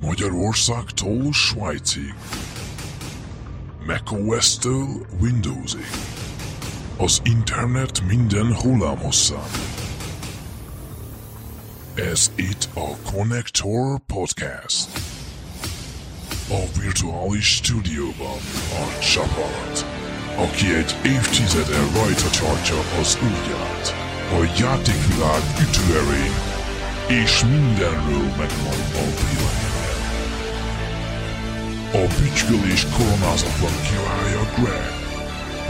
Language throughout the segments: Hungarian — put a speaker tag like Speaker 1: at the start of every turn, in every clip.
Speaker 1: Magyarországtól Svájcig. macOS-től Windowsig. Az internet minden hullámhosszán. Ez itt a Connector Podcast. A virtuális stúdióban a csapat, aki egy évtizede rajta tartja az ujját, a játékvilág ütőerén, és mindenről megmond a véleménye. A bütykölés koronázatlan királya Greg,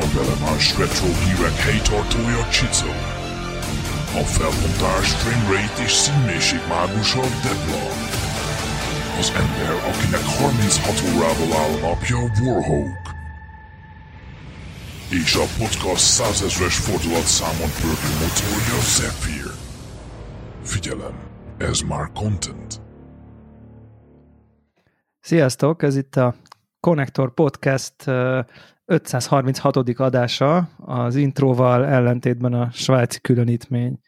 Speaker 1: a velemás retro hírek helytartója Csicó, a felbontás framerate és színmélység mágusa Debla, az ember, akinek 36 órából áll a napja Warhawk, és a podcast százezres fordulatszámon pörgő motorja Zephyr. Figyelem, ez már content.
Speaker 2: Sziasztok, ez itt a Connector Podcast ö, 536. adása. Az intróval ellentétben a svájci különítmény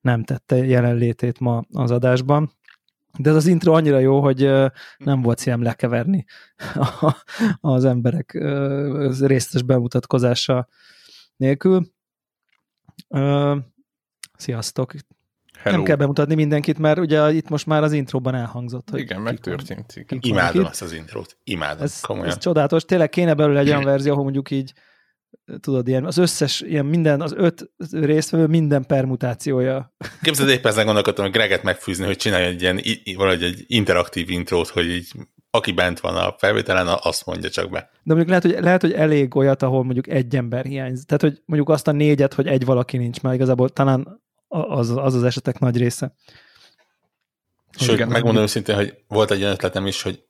Speaker 2: nem tette jelenlétét ma az adásban. De ez az intro annyira jó, hogy nem volt szívem lekeverni az emberek ö, részletes bemutatkozása nélkül. Sziasztok!
Speaker 3: Hello.
Speaker 2: Nem kell bemutatni mindenkit, mert ugye itt most már az intróban elhangzott. Hogy
Speaker 3: Igen, megtörtént.
Speaker 4: Imádom ezt az intrót. Imádom.
Speaker 2: Ez,
Speaker 4: komolyan.
Speaker 2: ez csodálatos. Tényleg kéne belőle egy olyan verzió, ahol mondjuk így tudod, ilyen, az összes, ilyen minden, az öt résztvevő minden permutációja.
Speaker 4: Képzeld, éppen ezen gondolkodtam, hogy Greget megfűzni, hogy csinálj egy ilyen, valahogy egy interaktív intrót, hogy így aki bent van a felvételen, azt mondja csak be.
Speaker 2: De mondjuk lehet, hogy, lehet, hogy elég olyat, ahol mondjuk egy ember hiányzik. Tehát, hogy mondjuk azt a négyet, hogy egy valaki nincs, mert igazából talán az az, az esetek nagy része.
Speaker 4: Sőt,
Speaker 2: Igen.
Speaker 4: megmondom őszintén, hogy volt egy olyan ötletem is, hogy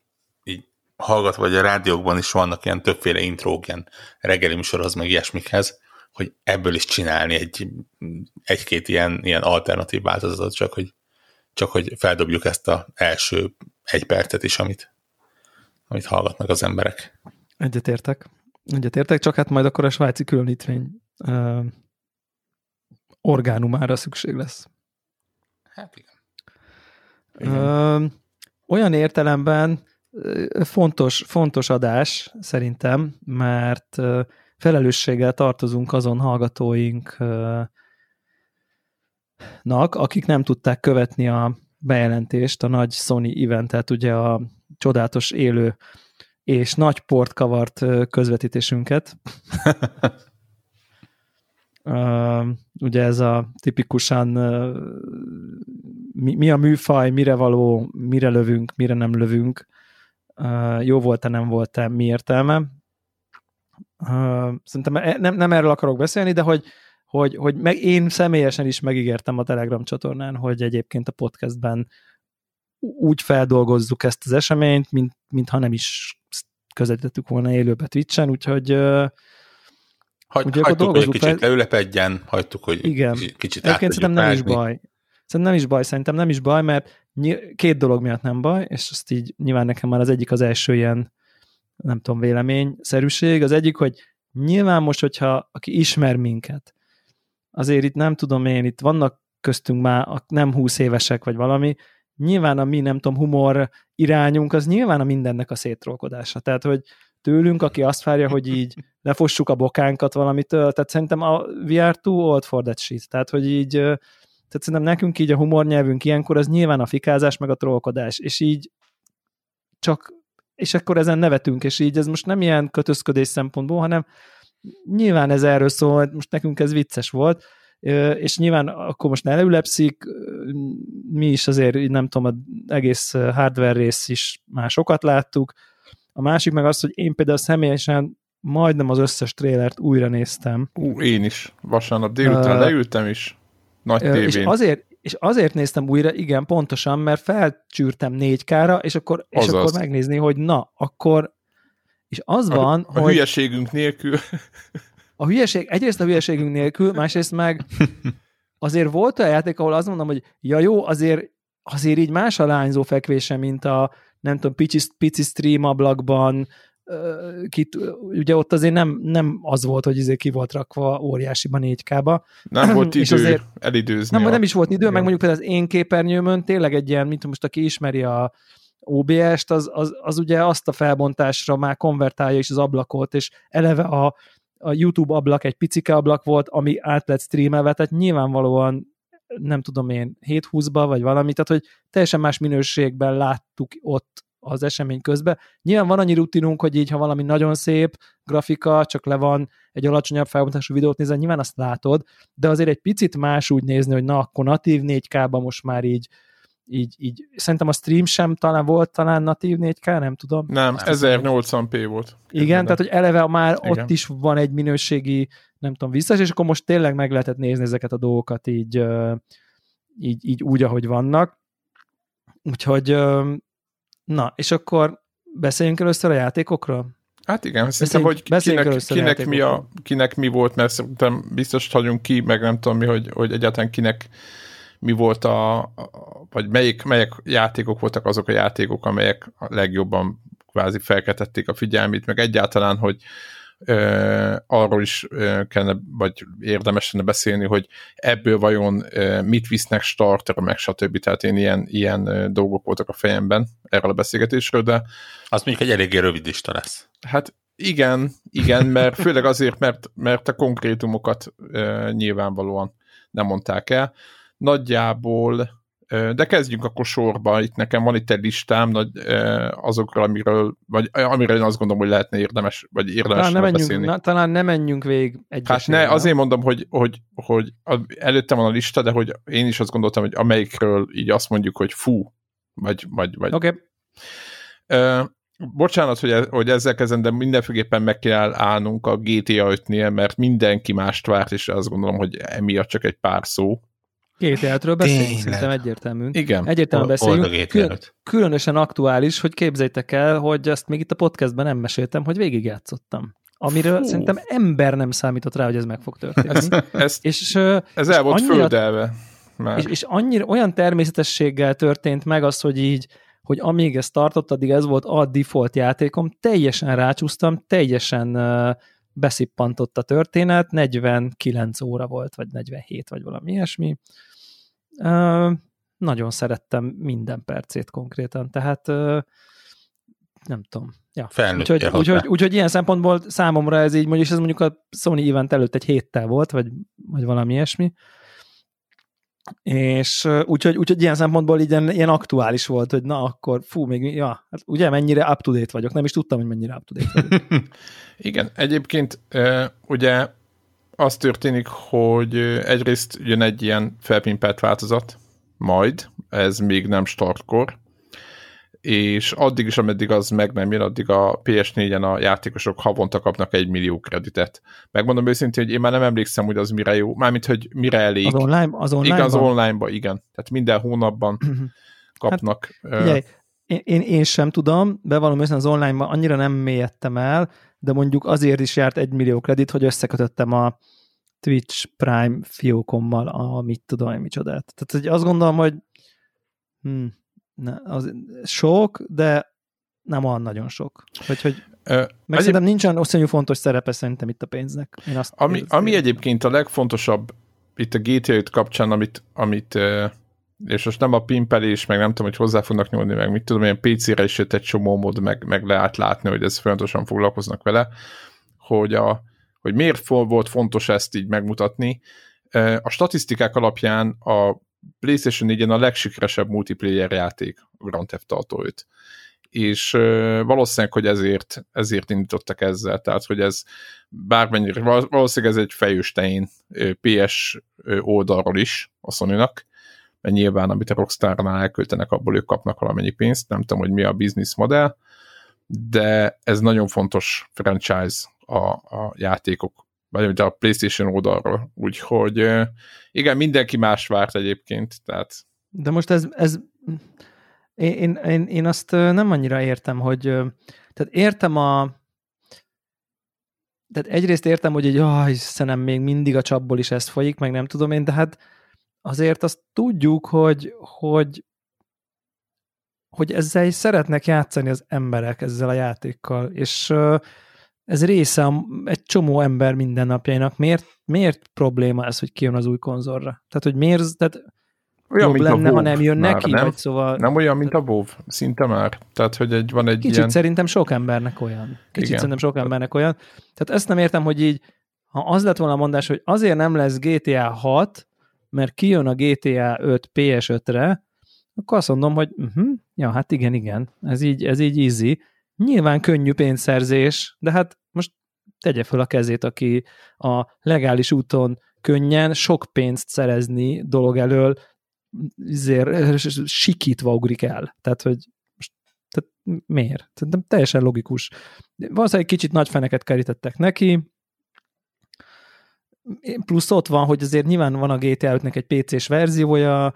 Speaker 4: így hallgat, vagy a rádiókban is vannak ilyen többféle intrók, ilyen reggeli műsorhoz, meg ilyesmikhez, hogy ebből is csinálni egy, egy-két ilyen, ilyen alternatív változatot, csak hogy, csak hogy feldobjuk ezt az első egy percet is, amit, amit hallgatnak az emberek.
Speaker 2: Egyetértek. Egyetértek, csak hát majd akkor a svájci különítmény uh, orgánumára szükség lesz.
Speaker 4: Hát igen.
Speaker 2: Ö, olyan értelemben fontos, fontos adás szerintem, mert felelősséggel tartozunk azon hallgatóinknak, akik nem tudták követni a bejelentést, a nagy Sony eventet, ugye a csodálatos élő és nagy port kavart közvetítésünket. Uh, ugye ez a tipikusan mi, mi a műfaj, mire való, mire lövünk, mire nem lövünk, jó volt-e, nem volt-e, mi értelme. Szerintem e- nem, nem erről akarok beszélni, de hogy, hogy, hogy meg, én személyesen is megígértem a Telegram csatornán, hogy egyébként a podcastben úgy feldolgozzuk ezt az eseményt, mint, mintha nem is közvetítettük volna élőbe Twitch-en, úgyhogy uh,
Speaker 4: Hagy,
Speaker 2: Ugye akkor
Speaker 4: hagytuk, hogy egy kicsit
Speaker 2: fel-
Speaker 4: leülepedjen, hagytuk, hogy
Speaker 2: Igen.
Speaker 4: kicsit,
Speaker 2: Egyébként szerintem nem is baj. Szerintem nem is baj, szerintem nem is baj, mert két dolog miatt nem baj, és azt így nyilván nekem már az egyik az első ilyen, nem tudom, véleményszerűség. Az egyik, hogy nyilván most, hogyha aki ismer minket, azért itt nem tudom én, itt vannak köztünk már a nem 20 évesek vagy valami, nyilván a mi, nem tudom, humor irányunk, az nyilván a mindennek a szétrolkodása. Tehát, hogy tőlünk, aki azt várja, hogy így lefossuk a bokánkat valamitől, tehát szerintem a VR too old for that shit. Tehát, hogy így, tehát szerintem nekünk így a humornyelvünk ilyenkor az nyilván a fikázás, meg a trollkodás, és így csak, és akkor ezen nevetünk, és így ez most nem ilyen kötözködés szempontból, hanem nyilván ez erről szól, most nekünk ez vicces volt, és nyilván akkor most ne leülepszik, mi is azért, nem tudom, az egész hardware rész is már sokat láttuk, a másik meg az, hogy én például személyesen majdnem az összes trélert újra néztem.
Speaker 3: Ú, én is. Vasárnap délután
Speaker 2: Ö,
Speaker 3: leültem is. Nagy
Speaker 2: Ö, És
Speaker 3: tévén.
Speaker 2: azért, és azért néztem újra, igen, pontosan, mert felcsűrtem 4K-ra, és akkor, és akkor megnézni, hogy na, akkor és az van,
Speaker 3: a, a
Speaker 2: hogy
Speaker 3: hülyeségünk nélkül.
Speaker 2: a hülyeség, egyrészt a hülyeségünk nélkül, másrészt meg azért volt olyan játék, ahol azt mondom, hogy ja jó, azért, azért így más a lányzó fekvése, mint a nem tudom, pici, pici stream ablakban, kit, ugye ott azért nem, nem az volt, hogy izé ki volt rakva óriásiban 4K-ba.
Speaker 3: Nem volt
Speaker 2: És
Speaker 3: idő
Speaker 2: azért-
Speaker 3: elidőzni.
Speaker 2: Nem,
Speaker 3: a-
Speaker 2: nem is volt idő,
Speaker 3: Igen.
Speaker 2: meg mondjuk például az én képernyőmön tényleg egy ilyen, mint most aki ismeri a, OBS-t, az, az, az ugye azt a felbontásra már konvertálja is az ablakot, és eleve a, a YouTube ablak egy picike ablak volt, ami át lett streamelve, tehát nyilvánvalóan nem tudom én, 720-ba vagy valami, tehát hogy teljesen más minőségben láttuk ott az esemény közben. Nyilván van annyi rutinunk, hogy így, ha valami nagyon szép grafika, csak le van egy alacsonyabb felbontású videót nézni, nyilván azt látod, de azért egy picit más úgy nézni, hogy na, akkor natív 4K-ba most már így így, így, szerintem a stream sem talán volt talán natív 4K, nem tudom.
Speaker 3: Nem, 1080p volt.
Speaker 2: Igen, tehát hogy eleve már
Speaker 3: Igen.
Speaker 2: ott is van egy minőségi, nem tudom, vissza, és akkor most tényleg meg lehetett nézni ezeket a dolgokat így, így, így úgy, ahogy vannak. Úgyhogy, na, és akkor beszéljünk először a játékokról?
Speaker 3: Hát igen, szerintem, hogy kinek, kinek, mi a, kinek mi volt, mert szerintem biztos hagyunk ki, meg nem tudom mi, hogy, hogy egyáltalán kinek mi volt a, a vagy melyik, melyik játékok voltak azok a játékok, amelyek a legjobban kvázi felkeltették a figyelmét, meg egyáltalán, hogy ö, arról is ö, kellene, vagy érdemes lenne beszélni, hogy ebből vajon ö, mit visznek starter, meg stb. Tehát én ilyen, ilyen ö, dolgok voltak a fejemben erről a beszélgetésről, de
Speaker 4: Az mondjuk egy eléggé rövid lista lesz.
Speaker 3: Hát igen, igen, mert főleg azért, mert, mert a konkrétumokat e, nyilvánvalóan nem mondták el. Nagyjából, de kezdjünk akkor sorba, itt nekem van itt egy listám nagy, azokról, amiről, vagy amiről én azt gondolom, hogy lehetne érdemes, vagy érdemes
Speaker 2: Talán ne, menjünk,
Speaker 3: beszélni.
Speaker 2: na, talán ne menjünk végig egy
Speaker 3: Hát ne, azért mondom, hogy, hogy, hogy előttem van a lista, de hogy én is azt gondoltam, hogy amelyikről így azt mondjuk, hogy fú, vagy, vagy, vagy
Speaker 2: Oké, okay.
Speaker 3: Bocsánat, hogy, e- hogy ezzel kezdem, de mindenféleképpen meg kell állnunk a GTA 5-nél, mert mindenki mást várt, és azt gondolom, hogy emiatt csak egy pár szó.
Speaker 2: GTA-ről beszéljünk,
Speaker 4: Tényleg.
Speaker 2: szerintem egyértelmű.
Speaker 3: Igen.
Speaker 2: Egyértelműen.
Speaker 4: GTA
Speaker 2: Külön,
Speaker 4: 5.
Speaker 2: különösen aktuális, hogy képzeljétek el, hogy ezt még itt a podcastben nem meséltem, hogy végigjátszottam. Amiről
Speaker 3: Fú.
Speaker 2: szerintem ember nem számított rá, hogy ez meg fog történni.
Speaker 3: Ez, ez,
Speaker 2: és,
Speaker 3: ez
Speaker 2: és
Speaker 3: el volt
Speaker 2: annyira-
Speaker 3: földelve. Már.
Speaker 2: és, és annyira olyan természetességgel történt meg az, hogy így, hogy amíg ez tartott, addig ez volt a default játékom, teljesen rácsúsztam, teljesen uh, beszippantott a történet, 49 óra volt, vagy 47, vagy valami ilyesmi. Nagyon szerettem minden percét konkrétan, tehát nem tudom. Ja. Úgyhogy, úgyhogy, úgyhogy ilyen szempontból számomra ez így, mondjuk, ez mondjuk a Sony event előtt egy héttel volt, vagy, vagy valami ilyesmi, és úgyhogy, úgyhogy ilyen szempontból így ilyen, ilyen aktuális volt, hogy na akkor, fú, még, ja, hát ugye mennyire up-to-date vagyok, nem is tudtam, hogy mennyire up-to-date vagyok.
Speaker 3: Igen, egyébként ugye az történik, hogy egyrészt jön egy ilyen felpimpelt változat, majd, ez még nem startkor, és addig is, ameddig az meg nem jön, addig a PS4-en a játékosok havonta kapnak egy millió kreditet. Megmondom őszintén, hogy én már nem emlékszem, hogy az mire jó, mármint, hogy mire elég.
Speaker 2: Az online, az online
Speaker 3: igen, az online-ba, igen. Tehát minden hónapban
Speaker 2: Mhm.
Speaker 3: kapnak. ö,
Speaker 2: Figyelj, én, én, én sem tudom, bevallom őszintén az online-ban annyira nem mélyedtem el, de mondjuk azért is járt egy millió kredit, hogy összekötöttem a Twitch Prime fiókommal a mit tudom én micsodát. Tehát hogy azt gondolom, hogy hm, ne, az sok, de nem olyan nagyon sok. Hogy, hogy
Speaker 3: ö,
Speaker 2: meg szerintem nincsen oszonyú fontos szerepe szerintem itt a pénznek. Én azt
Speaker 3: Ami,
Speaker 2: érzem.
Speaker 3: ami egyébként a legfontosabb itt a GTA 5 kapcsán, amit, amit ö, és most nem a pimpelés, meg nem tudom, hogy hozzá fognak nyúlni, meg mit tudom, ilyen PC-re is jött egy csomó mód, meg, meg lehet látni, hogy ez folyamatosan foglalkoznak vele, hogy, a, hogy miért volt fontos ezt így megmutatni. A statisztikák alapján a PlayStation 4-en a legsikeresebb multiplayer játék a Grand Theft Auto 5 és valószínűleg, hogy ezért, ezért indítottak ezzel, tehát, hogy ez bármennyire, val- valószínűleg ez egy fejős PS oldalról is a sony mert nyilván, amit a Rockstar-nál elköltenek, abból ők kapnak valamennyi pénzt, nem tudom, hogy mi a business modell, de ez nagyon fontos franchise a, a játékok, vagy a PlayStation oldalról, úgyhogy igen, mindenki más várt egyébként, tehát
Speaker 2: De most ez, ez én, én, én, azt nem annyira értem, hogy tehát értem a tehát egyrészt értem, hogy egy, ah, Istenem, még mindig a csapból is ez folyik, meg nem tudom én, de hát azért azt tudjuk, hogy, hogy hogy ezzel is szeretnek játszani az emberek ezzel a játékkal, és ez része a- egy csomó ember mindennapjainak. Miért, miért probléma ez, hogy kijön az új konzolra? Tehát, hogy miért, tehát
Speaker 3: Olyan,
Speaker 2: jobb
Speaker 3: mint a
Speaker 2: lenne, ha
Speaker 3: WoW
Speaker 2: nem jön
Speaker 3: már,
Speaker 2: neki,
Speaker 3: nem?
Speaker 2: vagy szóval
Speaker 3: Nem olyan, mint a WoW, szinte már. Tehát, hogy egy, van egy
Speaker 2: kicsit
Speaker 3: ilyen...
Speaker 2: szerintem sok embernek olyan. Kicsit
Speaker 3: Igen.
Speaker 2: szerintem sok embernek olyan. Tehát ezt nem értem, hogy így, ha az lett volna a mondás, hogy azért nem lesz GTA 6, mert kijön a GTA 5 PS5-re, akkor azt mondom, hogy uh-huh, ja, hát igen, igen, ez így, ez így easy. Nyilván könnyű pénzszerzés, de hát most tegye föl a kezét, aki a legális úton könnyen sok pénzt szerezni dolog elől, ezért sikítva ugrik el. Tehát, hogy tehát miért? Szerintem teljesen logikus. Valószínűleg kicsit nagy feneket kerítettek neki, plusz ott van, hogy azért nyilván van a GTA 5-nek egy PC-s verziója,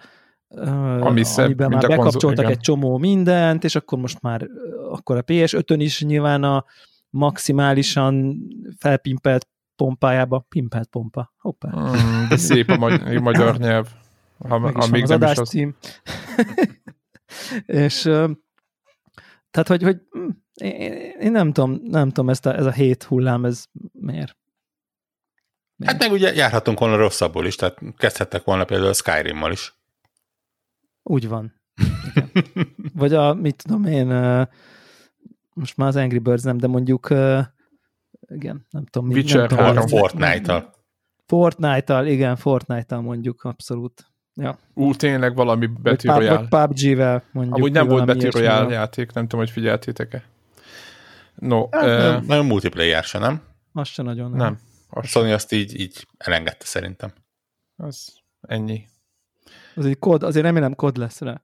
Speaker 3: Ami szebb,
Speaker 2: amiben már
Speaker 3: konzol-
Speaker 2: bekapcsoltak
Speaker 3: igen.
Speaker 2: egy csomó mindent, és akkor most már akkor a PS5-ön is nyilván a maximálisan felpimpelt pompájába, pimpelt pompa, hoppá,
Speaker 3: Mm, de szép a magy- magyar nyelv. Ha,
Speaker 2: meg is
Speaker 3: még
Speaker 2: az adás
Speaker 3: az.
Speaker 2: cím. és tehát, hogy, hogy mm, én, én nem tudom, nem tudom, ezt a, ez a hét hullám, ez miért?
Speaker 4: Hát meg ugye járhatunk volna rosszabbul is, tehát kezdhettek volna például a Skyrim-mal is.
Speaker 2: Úgy van. Igen. Vagy a, mit tudom én, most már az Angry Birds nem, de mondjuk igen, nem tudom. mi-
Speaker 3: Witcher
Speaker 2: nem tudom,
Speaker 3: három.
Speaker 2: ez-
Speaker 4: Fortnite-tal.
Speaker 2: Fortnite-tal, igen, Fortnite-tal mondjuk, abszolút. Ja.
Speaker 3: Ú, tényleg valami Battle Royale.
Speaker 2: vagy PUBG-vel mondjuk.
Speaker 3: Amúgy nem volt Battle. Royale játék, nem tudom, hogy figyeltétek-e. No,
Speaker 4: Hát,
Speaker 3: ö,
Speaker 4: nem, nagyon multiplayer se, nem?
Speaker 2: Az se nagyon.
Speaker 3: nem.
Speaker 4: A Sony azt így, így elengedte szerintem.
Speaker 3: az ennyi.
Speaker 2: Az egy kod, azért remélem kod lesz rá.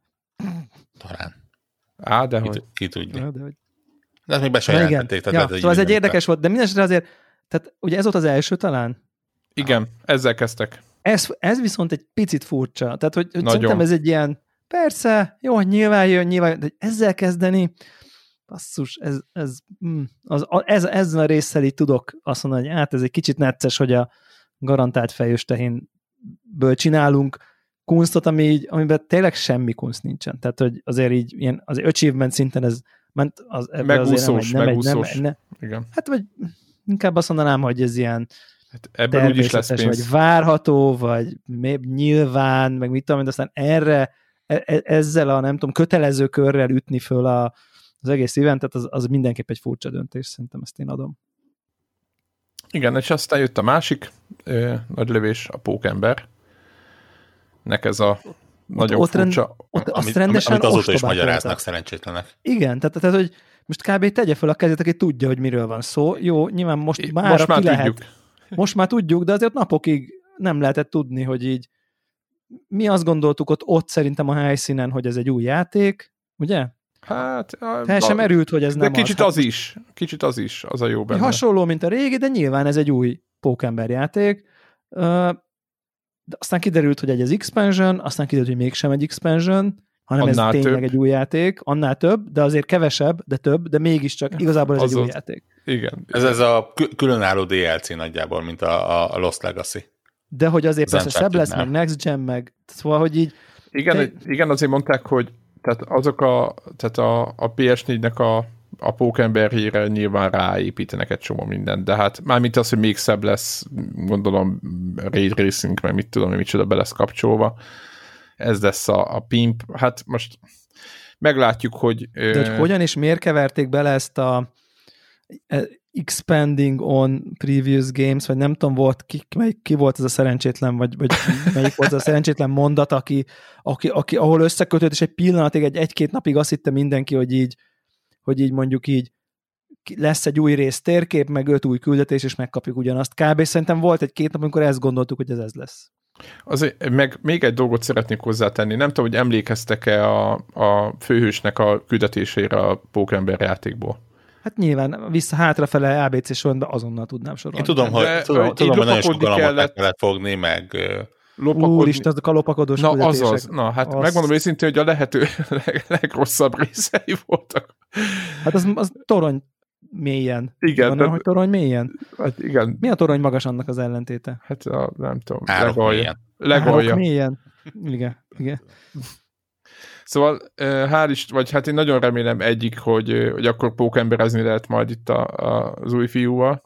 Speaker 4: Talán.
Speaker 3: Á, de
Speaker 4: Ki,
Speaker 3: hogy.
Speaker 4: ki tudja.
Speaker 2: Ja, de hogy...
Speaker 4: De ezt még be sem jelentették. Tehát
Speaker 2: Ja,
Speaker 4: lehet,
Speaker 2: szóval ez egy érdekes volt, de minden esetre azért, tehát ugye ez volt az első talán?
Speaker 3: Igen, ezzel kezdtek.
Speaker 2: Ez, ez viszont egy picit furcsa. Tehát, hogy, hogy
Speaker 3: Nagyon.
Speaker 2: szerintem ez egy ilyen, persze, jó, nyilván jön, nyilván jön, de ezzel kezdeni, basszus, ez, ez, mm, az, ez, ezzel a résszel így tudok azt mondani, hogy hát ez egy kicsit necces, hogy a garantált fejős tehénből csinálunk kunstot, ami így, amiben tényleg semmi kunst nincsen. Tehát, hogy azért így ilyen, az achievement szinten ez ment, az, azért nem
Speaker 3: Megúszós,
Speaker 2: egy, nem egy, nem,
Speaker 3: megúszós.
Speaker 2: ne,
Speaker 3: Igen.
Speaker 2: hát vagy inkább azt mondanám, hogy ez ilyen
Speaker 3: Hát ebből úgyis lesz pénz.
Speaker 2: vagy várható, vagy nyilván, meg mit tudom, de aztán erre, e- e- ezzel a nem tudom, kötelező körrel ütni föl a, az egész eventet, az, az mindenképp egy furcsa döntés, szerintem ezt én adom.
Speaker 3: Igen, és aztán jött a másik ö, nagy lövés, a pókember. Nek ez a nagyon
Speaker 2: ott rend-
Speaker 3: furcsa.
Speaker 2: Ott azt
Speaker 4: amit,
Speaker 2: rendesen
Speaker 4: amit azóta is magyaráznak szerencsétlenek.
Speaker 2: Igen, tehát, tehát, hogy most kb. tegye fel a kezét, aki tudja, hogy miről van szó. Jó, nyilván most már,
Speaker 3: Most már
Speaker 2: ki
Speaker 3: tudjuk.
Speaker 2: lehet. Most már tudjuk, de azért napokig nem lehetett tudni, hogy így mi azt gondoltuk ott, ott szerintem a helyszínen, hogy ez egy új játék, ugye?
Speaker 3: Hát,
Speaker 2: Fel sem merült, hogy ez
Speaker 3: de
Speaker 2: nem
Speaker 3: kicsit
Speaker 2: az.
Speaker 3: az is. Kicsit az is, az a jó benne.
Speaker 2: Hasonló, mint a régi, de nyilván ez egy új pókember játék. De aztán kiderült, hogy egy az expansion, aztán kiderült, hogy mégsem egy expansion, hanem
Speaker 3: Annál
Speaker 2: ez tényleg
Speaker 3: több.
Speaker 2: egy új játék, annál több, de azért kevesebb, de több, de mégiscsak igazából ez egy új játék.
Speaker 3: Igen.
Speaker 4: Ez, ez a kü- különálló DLC nagyjából, mint a, a Lost Legacy.
Speaker 2: De hogy azért
Speaker 4: Az
Speaker 2: persze szebb lesz, meg next gen, meg szóval, hogy így
Speaker 3: Igen,
Speaker 2: De-
Speaker 3: igen, azért mondták, hogy tehát azok a, tehát a, a PS4-nek a, a pókemberjére nyilván ráépítenek egy csomó mindent, de hát mármint az, hogy még szebb lesz, gondolom Ray Racing, meg mit tudom, hogy micsoda be lesz kapcsolva. Ez lesz a, a pimp. Hát most meglátjuk, hogy...
Speaker 2: De hogy hogyan és miért keverték bele ezt a expanding on previous games, vagy nem tudom, volt ki, melyik, ki volt ez a szerencsétlen, vagy, vagy melyik volt ez a szerencsétlen mondat, aki, aki, aki ahol összekötött, és egy pillanatig, egy, egy-két napig azt hitte mindenki, hogy így, hogy így mondjuk így lesz egy új rész térkép, meg öt új küldetés, és megkapjuk ugyanazt. Kb. szerintem volt egy-két nap, amikor ezt gondoltuk, hogy ez ez lesz.
Speaker 3: Azért, meg még egy dolgot szeretnék hozzátenni. Nem tudom, hogy emlékeztek-e a, a főhősnek a küldetésére a pókember játékból.
Speaker 2: Hát nyilván vissza-hátrafele ABC sorrendben azonnal tudnám
Speaker 4: Én
Speaker 2: sorolni.
Speaker 4: tudom,
Speaker 3: De,
Speaker 4: hogy,
Speaker 3: ö,
Speaker 4: tudom,
Speaker 3: így
Speaker 4: tudom hogy nagyon sok
Speaker 3: kellett.
Speaker 4: meg kellett fogni, meg
Speaker 3: Lopakodni-
Speaker 2: Úristen, azok a lopakodós
Speaker 3: Na,
Speaker 2: küldetések.
Speaker 3: azaz. Na, hát
Speaker 2: Azt-
Speaker 3: megmondom őszintén, hogy a lehető leg, legrosszabb részei voltak.
Speaker 2: Hát az, az torony mélyen.
Speaker 3: Igen,
Speaker 2: Van
Speaker 3: de-
Speaker 2: hogy torony mélyen?
Speaker 3: Hát igen,
Speaker 2: Mi a torony magas annak az ellentéte?
Speaker 3: hát a, nem tudom,
Speaker 4: árok
Speaker 3: legalja.
Speaker 4: mélyen.
Speaker 3: legalja.
Speaker 2: Árok mélyen? Igen, igen.
Speaker 3: Szóval hál' is, vagy hát én nagyon remélem egyik, hogy, hogy akkor pókemberezni lehet majd itt a, a, az új fiúval.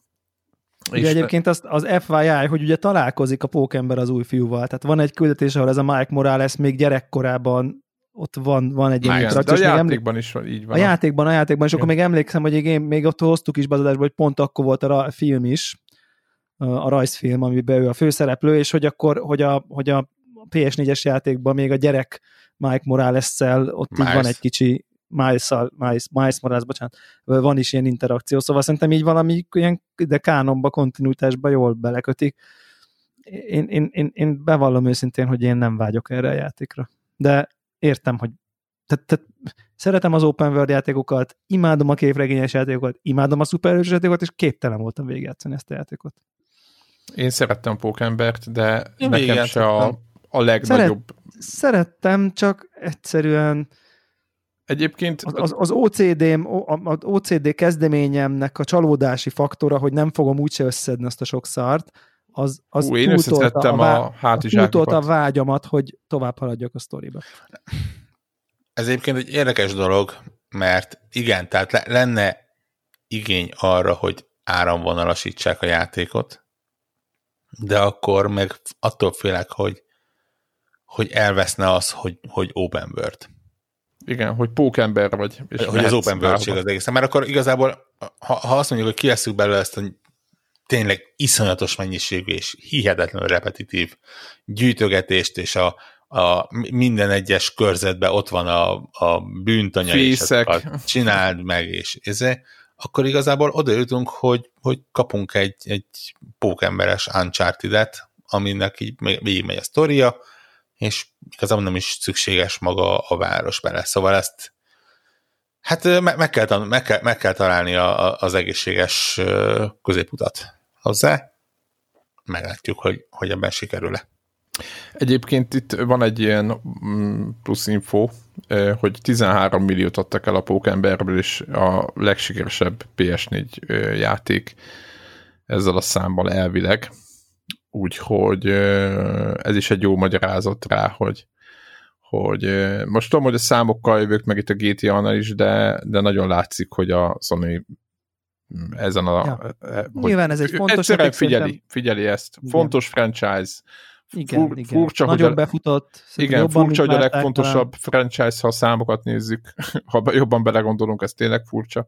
Speaker 2: Ugye egyébként azt, az FYI, hogy ugye találkozik a pókember az új fiúval. Tehát van egy küldetés, ahol ez a Mike Morales még gyerekkorában ott van, van egy ilyen
Speaker 3: de a játékban emlék... is van, így van.
Speaker 2: A játékban, a játékban, és Igen. akkor még emlékszem, hogy én még ott hoztuk is bazadásba, hogy pont akkor volt a film is, a rajzfilm, amiben ő a főszereplő, és hogy akkor, hogy a, hogy a PS4-es játékban még a gyerek Mike Morales-szel ott Miles. így van egy kicsi Miles, Miles, Miles Morales, bocsánat, van is ilyen interakció, szóval szerintem így valami ilyen, de kánonba, kontinuitásba jól belekötik. Én, én, én, én bevallom őszintén, hogy én nem vágyok erre a játékra. De értem, hogy tehát, tehát szeretem az open world játékokat, imádom a képregényes játékokat, imádom a szuperhős játékokat, és képtelen voltam végigjátszani ezt a játékot.
Speaker 3: Én szerettem Pókembert, de Én nekem se a, a legnagyobb...
Speaker 2: Szeret, szerettem, csak egyszerűen
Speaker 3: Egyébként...
Speaker 2: Az, az, az OCD, az OCD kezdeményemnek a csalódási faktora, hogy nem fogom úgyse összedni azt a sok szart, az, az
Speaker 3: Ú, én összeszedtem a, a hátizsákokat.
Speaker 2: a vágyamat, hogy tovább haladjak a sztoriba.
Speaker 4: Ez egyébként egy érdekes dolog, mert igen, tehát le, lenne igény arra, hogy áramvonalasítsák a játékot, de akkor meg attól félek, hogy, hogy elveszne az, hogy, hogy open world.
Speaker 3: Igen, hogy pókember vagy.
Speaker 4: És hogy az open world az egészen. Mert akkor igazából, ha, ha azt mondjuk, hogy kieszük belőle ezt a tényleg iszonyatos mennyiségű és hihetetlenül repetitív gyűjtögetést, és a, a minden egyes körzetben ott van a, a bűntanya,
Speaker 3: Fészek. és
Speaker 4: csináld meg, és ezért, akkor igazából oda jutunk, hogy, hogy kapunk egy, egy pókemberes Uncharted-et, aminek így végigmegy a sztoria, és igazából nem is szükséges maga a város bele. Szóval ezt hát meg, kell, meg, kell, meg kell találni a, az egészséges középutat hozzá. Meglátjuk, hogy, hogy ebben sikerül-e.
Speaker 3: Egyébként itt van egy ilyen mm, plusz info, hogy 13 milliót adtak el a Pókemberből, és a legsikeresebb PS4 játék ezzel a számmal elvileg. Úgyhogy ez is egy jó magyarázat rá, hogy, hogy most tudom, hogy a számokkal jövök meg itt a GTA-nál is, de, de nagyon látszik, hogy a Sony mm, ezen a... Ja.
Speaker 2: Nyilván ez egy fontos...
Speaker 3: Egyszerűen figyeli, figyeli ezt. Igen. Fontos franchise,
Speaker 2: igen, Fur, igen. Furcsa, Nagyon hogy a, befutott.
Speaker 3: Igen, jobban, furcsa, hogy a legfontosabb talán. franchise, ha a számokat nézzük, ha jobban belegondolunk, ez tényleg furcsa,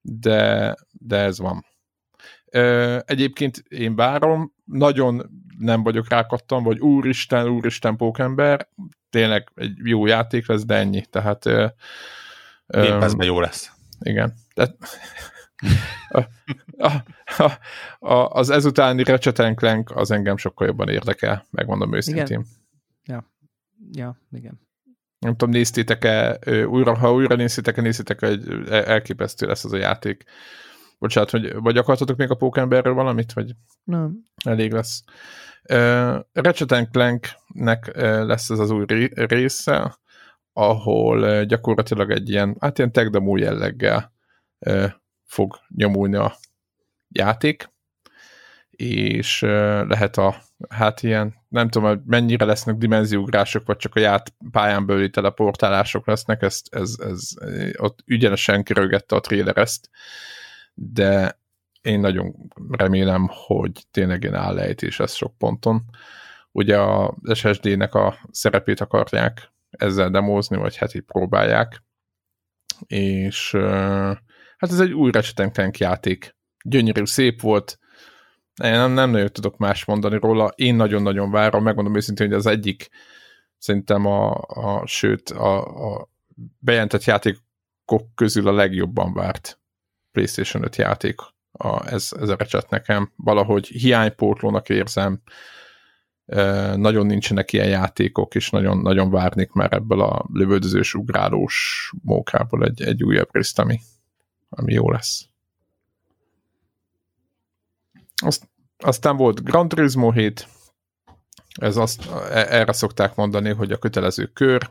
Speaker 3: de, de ez van. Egyébként én várom, nagyon nem vagyok rákattam, vagy úristen, úristen pókember, tényleg egy jó játék lesz, de ennyi. Tehát...
Speaker 4: Game jó lesz.
Speaker 3: Igen. Tehát, a, a, a, a, az ezutáni Ratchet Clank az engem sokkal jobban érdekel, megmondom őszintén. Igen.
Speaker 2: Ja, ja, igen.
Speaker 3: Nem tudom, néztétek-e, újra, ha újra néztétek-e, néztétek-e, hogy elképesztő lesz az a játék. Bocsánat, hogy, vagy akartatok még a Pókemberről valamit, vagy
Speaker 2: nem.
Speaker 3: elég lesz. Uh, Ratchet Clanknek uh, lesz ez az új része, ahol uh, gyakorlatilag egy ilyen, hát ilyen tech demo jelleggel uh, fog nyomulni a játék, és uh, lehet a, hát ilyen, nem tudom, hogy mennyire lesznek dimenziógrások, vagy csak a ját pályán belüli teleportálások lesznek, ezt, ez, ez, ott ügyenesen kirögette a trailer ezt, de én nagyon remélem, hogy tényleg én állejtés lesz sok ponton. Ugye az SSD-nek a szerepét akarják ezzel demózni, vagy hát így próbálják, és hát ez egy új Ratchet játék. Gyönyörű, szép volt, én nem, nem nagyon tudok más mondani róla, én nagyon-nagyon várom, megmondom őszintén, hogy az egyik szerintem a, a sőt, a, a bejelentett játékok közül a legjobban várt PlayStation 5 játék a, ez, ez a recset nekem. Valahogy hiánypótlónak érzem, e, nagyon nincsenek ilyen játékok, és nagyon, nagyon várnék már ebből a lövöldözős, ugrálós mókából egy, egy újabb részt, ami, ami jó lesz. Azt, aztán volt Gran Turismo 7, ez azt, e, erre szokták mondani, hogy a kötelező kör.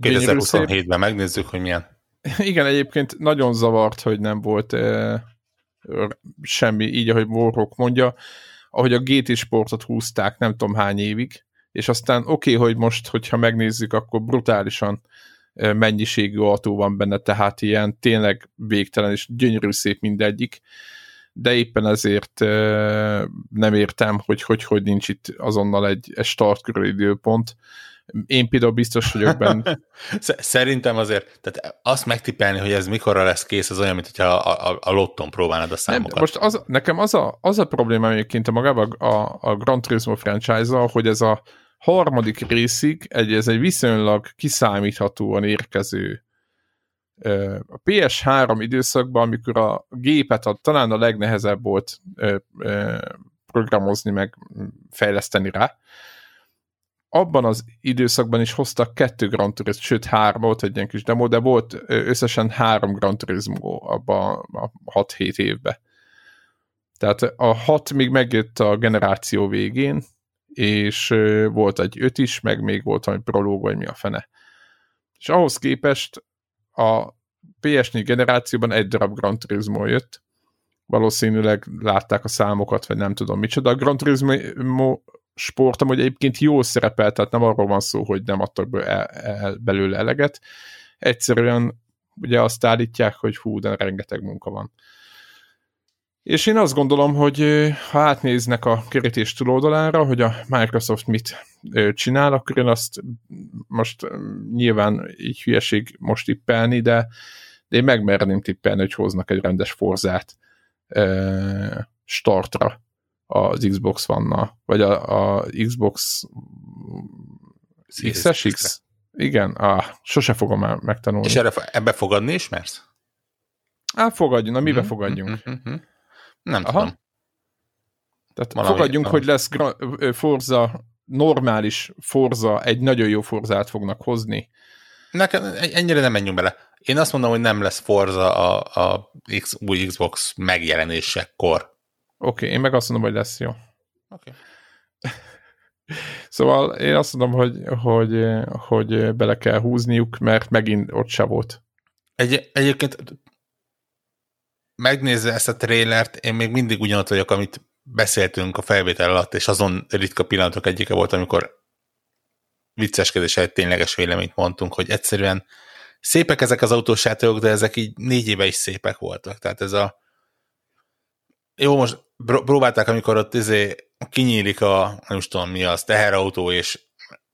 Speaker 4: 2027-ben megnézzük, hogy milyen.
Speaker 3: Igen, egyébként nagyon zavart, hogy nem volt e, semmi, így ahogy Warhawk mondja, ahogy a GT sportot húzták nem tudom hány évig, és aztán oké, okay, hogy most, hogyha megnézzük, akkor brutálisan e, mennyiségű autó van benne, tehát ilyen tényleg végtelen és gyönyörű szép mindegyik, de éppen ezért nem értem, hogy hogy, hogy nincs itt azonnal egy, egy start körül időpont. Én például biztos vagyok benne.
Speaker 4: Szerintem azért, tehát azt megtippelni, hogy ez mikorra lesz kész, az olyan, mint hogyha a, a, a lotton próbálnád a számokat. Nem,
Speaker 3: most az, nekem az a, az a probléma egyébként a magában a, a Gran Turismo franchise hogy ez a harmadik részig egy, ez egy viszonylag kiszámíthatóan érkező a PS3 időszakban, amikor a gépet a, talán a legnehezebb volt programozni, meg fejleszteni rá, abban az időszakban is hoztak kettő Grand Turismo, sőt három, volt egy ilyen kis demo, de volt összesen három Grand Turismo abban a 6-7 évben. Tehát a 6 még megjött a generáció végén, és volt egy öt is, meg még volt valami prológ, vagy mi a fene. És ahhoz képest a PS4 generációban egy darab Gran Turismo jött, valószínűleg látták a számokat, vagy nem tudom micsoda. A Gran Turismo sport amúgy egyébként jól szerepel, tehát nem arról van szó, hogy nem adtak be el, el, belőle eleget. Egyszerűen ugye azt állítják, hogy hú, de rengeteg munka van. És én azt gondolom, hogy ha átnéznek a kerítés túloldalára, hogy a Microsoft mit csinál, akkor én azt most nyilván így hülyeség most tippelni, de, de én megmerném tippelni, hogy hoznak egy rendes forzát startra az Xbox one vagy a, a Xbox X-es X? Igen, ah, sose fogom már megtanulni.
Speaker 4: És erre, ebbe fogadni is mersz?
Speaker 3: Á, fogadjunk, na mibe mm-hmm, fogadjunk?
Speaker 4: Mm-hmm. Nem Aha. tudom.
Speaker 3: Tehát Valami, fogadjunk, valami. hogy lesz Forza, normális Forza, egy nagyon jó Forzát fognak hozni.
Speaker 4: Nekem ennyire nem menjünk bele. Én azt mondom, hogy nem lesz Forza a, a X, új Xbox megjelenésekor. Oké,
Speaker 3: okay, én meg azt mondom, hogy lesz jó. Oké. Okay. Szóval én azt mondom, hogy, hogy, hogy bele kell húzniuk, mert megint ott se volt.
Speaker 4: Egy, egyébként megnézve ezt a trélert, én még mindig ugyanott vagyok, amit beszéltünk a felvétel alatt, és azon ritka pillanatok egyike volt, amikor vicceskedés egy tényleges véleményt mondtunk, hogy egyszerűen szépek ezek az autós játékok, de ezek így négy éve is szépek voltak. Tehát ez a jó, most próbálták, amikor ott izé kinyílik a, nem tudom mi az, teherautó, és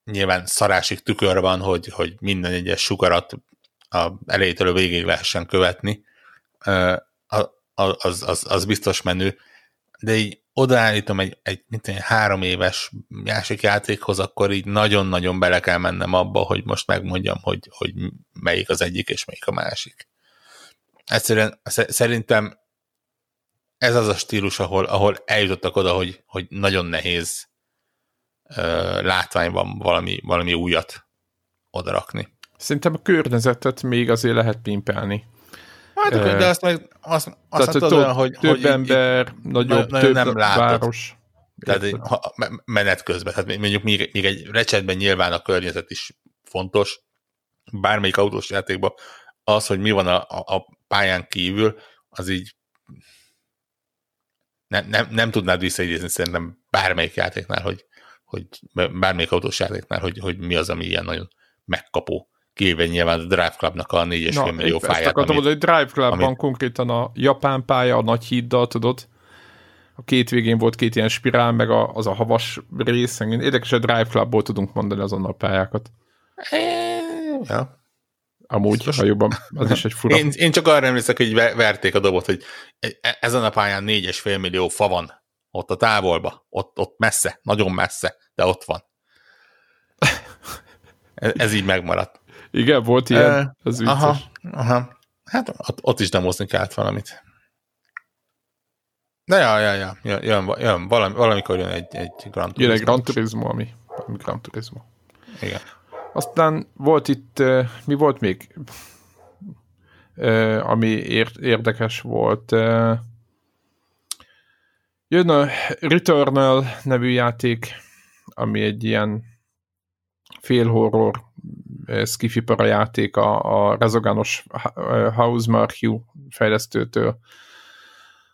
Speaker 4: nyilván szarásig tükör van, hogy, hogy minden egyes sugarat a elejétől a végig lehessen követni az, az, az biztos menő, de így odaállítom egy, egy mint egy három éves másik játékhoz, akkor így nagyon-nagyon bele kell mennem abba, hogy most megmondjam, hogy, hogy melyik az egyik és melyik a másik. Egyszerűen szerintem ez az a stílus, ahol, ahol eljutottak oda, hogy, hogy nagyon nehéz uh, látványban valami, valami újat odarakni.
Speaker 3: Szerintem a környezetet még azért lehet pimpelni.
Speaker 4: Hát, uh, de azt meg azt, azt
Speaker 3: tehát, tudod, hogy, több hogy ember, így, nagyobb, nagyon több nem látod. város.
Speaker 4: Tehát ha, menet közben, tehát mondjuk még, még egy recsetben nyilván a környezet is fontos, bármelyik autós játékban az, hogy mi van a, a, a pályán kívül, az így nem, nem, nem tudnád visszaidézni szerintem bármelyik játéknál, hogy, hogy bármelyik autós játéknál, hogy, hogy mi az, ami ilyen nagyon megkapó kivéve nyilván a Drive Clubnak a 4,5 millió fáját. Ezt
Speaker 3: akartam hogy Drive Clubban amit... konkrétan a japán pálya, a nagy híddal, tudod, a két végén volt két ilyen spirál, meg a, az a havas rész. Érdekes, a Drive Clubból tudunk mondani azonnal pályákat.
Speaker 4: Ja.
Speaker 3: Amúgy, Biztos. ha jobban, az is egy fura.
Speaker 4: Én, én csak arra emlékszek, hogy verték a dobot, hogy e- ezen a pályán 4,5 millió fa van. Ott a távolba, ott, ott messze, nagyon messze, de ott van. Ez, ez így megmaradt.
Speaker 3: Igen, volt ilyen, az
Speaker 4: vicces. Aha, aha. Hát ott, ott is demozni kellett valamit. De ja, ja, ja, jön, jön, jön valami, valamikor jön egy, egy Gran Turismo.
Speaker 3: Jön egy Gran Turismo, ami, ami Gran Turismo.
Speaker 4: Igen.
Speaker 3: Aztán volt itt, mi volt még, ami ér, érdekes volt. Jön a Returnal nevű játék, ami egy ilyen félhorror skifi játék a, a rezogános House Marque fejlesztőtől,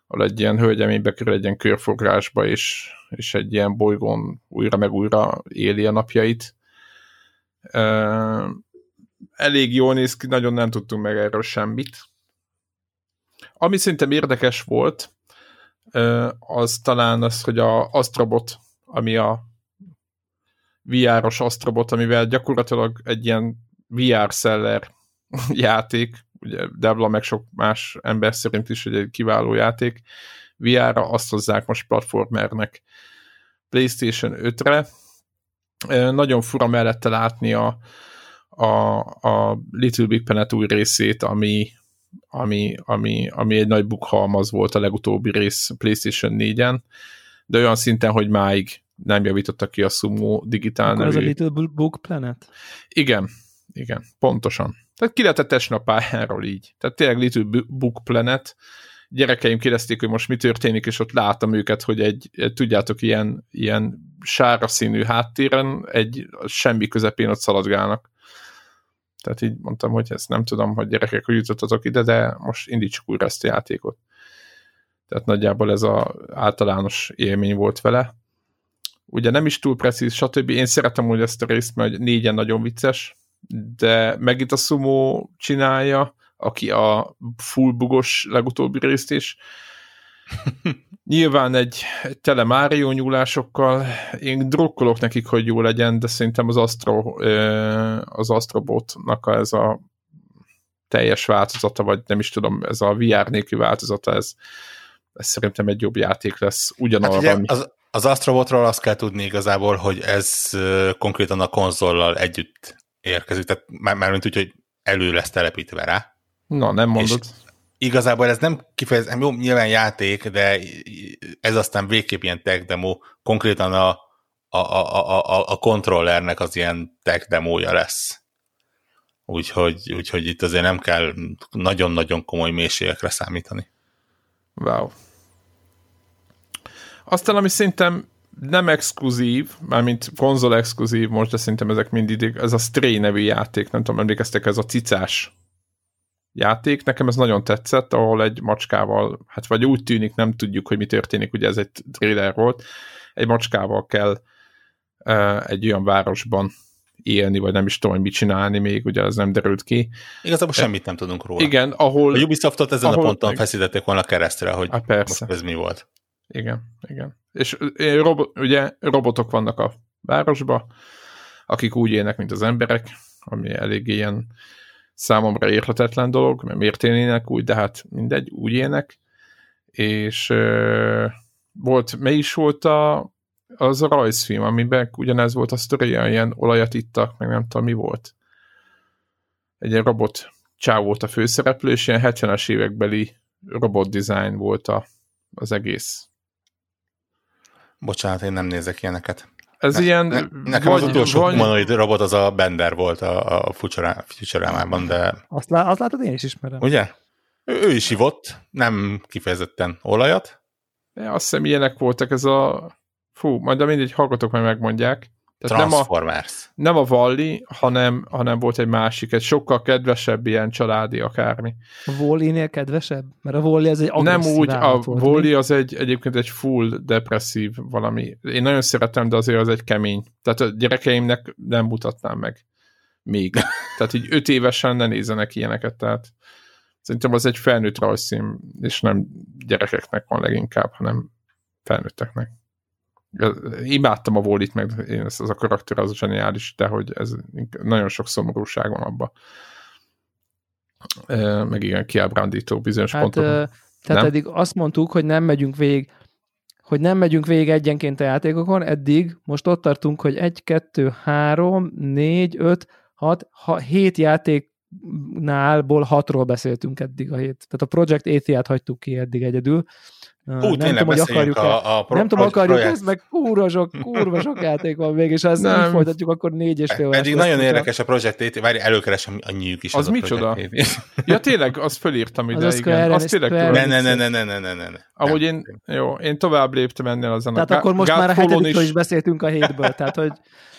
Speaker 3: ahol egy ilyen hölgyemény bekerül egy ilyen körforgásba, és, és egy ilyen bolygón újra meg újra éli a napjait. Elég jól néz ki, nagyon nem tudtunk meg erről semmit. Ami szerintem érdekes volt, az talán az, hogy a Astrobot, ami a VR-os Astrobot, amivel gyakorlatilag egy ilyen VR seller játék, ugye Devla meg sok más ember szerint is egy kiváló játék, VR-ra azt hozzák most platformernek PlayStation 5-re. Nagyon fura mellette látni a, a, a Little Big Planet új részét, ami, ami, ami, ami egy nagy bukhalmaz volt a legutóbbi rész PlayStation 4-en, de olyan szinten, hogy máig nem javítottak ki a Sumo digitál
Speaker 2: Akkor nevű. az a Little Book Planet?
Speaker 3: Igen, igen, pontosan. Tehát ki lehetett esni a pályáról így. Tehát tényleg Little Book Planet, gyerekeim kérdezték, hogy most mi történik, és ott láttam őket, hogy egy, egy tudjátok, ilyen, ilyen sára színű háttéren egy semmi közepén ott szaladgálnak. Tehát így mondtam, hogy ezt nem tudom, hogy gyerekek, hogy jutottatok ide, de most indítsuk újra ezt a játékot. Tehát nagyjából ez az általános élmény volt vele. Ugye nem is túl precíz, stb. Én szeretem úgy ezt a részt, mert négyen nagyon vicces, de megint a Sumo csinálja, aki a full bugos legutóbbi részt is. Nyilván egy, egy tele Mario nyúlásokkal, én drukkolok nekik, hogy jó legyen, de szerintem az Astro, az Astrobotnak ez a teljes változata, vagy nem is tudom, ez a VR nélkül változata, ez, ez szerintem egy jobb játék lesz ugyanarra. Hát ugye,
Speaker 4: az, az Astrobotról azt kell tudni igazából, hogy ez konkrétan a konzollal együtt érkezik, tehát már, már mint úgy, hogy elő lesz telepítve rá.
Speaker 3: Na, nem mondod. És
Speaker 4: igazából ez nem kifejezetten, jó, nyilván játék, de ez aztán végképp ilyen tech demo, konkrétan a, a, a, a, a kontrollernek az ilyen tech demója lesz. Úgyhogy, úgyhogy itt azért nem kell nagyon-nagyon komoly mélységekre számítani.
Speaker 3: Wow. Aztán, ami szerintem nem exkluzív, mármint konzol exkluzív most, de szerintem ezek mindig, ez a Stray nevű játék, nem tudom, emlékeztek, ez a cicás játék. Nekem ez nagyon tetszett, ahol egy macskával, hát vagy úgy tűnik, nem tudjuk, hogy mi történik, ugye ez egy trailer volt, egy macskával kell uh, egy olyan városban élni, vagy nem is tudom, hogy mit csinálni még, ugye ez nem derült ki.
Speaker 4: Igazából semmit nem tudunk róla.
Speaker 3: Igen, ahol...
Speaker 4: A Ubisoftot ezen ahol, a ponton feszítették volna keresztre, hogy
Speaker 3: hát persze.
Speaker 4: most ez mi volt.
Speaker 3: Igen, igen. És robo, ugye robotok vannak a városba, akik úgy élnek, mint az emberek, ami elég ilyen számomra érhetetlen dolog, mert miért élnének úgy, de hát mindegy, úgy élnek. És uh, volt, mely is volt a, az a rajzfilm, amiben ugyanez volt a sztori, ilyen olajat ittak, meg nem tudom mi volt. Egy ilyen robot csáv volt a főszereplő, és ilyen 70-es évekbeli robot design volt a, az egész.
Speaker 4: Bocsánat, én nem nézek ilyeneket.
Speaker 3: Ez ne, ilyen... Ne,
Speaker 4: nekem vagy, az utolsó vagy... humanoid robot az a Bender volt a, a Futurama-ban, de...
Speaker 2: Azt, lá, azt látod, én is ismerem.
Speaker 4: Ugye? Ő, ő is ivott, nem kifejezetten olajat.
Speaker 3: Ja, azt hiszem ilyenek voltak, ez a... Fú, majd de mindegy, hallgatok, majd megmondják.
Speaker 4: Tehát Transformers.
Speaker 3: Nem a, nem a Valli, hanem, hanem volt egy másik, egy sokkal kedvesebb ilyen családi akármi.
Speaker 2: A Wally-nél kedvesebb? Mert a Wally az egy
Speaker 3: Nem úgy, a Wally az egy, egyébként egy full depresszív valami. Én nagyon szeretem, de azért az egy kemény. Tehát a gyerekeimnek nem mutatnám meg. Még. Tehát így öt évesen ne nézzenek ilyeneket, tehát szerintem az egy felnőtt rajzszín, és nem gyerekeknek van leginkább, hanem felnőtteknek imádtam a Wallit, meg én ez, az a karakter az zseniális, de hogy ez nagyon sok szomorúság van abban. Meg igen, kiábrándító bizonyos hát, pontok.
Speaker 2: Tehát nem? eddig azt mondtuk, hogy nem megyünk végig hogy nem megyünk végig egyenként a játékokon, eddig most ott tartunk, hogy 1, 2, 3, 4, 5, 6, 7 játéknálból 6-ról beszéltünk eddig a hét. Tehát a Project Athia-t hagytuk ki eddig egyedül,
Speaker 4: Hú, nem tudom, hogy akarjuk
Speaker 2: a, a pro, Nem tudom, akarjuk projekt. ezt, meg kurva sok, kurva sok játék van még, és ha ezt nem. így folytatjuk, akkor négy és fél
Speaker 4: Pedig nagyon érdekes a Project várj, előkeresem a nyűk is.
Speaker 3: Az, az micsoda? ja, tényleg, azt fölírtam ide, az igen. Azt tényleg.
Speaker 4: Ne, ne, ne, ne, ne, ne, ne, ne.
Speaker 3: Ahogy én, jó, én tovább léptem ennél azon.
Speaker 2: Tehát akkor most már a hetedikről is beszéltünk a hétből, tehát hogy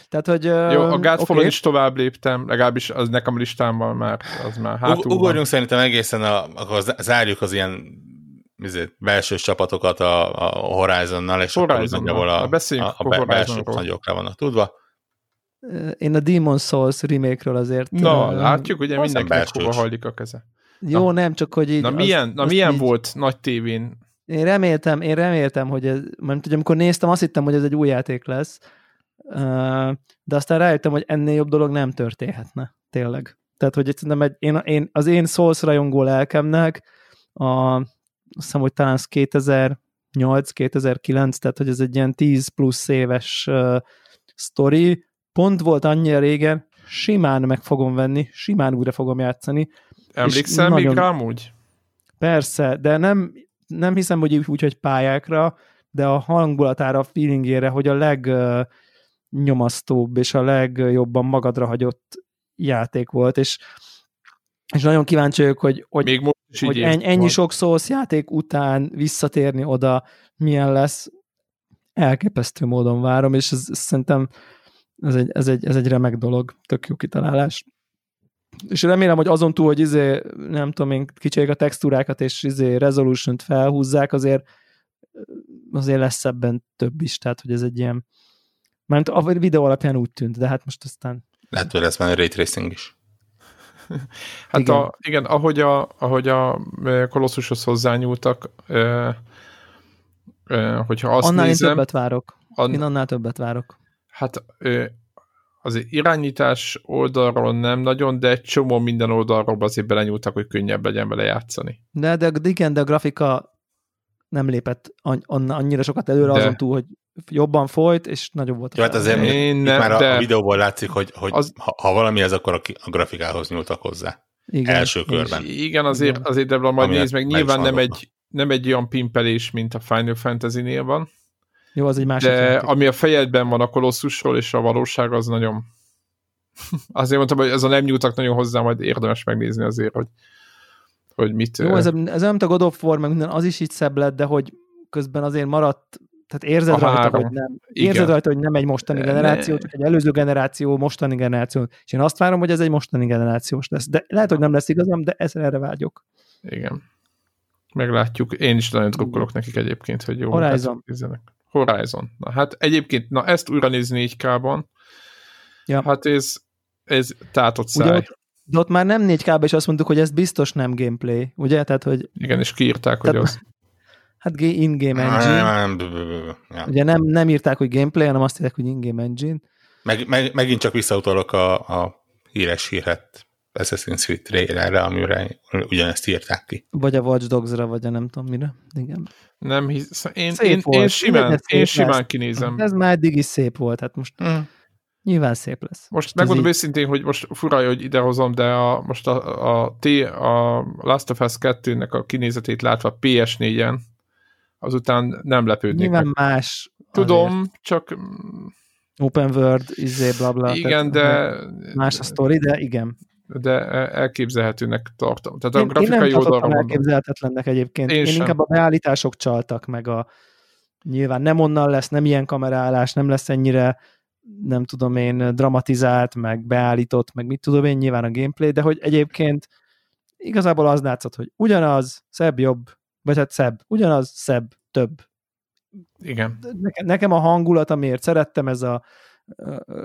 Speaker 2: tehát, hogy,
Speaker 3: Jó, a Godfall okay. is tovább léptem, legalábbis az nekem listámmal már, az már hátul
Speaker 4: Ugorjunk szerintem egészen, a, akkor zárjuk az ilyen izé, belső csapatokat a, a Horizonnal, és
Speaker 3: Horizon akkor a, a,
Speaker 4: a, a, a belső nagyokra vannak tudva.
Speaker 2: Én a Demon Souls remake-ről azért...
Speaker 3: Na, uh, látjuk, ugye mindenkinek hova hajlik a keze.
Speaker 2: Jó, na. nem, csak hogy így...
Speaker 3: Na milyen, az, na milyen így... volt nagy tévén
Speaker 2: én reméltem, én reméltem, hogy ez, mert ugye amikor néztem, azt hittem, hogy ez egy új játék lesz, de aztán rájöttem, hogy ennél jobb dolog nem történhetne, tényleg. Tehát, hogy szerintem egy, én, én, az én Souls rajongó lelkemnek a, azt hiszem, hogy talán 2008-2009, tehát, hogy ez egy ilyen 10 plusz éves uh, sztori, pont volt annyira régen, simán meg fogom venni, simán újra fogom játszani.
Speaker 3: Emlékszel még nagyon... rá amúgy?
Speaker 2: Persze, de nem, nem hiszem, hogy úgy, hogy pályákra, de a hangulatára, a feelingére, hogy a legnyomasztóbb és a legjobban magadra hagyott játék volt, és, és nagyon kíváncsi vagyok, hogy, hogy,
Speaker 3: Még most is
Speaker 2: hogy ennyi, ennyi sok szósz játék után visszatérni oda, milyen lesz, elképesztő módon várom, és ez, ez szerintem ez egy, ez, egy, ez egy remek dolog, tök jó kitalálás. És remélem, hogy azon túl, hogy izé, nem tudom én, kicsiek a textúrákat és izé resolution-t felhúzzák, azért azért lesz ebben több is, tehát hogy ez egy ilyen mert a videó alapján úgy tűnt, de hát most aztán...
Speaker 4: Lehet, hogy lesz már ray tracing is.
Speaker 3: hát igen. A, igen, ahogy a, ahogy a kolosszushoz hozzányúltak, ö, ö, hogyha azt
Speaker 2: annál
Speaker 3: nézem...
Speaker 2: én többet várok. An... Én annál többet várok.
Speaker 3: Hát ö, az irányítás oldalról nem nagyon, de egy csomó minden oldalról azért belenyúltak, hogy könnyebb legyen vele játszani.
Speaker 2: De, de, igen, de a grafika nem lépett annyira sokat előre de. azon túl, hogy jobban folyt, és nagyobb volt a
Speaker 4: Jó, hát azért Én nem, már de... a videóból látszik, hogy, hogy az... ha, ha valami ez, akkor a, a grafikához nyúltak hozzá. Igen. Első körben.
Speaker 3: És igen, azért, igen. azért Debla, majd nézd meg, nyilván nem egy, nem egy olyan pimpelés, mint a Final Fantasy-nél van,
Speaker 2: jó, az egy másik
Speaker 3: De játék. ami a fejedben van a kolosszusról, és a valóság az nagyon... azért mondtam, hogy ez a nem nyúltak nagyon hozzá, majd érdemes megnézni azért, hogy, hogy mit...
Speaker 2: Jó, ez, ez nem a God of War, meg minden, az is így szebb lett, de hogy közben azért maradt, tehát érzed rajta, három. hogy nem. Igen. Érzed rajta, hogy nem egy mostani generáció, csak egy előző generáció, mostani generáció. És én azt várom, hogy ez egy mostani generációs lesz. De lehet, hogy nem lesz igazam, de ezt erre vágyok.
Speaker 3: Igen. Meglátjuk. Én is nagyon drukkolok nekik egyébként, hogy jó.
Speaker 2: Horizon.
Speaker 3: Horizon. Na hát egyébként, na ezt újra nézni 4K-ban, ja. hát ez, ez tátott száj.
Speaker 2: Ugye ott, de ott már nem 4 k és azt mondtuk, hogy ez biztos nem gameplay, ugye? Tehát, hogy...
Speaker 3: Igen, és kiírták, hogy az.
Speaker 2: Hát in-game engine. Ugye nem, nem írták, hogy gameplay, hanem azt írták, hogy in-game engine.
Speaker 4: Meg, meg, megint csak visszautalok a, a híres hírhet Assassin's Creed trailerre, amire ugyanezt írták ki.
Speaker 2: Vagy a Watch Dogs-ra, vagy a nem tudom mire. Igen.
Speaker 3: Nem hisz, én, én, én, simán, én simán kinézem.
Speaker 2: Ez már eddig is szép volt, hát most mm. nyilván szép lesz.
Speaker 3: Most megmondom őszintén, hogy most fura, hogy idehozom, de a, most a, a, T, a Last of Us 2-nek a kinézetét látva PS4-en, azután nem lepődnék.
Speaker 2: Nyilván meg. más.
Speaker 3: Tudom, azért. csak...
Speaker 2: Open world, izé, bla, bla.
Speaker 3: Igen, de...
Speaker 2: Más a sztori, de igen
Speaker 3: de elképzelhetőnek tartom. Tehát én, a grafikai én nem
Speaker 2: elképzelhetetlennek egyébként. Én, én inkább a beállítások csaltak, meg a nyilván nem onnan lesz, nem ilyen kamerálás, nem lesz ennyire nem tudom én, dramatizált, meg beállított, meg mit tudom én, nyilván a gameplay, de hogy egyébként igazából az látszott, hogy ugyanaz, szebb, jobb, vagy hát szebb, ugyanaz, szebb, több.
Speaker 3: Igen.
Speaker 2: Nekem, nekem a hangulat, amiért szerettem, ez a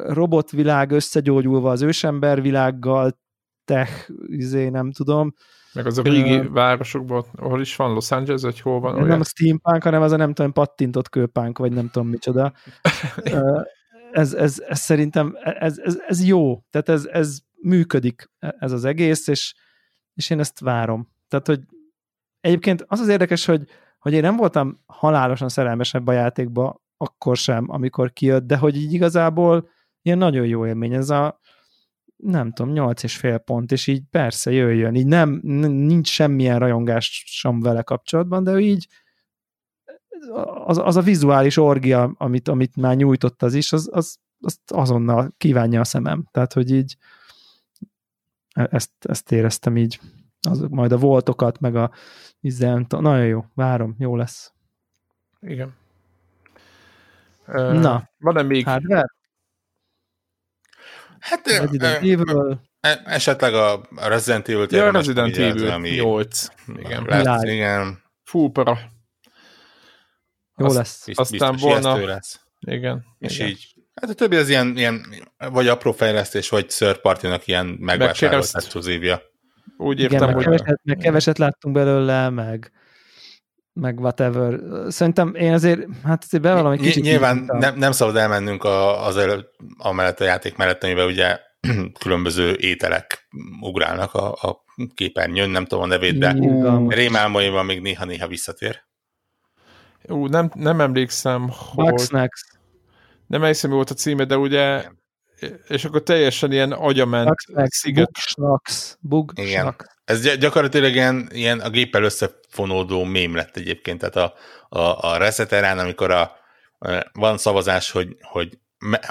Speaker 2: robotvilág összegyógyulva az ősember világgal, tech, izé, nem tudom.
Speaker 3: Meg az a régi uh, városokban, hol is van, Los Angeles, vagy hol van?
Speaker 2: Nem olyan? a steampunk, hanem az a nem tudom, pattintott kőpánk, vagy nem tudom micsoda. ez, ez, ez szerintem, ez, ez, ez jó, tehát ez, ez működik, ez az egész, és, és én ezt várom. Tehát, hogy egyébként az az érdekes, hogy, hogy én nem voltam halálosan szerelmesebb a játékba, akkor sem, amikor kijött, de hogy így igazából ilyen nagyon jó élmény. Ez a nem tudom, nyolc és fél pont, és így persze jöjjön. Így nem, nincs semmilyen rajongás sem vele kapcsolatban, de így az, az a vizuális orgia, amit, amit már nyújtott az is, az, az, az azonnal kívánja a szemem. Tehát, hogy így e, ezt, ezt éreztem így. Az, majd a voltokat, meg a izent, nagyon jó, várom, jó lesz.
Speaker 3: Igen.
Speaker 2: Na,
Speaker 3: van-e még?
Speaker 2: Hardware?
Speaker 4: Hát Resident Evil. E, esetleg a Resident Evil
Speaker 3: ja, Resident Evil ami 8. Igen.
Speaker 4: Lesz, igen.
Speaker 3: Fú, para.
Speaker 2: Jó Azt, lesz.
Speaker 3: Bizt, Aztán volna... Lesz. Igen.
Speaker 4: És
Speaker 3: igen.
Speaker 4: így Hát a többi az ilyen, ilyen vagy apró fejlesztés, vagy third party ilyen megvásárolt exkluzívja.
Speaker 3: Úgy értem,
Speaker 2: Igen, hogy... Keveset, meg keveset láttunk belőle, meg meg whatever. Szerintem én azért, hát azért bevallom egy kicsit...
Speaker 4: Nyilván nem, nem szabad elmennünk a, az amellett a játék mellett, amiben ugye különböző ételek ugrálnak a, a képernyőn, nem tudom a nevét, de rémálmaimban még néha-néha visszatér.
Speaker 3: Ú, nem, nem emlékszem, hogy...
Speaker 2: Bugsnax.
Speaker 3: Nem emlékszem, mi volt a címe, de ugye és akkor teljesen ilyen agyament sziget.
Speaker 2: Bugsnax. Bugsnax.
Speaker 4: Ez gy- gyakorlatilag ilyen, ilyen a géppel összefonódó mém lett egyébként, tehát a, a, a reseterán, amikor a, a, van szavazás, hogy, hogy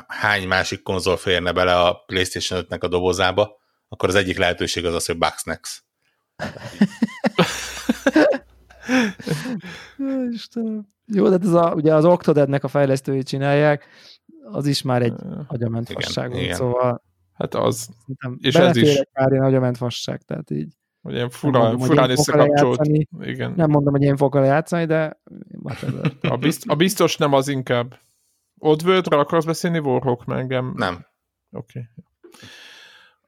Speaker 4: hány másik konzol férne bele a PlayStation 5-nek a dobozába, akkor az egyik lehetőség az az, hogy Bugsnax.
Speaker 2: Jó, Istenem. Jó, de hát ez a, ugye az Octodadnek a fejlesztői csinálják, az is már egy agyament fasság volt,
Speaker 4: igen.
Speaker 2: szóval
Speaker 3: Hát az,
Speaker 2: szerintem
Speaker 3: És ez is.
Speaker 2: pár ilyen agyament fasság, tehát így
Speaker 3: hogy ilyen
Speaker 2: Nem
Speaker 3: fura,
Speaker 2: mondom,
Speaker 3: furán összekapcsolt.
Speaker 2: játszani.
Speaker 3: Igen.
Speaker 2: nem mondom, hogy én fogok játszani, de.
Speaker 3: A, bizt, a biztos nem az inkább. Oddworldről akarsz beszélni, Warhawk, mert engem...
Speaker 4: Nem.
Speaker 3: Oké. Okay.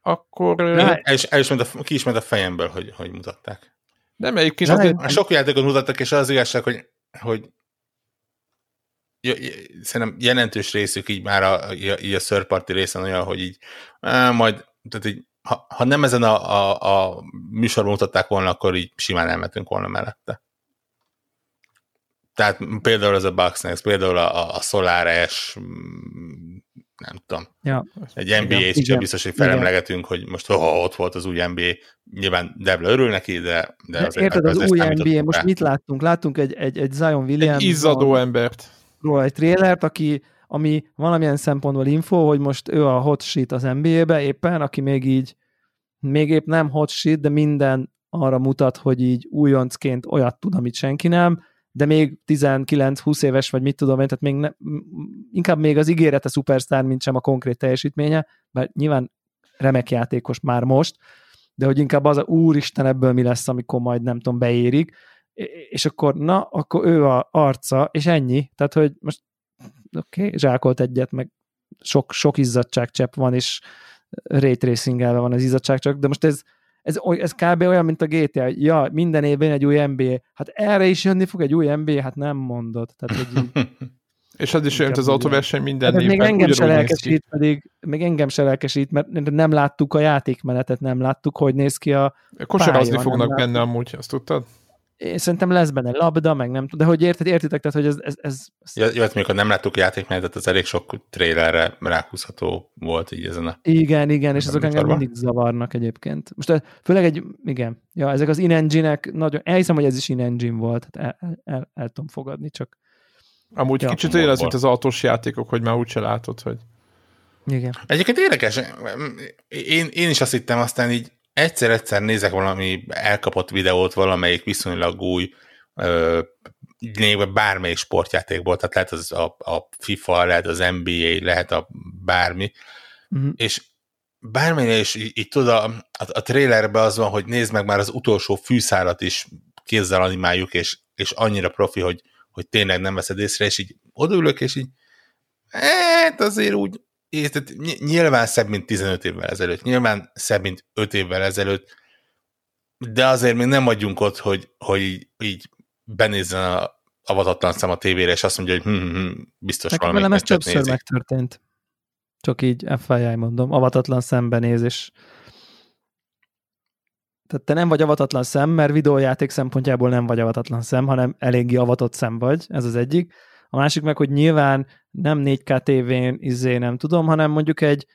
Speaker 3: Akkor...
Speaker 2: Ne,
Speaker 4: El is, el is ment a, ki is ment a fejemből, hogy, hogy mutatták.
Speaker 3: Nem, egyébként
Speaker 2: Ne,
Speaker 3: azért,
Speaker 4: Már sok játékot mutattak, és az igazság, hogy, hogy szerintem jelentős részük így már a, így a third party részen olyan, hogy így á, majd, tehát így, ha, ha nem ezen a, a, a műsorban mutatták volna, akkor így simán elmentünk volna mellette. Tehát például ez a Bugsnax, például a, a Solar S, mm, nem tudom,
Speaker 2: Ja.
Speaker 4: egy NBA-t sem biztos, hogy felemlegetünk, hogy most oh, ott volt az új NBA, nyilván Devla örül neki, de, de azért
Speaker 2: Érted, az
Speaker 4: azért
Speaker 2: új NBA, most
Speaker 4: rá.
Speaker 2: mit láttunk? Láttunk egy, egy, egy Zion Williams
Speaker 3: egy izzadó embert.
Speaker 2: Ról egy trélert, aki, ami valamilyen szempontból info, hogy most ő a hot shit az NBA-be éppen, aki még így, még épp nem hot shit, de minden arra mutat, hogy így újoncként olyat tud, amit senki nem, de még 19-20 éves, vagy mit tudom én, tehát még ne, inkább még az ígérete szupersztár, mint sem a konkrét teljesítménye, mert nyilván remek játékos már most, de hogy inkább az a úristen ebből mi lesz, amikor majd nem tudom, beérik, és akkor na, akkor ő a arca, és ennyi. Tehát, hogy most oké, okay, zsákolt egyet, meg sok, sok izzadságcsepp van, és ray tracingelve van az izzadságcsepp, de most ez, ez, ez kb. olyan, mint a GTA, ja, minden évben egy új NBA, hát erre is jönni fog egy új NBA, hát nem mondod. Tehát, hogy így,
Speaker 3: És az is olyan, az autóverseny minden
Speaker 2: Hát ez még
Speaker 3: évben
Speaker 2: engem se lelkesít, pedig még engem se lelkesít, mert nem láttuk a játékmenetet, nem láttuk, hogy néz ki a...
Speaker 3: Kosarazni
Speaker 2: pálya,
Speaker 3: fognak benne amúgy, azt tudtad?
Speaker 2: Én szerintem lesz benne labda, meg nem tudom, de hogy érted, értitek, tehát, hogy ez, ez, ez,
Speaker 4: Ja, Jó, hát mondjuk, ha nem láttuk a játékmenetet, az elég sok trailerre ráhúzható volt így ezen a...
Speaker 2: Igen, igen, és azok engem mindig zavarnak egyébként. Most főleg egy, igen, ja, ezek az in-engine-ek nagyon, elhiszem, hogy ez is in-engine volt, tehát el, el, el, el tudom fogadni, csak
Speaker 3: Amúgy
Speaker 2: Ja.
Speaker 3: kicsit olyan mint az autós játékok, hogy már úgyse látod, hogy
Speaker 2: igen.
Speaker 4: Egyébként érdekes, én, én is azt hittem, aztán így egyszer-egyszer nézek valami elkapott videót valamelyik viszonylag új ö, névben bármelyik sportjátékból, tehát lehet az a, a FIFA, lehet az NBA, lehet a bármi,
Speaker 2: Uh-huh.
Speaker 4: és bármennyire is így, így tudod, a, a, a trailerben az van, hogy nézd meg már az utolsó fűszálat is kézzel animáljuk, és, és annyira profi, hogy, hogy tényleg nem veszed észre, és így odaülök, és így hát azért úgy, tehát ny- nyilván szebb, mint 15 évvel ezelőtt, nyilván szebb, mint 5 évvel ezelőtt, de azért még nem adjunk ott, hogy, hogy így, így benézzen a avatatlan szem a tévére, és azt mondja, hogy hm, hm, hm, biztos
Speaker 2: Nekem
Speaker 4: valami
Speaker 2: velem ez többször
Speaker 4: nézi.
Speaker 2: megtörtént. Csak így FYI mondom, avatatlan szembenézés. Tehát te nem vagy avatatlan szem, mert videójáték szempontjából nem vagy avatatlan szem, hanem eléggé avatott szem vagy, ez az egyik. A másik meg, hogy nyilván nem 4K tévén, izé, nem tudom, hanem mondjuk egy,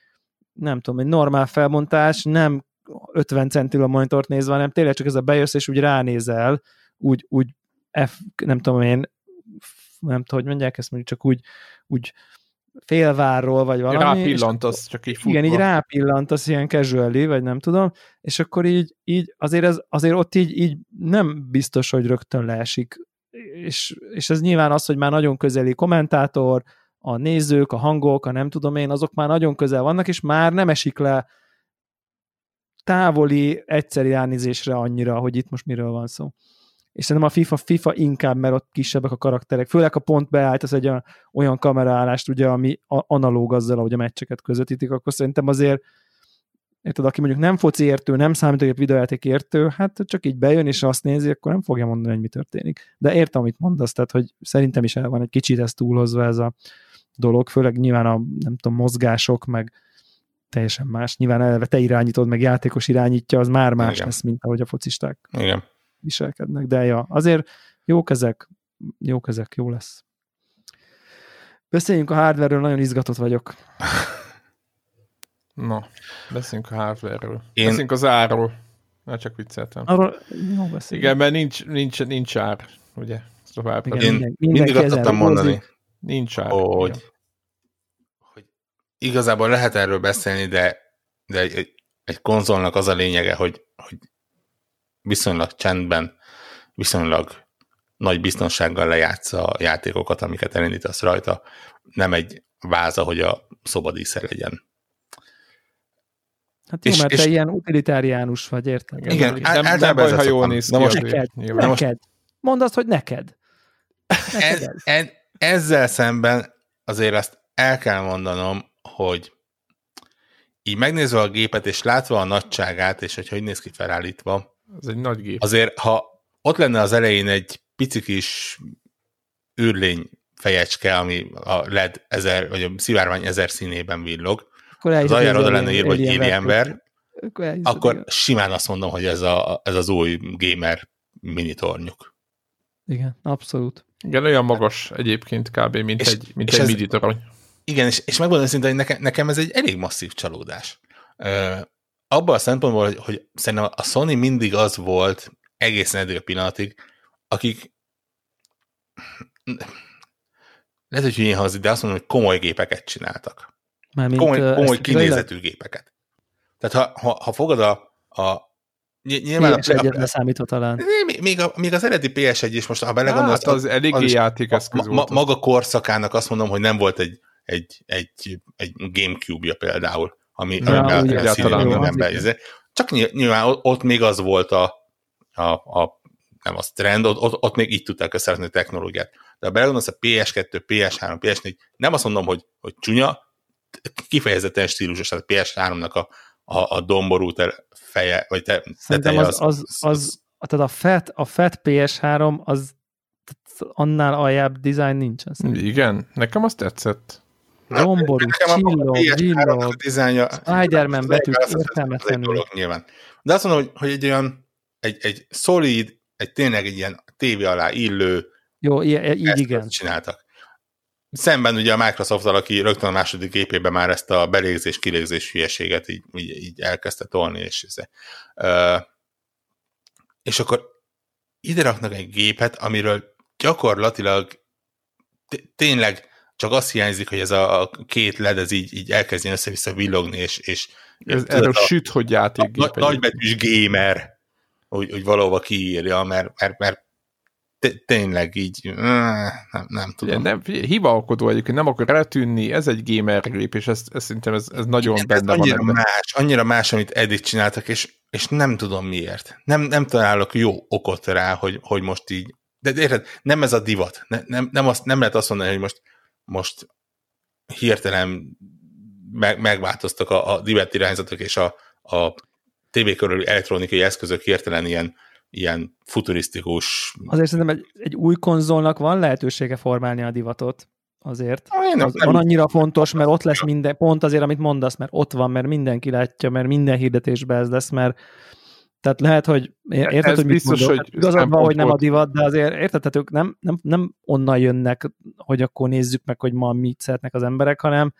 Speaker 2: nem tudom, egy normál felbontás, nem 50 centil a monitort nézve, hanem tényleg csak ez a bejössz, és úgy ránézel, úgy, úgy F, nem tudom én, nem tudom, hogy mondják ezt, mondjuk csak úgy, úgy félvárról, vagy valami.
Speaker 3: rápillantasz, csak így futva.
Speaker 2: igen, így rápillantasz ilyen casually, vagy nem tudom, és akkor így, így azért, ez, azért ott így, így nem biztos, hogy rögtön leesik. És, és ez nyilván az, hogy már nagyon közeli kommentátor, a nézők, a hangok, a nem tudom én, azok már nagyon közel vannak, és már nem esik le távoli, egyszeri ránézésre annyira, hogy itt most miről van szó. És szerintem a FIFA, FIFA inkább, mert ott kisebbek a karakterek. Főleg, ha pont beállítasz egy olyan, kameraállást, ugye, ami a- analóg azzal, ahogy a meccseket közvetítik, akkor szerintem azért Érted, aki mondjuk nem foci értő, nem számítógép videójáték értő, hát csak így bejön és azt nézi, akkor nem fogja mondani, hogy mi történik. De értem, amit mondasz, tehát hogy szerintem is el van egy kicsit ez túlhozva ez a dolog, főleg nyilván a nem tudom, mozgások, meg teljesen más. Nyilván eleve te irányítod, meg játékos irányítja, az már más
Speaker 4: Igen.
Speaker 2: lesz, mint ahogy a focisták
Speaker 4: Igen.
Speaker 2: viselkednek. De ja, azért jók ezek, jók ezek, jó lesz. Beszéljünk a hardware-ről, nagyon izgatott vagyok.
Speaker 3: Na, beszéljünk a hardware-ről.
Speaker 4: Én-.
Speaker 3: Beszéljünk az árról. Na, csak vicceltem.
Speaker 2: Arról jó beszéljünk.
Speaker 3: Igen, mert nincs, nincs, nincs ár, ugye? Ezt a
Speaker 2: Igen,
Speaker 3: Valve-nek.
Speaker 4: Én
Speaker 2: minden-
Speaker 4: mindig azt tudtam mondani.
Speaker 3: Nincs ár.
Speaker 4: hogy,
Speaker 3: Igen.
Speaker 4: hogy igazából lehet erről beszélni, de, de egy, egy konzolnak az a lényege, hogy, hogy viszonylag csendben, viszonylag nagy biztonsággal lejátsza a játékokat, amiket elindítasz rajta. Nem egy váza, hogy a szobadísze legyen.
Speaker 2: Hát jó,
Speaker 4: És-
Speaker 2: mert
Speaker 4: és-
Speaker 2: te ilyen utilitáriánus vagy, érted?
Speaker 4: Igen,
Speaker 3: nem,
Speaker 4: á-
Speaker 3: nem, nem baj, ha jól néz ki.
Speaker 4: Na most-
Speaker 2: Neked, neked. Mondd azt, hogy neked. Neked
Speaker 4: Ez,
Speaker 2: ez.
Speaker 4: ez, ezzel szemben azért azt el kell mondanom, hogy így megnézve a gépet, és látva a nagyságát, és hogy hogy néz ki felállítva,
Speaker 3: Ez egy nagy gép.
Speaker 4: azért ha ott lenne az elején egy pici kis űrlény fejecske, ami a LED ezer, vagy a szivárvány ezer színében villog,
Speaker 2: Akkor
Speaker 4: az aljára oda lenne írva, hogy éli ember,
Speaker 2: Akkor,
Speaker 4: akkor
Speaker 2: igen.
Speaker 4: simán azt mondom, hogy ez, a, ez az új gamer mini tornyuk.
Speaker 2: Igen, abszolút.
Speaker 3: Igen, olyan magas egyébként kb. mint
Speaker 4: És-
Speaker 3: egy, mint
Speaker 4: és
Speaker 3: egy
Speaker 4: ez-
Speaker 3: midi torony.
Speaker 4: Igen, és, és megmondom szinte, hogy nekem, nekem ez egy elég masszív csalódás. Ö, abban a szempontból, hogy, hogy szerintem a Sony mindig az volt egészen eddig a pillanatig, akik lehet, hogy hülyén hangzik, de azt mondom, hogy komoly gépeket csináltak.
Speaker 2: Mármint,
Speaker 4: Komoly, komoly kinézetű gépeket. Tehát ha, ha, ha fogod a, a ny- nyilván
Speaker 2: PS
Speaker 4: a,
Speaker 2: egyet
Speaker 4: a,
Speaker 2: leszámítva talán.
Speaker 4: még, a, még az eredeti PS1 is most, ha belegondolsz,
Speaker 3: Hát az eléggé
Speaker 4: az is-
Speaker 3: játékeszköz
Speaker 4: ma,
Speaker 3: volt.
Speaker 4: ma, maga korszakának azt mondom, hogy nem volt egy, egy, egy, egy Gamecube-ja például, ami,
Speaker 3: Ja,
Speaker 4: ami
Speaker 2: úgy
Speaker 4: be,
Speaker 3: egyáltalán
Speaker 4: színű
Speaker 3: nem.
Speaker 4: mindenbe.
Speaker 2: Az
Speaker 4: Ez- Csak ny- nyilván ott- még az volt a, a, a nem az trend, ott, ott, ott még így tudták összerakni a technológiát. De ha belegondolsz a PS2, PS3, PS4, nem azt mondom, hogy, hogy csúnya, kifejezetten stílusos, tehát a PS3-nak a, a, a domború feje, vagy te, teteje
Speaker 2: az, az, az, tehát a FAT, a FAT PS3 az annál aljább design nincsen. szerintem.
Speaker 3: Igen, nekem azt tetszett.
Speaker 2: Domború,
Speaker 4: a- a
Speaker 2: csillog,
Speaker 4: PS3-nak
Speaker 2: villog, Spider-Man
Speaker 4: az
Speaker 2: betűk
Speaker 4: az- az- az- az
Speaker 2: értelmetlenül.
Speaker 4: nyilván. De azt mondom, hogy, hogy egy olyan, egy, egy szolid, egy tényleg egy ilyen tévé alá illő
Speaker 2: Jó, így
Speaker 4: eszközt
Speaker 2: igen.
Speaker 4: csináltak. Szemben ugye a microsoft aki rögtön a második gépében már ezt a belégzés-kilégzés hülyeséget így, így, így elkezdte tolni, és, ez, ö, és akkor ide raknak egy gépet, amiről gyakorlatilag tényleg csak azt hiányzik, hogy ez a, két led ez így, így elkezdjen össze-vissza villogni, és, és
Speaker 3: Ez, erről süt, hogy játékgép.
Speaker 4: nagy, nagybetűs gamer, hogy, hogy valahova kiírja, mert, mert, mert tényleg így, mm, nem, nem
Speaker 3: Ugye,
Speaker 4: tudom.
Speaker 3: nem, figyelj, hivalkodó egyébként, nem akar eltűnni, ez egy gamer és ez, ez szerintem ez, ez nagyon
Speaker 4: Igen, ez
Speaker 3: benne van
Speaker 4: annyira
Speaker 3: ebben.
Speaker 4: más, annyira más, amit eddig csináltak, és, és nem tudom miért. Nem, nem találok jó okot rá, hogy, hogy most így, de érted, nem ez a divat. Ne, nem, nem, azt, nem lehet azt mondani, hogy most, most hirtelen meg, megváltoztak a, a divat irányzatok, és a, a TV körüli elektronikai eszközök hirtelen ilyen, ilyen futurisztikus
Speaker 2: Azért szerintem egy, egy új konzolnak van lehetősége formálni a divatot. Azért.
Speaker 4: Én nem-
Speaker 2: Az
Speaker 4: nem-
Speaker 2: van annyira fontos, mert ott lesz minden, pont azért, amit mondasz, mert ott van, mert mindenki látja, mert minden hirdetésben ez lesz, mert tehát lehet, hogy ér- érted,
Speaker 3: Ez
Speaker 2: hogy mit
Speaker 3: biztos,
Speaker 2: mondok?
Speaker 3: hogy
Speaker 2: Hát igazad van, hogy nem a divat, de azért érted, tehát ők nem, nem, nem onnan jönnek, hogy akkor nézzük meg, hogy ma mit szeretnek az emberek, hanem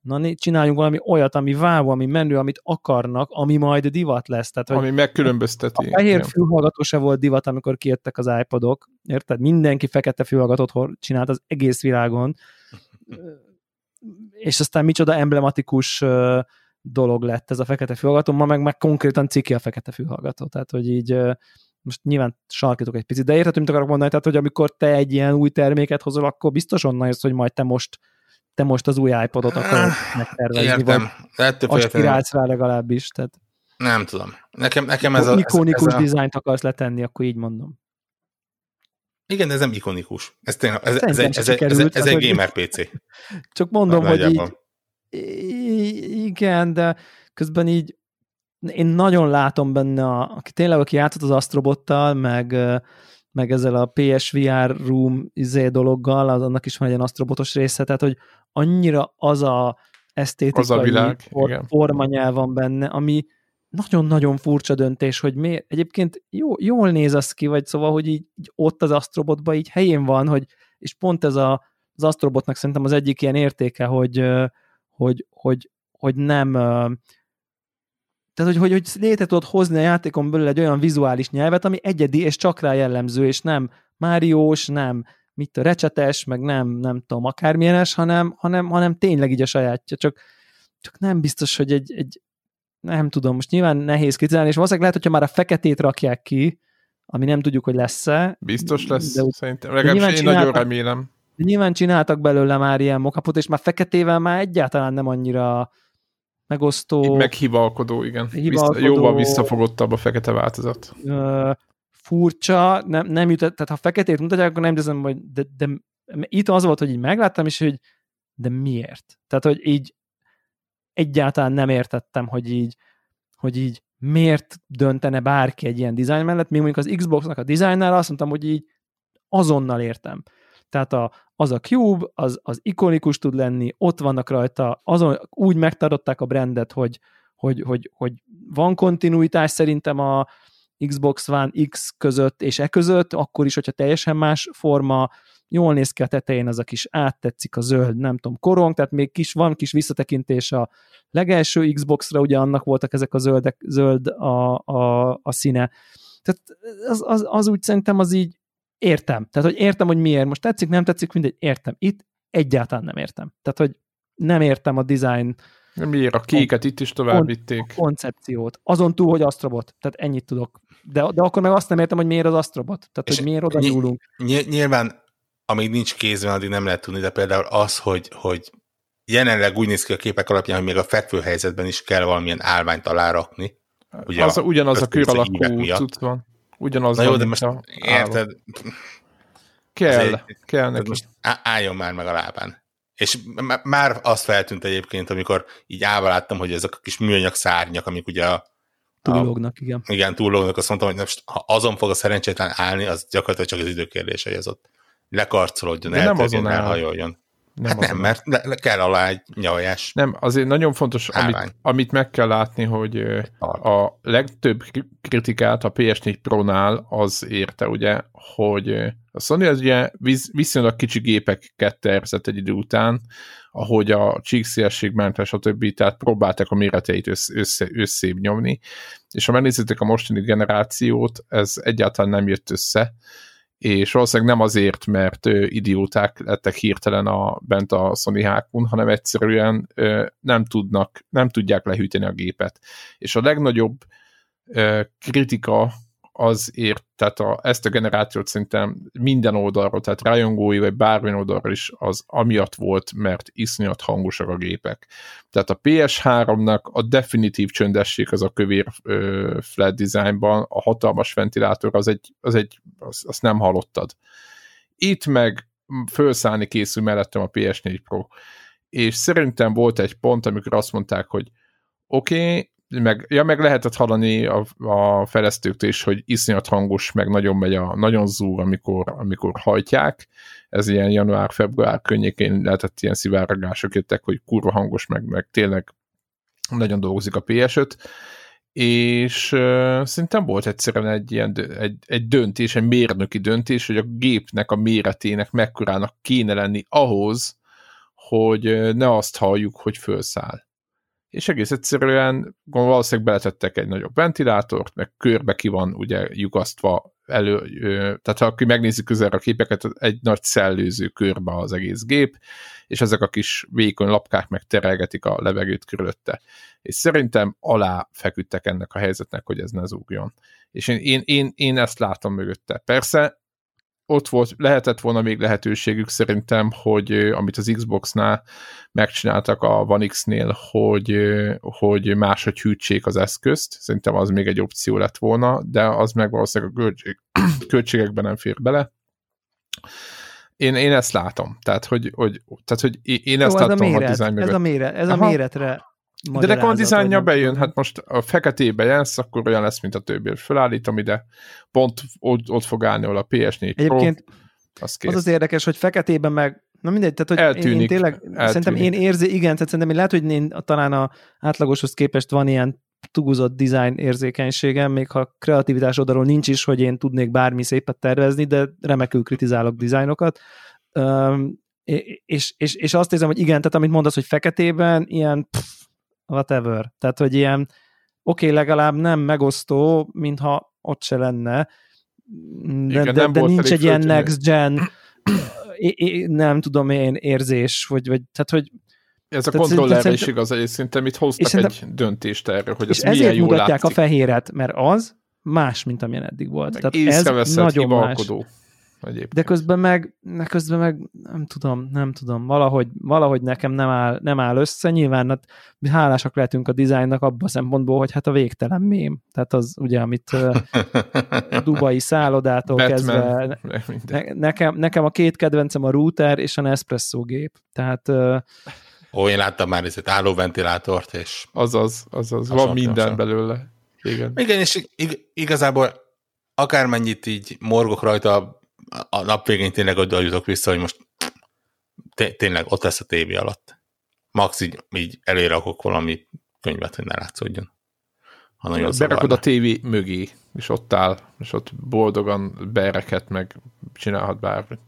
Speaker 2: na csináljunk valami olyat, ami vágó, ami menő, amit akarnak, ami majd divat lesz. Tehát,
Speaker 3: Ami megkülönbözteti.
Speaker 2: a fehér fülhallgató se volt divat, amikor kijöttek az iPodok, érted? Mindenki fekete fülhallgatót csinált az egész világon, és aztán micsoda emblematikus dolog lett ez a fekete fülhallgató, ma meg, meg konkrétan ciki a fekete fülhallgató, tehát hogy így most nyilván sarkítok egy picit, de érted, mit akarok mondani, tehát hogy amikor te egy ilyen új terméket hozol, akkor biztos onnan jössz, hogy majd te most te most az új iPodot akarod megtervezni, vagy
Speaker 4: Értem. De ettől
Speaker 2: aspirálsz rá legalábbis, tehát
Speaker 4: nem tudom. Nekem, nekem ez
Speaker 2: ez
Speaker 4: a... Ez,
Speaker 2: ikonikus
Speaker 4: ez a
Speaker 2: dizájnt akarsz letenni, akkor így mondom.
Speaker 4: igen, de ez nem ikonikus. Ez, tényleg, ez, ez, ez, ez,
Speaker 2: sikerült,
Speaker 4: ez
Speaker 2: tehát,
Speaker 4: egy gamer PC.
Speaker 2: Csak mondom, hogy így, igen, de közben így én nagyon látom benne, a, aki tényleg, aki játszott az Astrobottal, meg, meg ezzel a PSVR Room izé dologgal, az, annak is van egy ilyen Astrobotos része, tehát, hogy annyira az a esztétikai
Speaker 3: Az a világ,
Speaker 2: for,
Speaker 3: igen.
Speaker 2: formanyelv van benne, ami nagyon-nagyon furcsa döntés, hogy miért. Egyébként jó, jól néz az ki, vagy szóval, hogy így, így ott az Astrobotban így helyén van, hogy és pont ez a, az Astrobotnak szerintem az egyik ilyen értéke, hogy, hogy, hogy, hogy nem tehát, hogy, hogy, hogy létre tudod hozni a játékon belül egy olyan vizuális nyelvet, ami egyedi és csak rá jellemző, és nem Máriós, nem mit a recsetes, meg nem, nem tudom, akármilyenes, hanem, hanem, hanem tényleg így a sajátja, csak, csak nem biztos, hogy egy, egy nem tudom, most nyilván nehéz kritizálni, és valószínűleg lehet, hogyha már a feketét rakják ki, ami nem tudjuk, hogy lesz-e.
Speaker 3: Biztos lesz,
Speaker 2: de,
Speaker 3: szerintem. Legalábbis én nagyon remélem.
Speaker 2: nyilván csináltak belőle már ilyen mokapot, és már feketével már egyáltalán nem annyira megosztó.
Speaker 3: Meg hivalkodó, igen.
Speaker 2: Hivalkodó.
Speaker 3: Vissza, jóval visszafogottabb a fekete változat.
Speaker 2: ö, furcsa, nem, nem jut, tehát ha feketét mutatják, akkor nem érzem, hogy de, de, itt az volt, hogy így megláttam, és hogy de miért? Tehát, hogy így egyáltalán nem értettem, hogy így, hogy így miért döntene bárki egy ilyen dizájn mellett, még mondjuk az Xboxnak a dizájnnára azt mondtam, hogy így azonnal értem. Tehát a, az a Cube, az, az ikonikus tud lenni, ott vannak rajta, azon úgy megtartották a brandet, hogy, hogy, hogy, hogy van kontinuitás szerintem a Xbox One X között és e között, akkor is, hogyha teljesen más forma, jól néz ki a tetején az a kis áttetszik a zöld, nem tudom, korong, tehát még kis, van kis visszatekintés a legelső Xbox-ra, ugye annak voltak ezek a zöldek, zöld a, a, a színe. Tehát az, az, az úgy szerintem az így értem. Tehát, hogy értem, hogy miért. Most tetszik, nem tetszik, mindegy, értem. Itt egyáltalán nem értem. Tehát, hogy nem értem a design
Speaker 3: Miért a kéket itt is tovább vitték?
Speaker 2: koncepciót. Azon túl, hogy Astrobot. Tehát ennyit tudok. De, de akkor meg azt nem értem, hogy miért az Astrobot. Tehát,
Speaker 4: És
Speaker 2: hogy miért oda
Speaker 4: ny-
Speaker 2: nyúlunk.
Speaker 4: Ny- nyilván, amíg nincs kézben, addig nem lehet tudni, de például az, hogy, hogy jelenleg úgy néz ki a képek alapján, hogy még a fekvő helyzetben is kell valamilyen állványt alárakni. Ugye
Speaker 3: az,
Speaker 4: a
Speaker 3: ugyanaz a kör alakú cucc van. Ugyanaz
Speaker 4: Na jó,
Speaker 3: van,
Speaker 4: de most
Speaker 3: a
Speaker 4: érted,
Speaker 3: Kell,
Speaker 4: azért-
Speaker 3: kell neki.
Speaker 4: most álljon már meg a lábán. És m- már azt feltűnt egyébként, amikor így állva láttam, hogy ezek a kis műanyag szárnyak, amik ugye a, a,
Speaker 2: Túlógnak, igen.
Speaker 4: igen, túllógnak, azt mondtam, hogy most, ha azon fog a szerencsétlen állni, az gyakorlatilag csak az idő kérdése, hogy az ott lekarcolódjon,
Speaker 3: áll.
Speaker 4: elhajoljon.
Speaker 3: Nem,
Speaker 4: Hát nem,
Speaker 3: azon.
Speaker 4: mert le, le kell alá egy nyavajás.
Speaker 3: Nem, azért nagyon fontos, amit, amit meg kell látni, hogy a legtöbb kri- kritikát a PS4 Pro-nál az érte, ugye, hogy a Sony az ugye visz- viszonylag kicsi gépeket tervezett egy idő után, ahogy a csíkszélességmentes, stb. Tehát próbálták a méreteit össze, össze, összébb nyomni, és ha megnézitek a mostani generációt, ez egyáltalán nem jött össze, és valószínűleg nem azért, mert ö, idióták lettek hirtelen a, bent a Sony hákun, hanem egyszerűen ö, nem tudnak, nem tudják lehűteni a gépet. És a legnagyobb ö, kritika az ért, tehát a, ezt a generációt szerintem minden oldalról, tehát rajongói vagy bármilyen oldalról is az amiatt volt, mert iszonyat hangosak a gépek. Tehát a PS3-nak a definitív csöndesség az a kövér ö, flat designban, a hatalmas ventilátor az egy, az egy azt, azt nem hallottad. Itt meg felszállni készül mellettem a PS4 Pro. És szerintem volt egy pont, amikor azt mondták, hogy oké, okay, meg, ja, meg lehetett hallani a, a fejlesztőktől is, hogy iszonyat hangos, meg nagyon megy a, nagyon zúg, amikor, amikor hajtják. Ez ilyen január-február környékén lehetett ilyen szivárgások jöttek, hogy kurva hangos, meg, meg tényleg nagyon dolgozik a PS5 és uh, szerintem volt egyszerűen egy ilyen egy, egy döntés, egy mérnöki döntés, hogy a gépnek a méretének mekkorának kéne lenni ahhoz, hogy ne azt halljuk, hogy fölszáll. És egész egyszerűen valószínűleg beletettek egy nagyobb ventilátort, meg körbe ki van ugye lyukasztva elő, tehát ha aki megnézi közelre a képeket, egy nagy szellőző körbe az egész gép, és ezek a kis vékony lapkák meg terelgetik a levegőt körülötte. És szerintem alá feküdtek ennek a helyzetnek, hogy ez ne zúgjon. És én, én, én, én ezt látom mögötte. Persze ott volt, lehetett volna még lehetőségük szerintem, hogy amit az Xboxnál megcsináltak a One X-nél, hogy, hogy máshogy hűtsék az eszközt. Szerintem az még egy opció lett volna, de az meg valószínűleg a költség, költségekben nem fér bele. Én, én ezt látom. Tehát, hogy, hogy, tehát, hogy én ezt
Speaker 2: Jó, ez a
Speaker 3: láttam a
Speaker 2: méret,
Speaker 3: design mögött.
Speaker 2: ez a méret, ez a méretre
Speaker 3: De nekem a dizájnja bejön, hát most a feketébe jelsz, akkor olyan lesz, mint a többi. Fölállítom ide, pont ott, ott fog állni, ahol a PS4 Pro,
Speaker 2: Egyébként
Speaker 3: az kész.
Speaker 2: az az érdekes, hogy feketében meg, na mindegy, tehát hogy én, én
Speaker 3: Eltűnik,
Speaker 2: tényleg,
Speaker 3: eltűnik.
Speaker 2: szerintem én érzi, igen, tehát szerintem én lehet, hogy én talán a átlagoshoz képest van ilyen tuguzott design érzékenységem, még ha kreativitás oldalról nincs is, hogy én tudnék bármi szépet tervezni, de remekül kritizálok dizájnokat. Um, és, és, és azt érzem, hogy igen, tehát amit mondasz, hogy feketében ilyen pff, whatever. Tehát, hogy ilyen oké, okay, legalább nem megosztó, mintha ott se lenne, de,
Speaker 3: Igen,
Speaker 2: de,
Speaker 3: nem
Speaker 2: de nincs egy ilyen next gen é- é- nem tudom én érzés, vagy, vagy tehát, hogy
Speaker 3: Ez a kontrollerre is igaz, és szerintem itt hoztak
Speaker 2: szerintem-
Speaker 3: egy döntést erre, hogy ez milyen jól
Speaker 2: mutatják
Speaker 3: látszik.
Speaker 2: a fehéret, mert az más, mint amilyen eddig volt.
Speaker 3: Meg
Speaker 2: Tehát ez nagyon más.
Speaker 3: Egyébként.
Speaker 2: De közben meg, de közben meg nem tudom, nem tudom, valahogy, valahogy nekem nem áll, nem áll össze, nyilván hát, mi hálásak lehetünk a dizájnnak abban a szempontból, hogy hát a végtelen mém. Tehát az ugye, amit dubai szállodától
Speaker 3: Batman,
Speaker 2: kezdve, ne, nekem, nekem a két kedvencem a router és a Nespresso gép. Tehát
Speaker 4: Ó, én láttam már ezt álló ventilátort, és
Speaker 3: Azaz, azaz, van minden
Speaker 4: hasonló.
Speaker 3: belőle. Igen.
Speaker 4: igen, és ig- igazából akármennyit így morgok rajta, a nap végén tényleg oda jutok vissza, hogy most té- tényleg ott lesz a tévé alatt. Max így, így elérakok valami könyvet, hogy ne látszódjon. Ha nagyon
Speaker 3: Berakod a tévé mögé, és ott áll, és ott boldogan bereket, meg csinálhat bármit.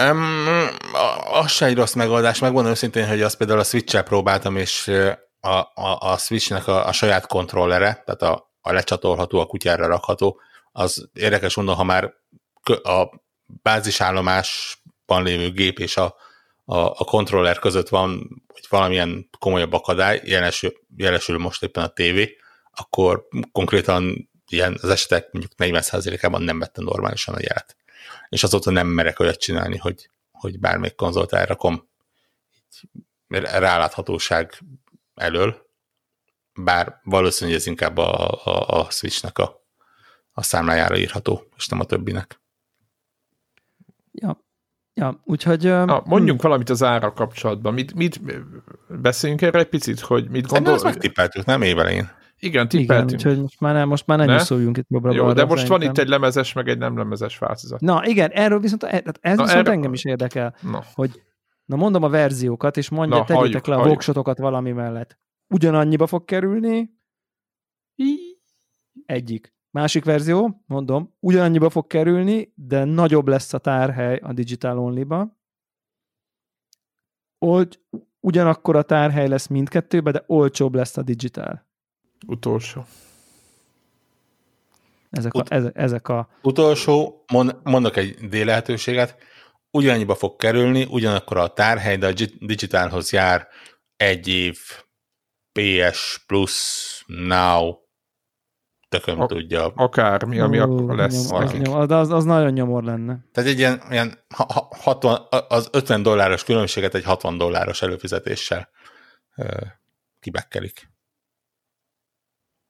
Speaker 4: Um, az se egy rossz megoldás. Megmondom őszintén, hogy azt például a Switch-el próbáltam, és a, a, a Switch-nek a, a saját kontrollere, tehát a, a lecsatolható, a kutyára rakható, az érdekes mondom, ha már a bázisállomásban lévő gép és a, a, a kontroller között van hogy valamilyen komolyabb akadály, jelesül, jelesül most éppen a tévé, akkor konkrétan ilyen az esetek mondjuk 40%-ában nem vette normálisan a jelet és azóta nem merek olyat csinálni, hogy, hogy bármelyik konzolt elrakom ráláthatóság elől, bár valószínű, hogy ez inkább a, a, a Switch-nek a, a számlájára írható, és nem a többinek.
Speaker 2: Ja, úgyhogy
Speaker 3: Na, mondjunk valamit az ára kapcsolatban. Mit, mit beszéljünk erre egy picit, hogy mit gondol?
Speaker 4: ezt megtippeltük, nem évelején?
Speaker 3: Igen,
Speaker 2: igen,
Speaker 3: tippeltünk.
Speaker 2: úgyhogy most már, nem, most már ne,
Speaker 3: Ne?
Speaker 2: nyúszoljunk itt jobbra
Speaker 3: Jó,
Speaker 2: balra,
Speaker 3: de most van
Speaker 2: szerintem.
Speaker 3: itt egy lemezes, meg egy nem lemezes változat.
Speaker 2: Na igen, erről viszont, e- ez
Speaker 3: Na,
Speaker 2: viszont
Speaker 3: erről-
Speaker 2: engem is érdekel,
Speaker 3: Na,
Speaker 2: hogy na mondom a verziókat, és mondja,
Speaker 3: Na,
Speaker 2: tegyétek
Speaker 3: halljuk,
Speaker 2: le a
Speaker 3: halljuk.
Speaker 2: voksotokat valami mellett. Ugyanannyiba fog kerülni, egyik. Másik verzió, mondom, ugyanannyiba fog kerülni, de nagyobb lesz a tárhely a Digital Only-ba. Old, ugyanakkor a tárhely lesz mindkettőbe, de olcsóbb lesz a Digital.
Speaker 3: utolsó.
Speaker 2: Ezek a,
Speaker 4: Ut-
Speaker 2: ezek, ezek a
Speaker 4: Utolsó, mond, mondok egy D lehetőséget, ugyannyiba fog kerülni, ugyanakkor a tárhely, de a gi- digitálhoz jár egy év PS Plus Now, tököm
Speaker 3: A-
Speaker 4: tudja.
Speaker 3: Akármi, ami
Speaker 2: Ó,
Speaker 3: akkor lesz.
Speaker 2: nyom- nyom, az, az, az nagyon nyomor lenne.
Speaker 4: Tehát egy ilyen, ilyen ha- ha- 60, az 50 dolláros különbséget egy 60 dolláros előfizetéssel ö, kibekkelik.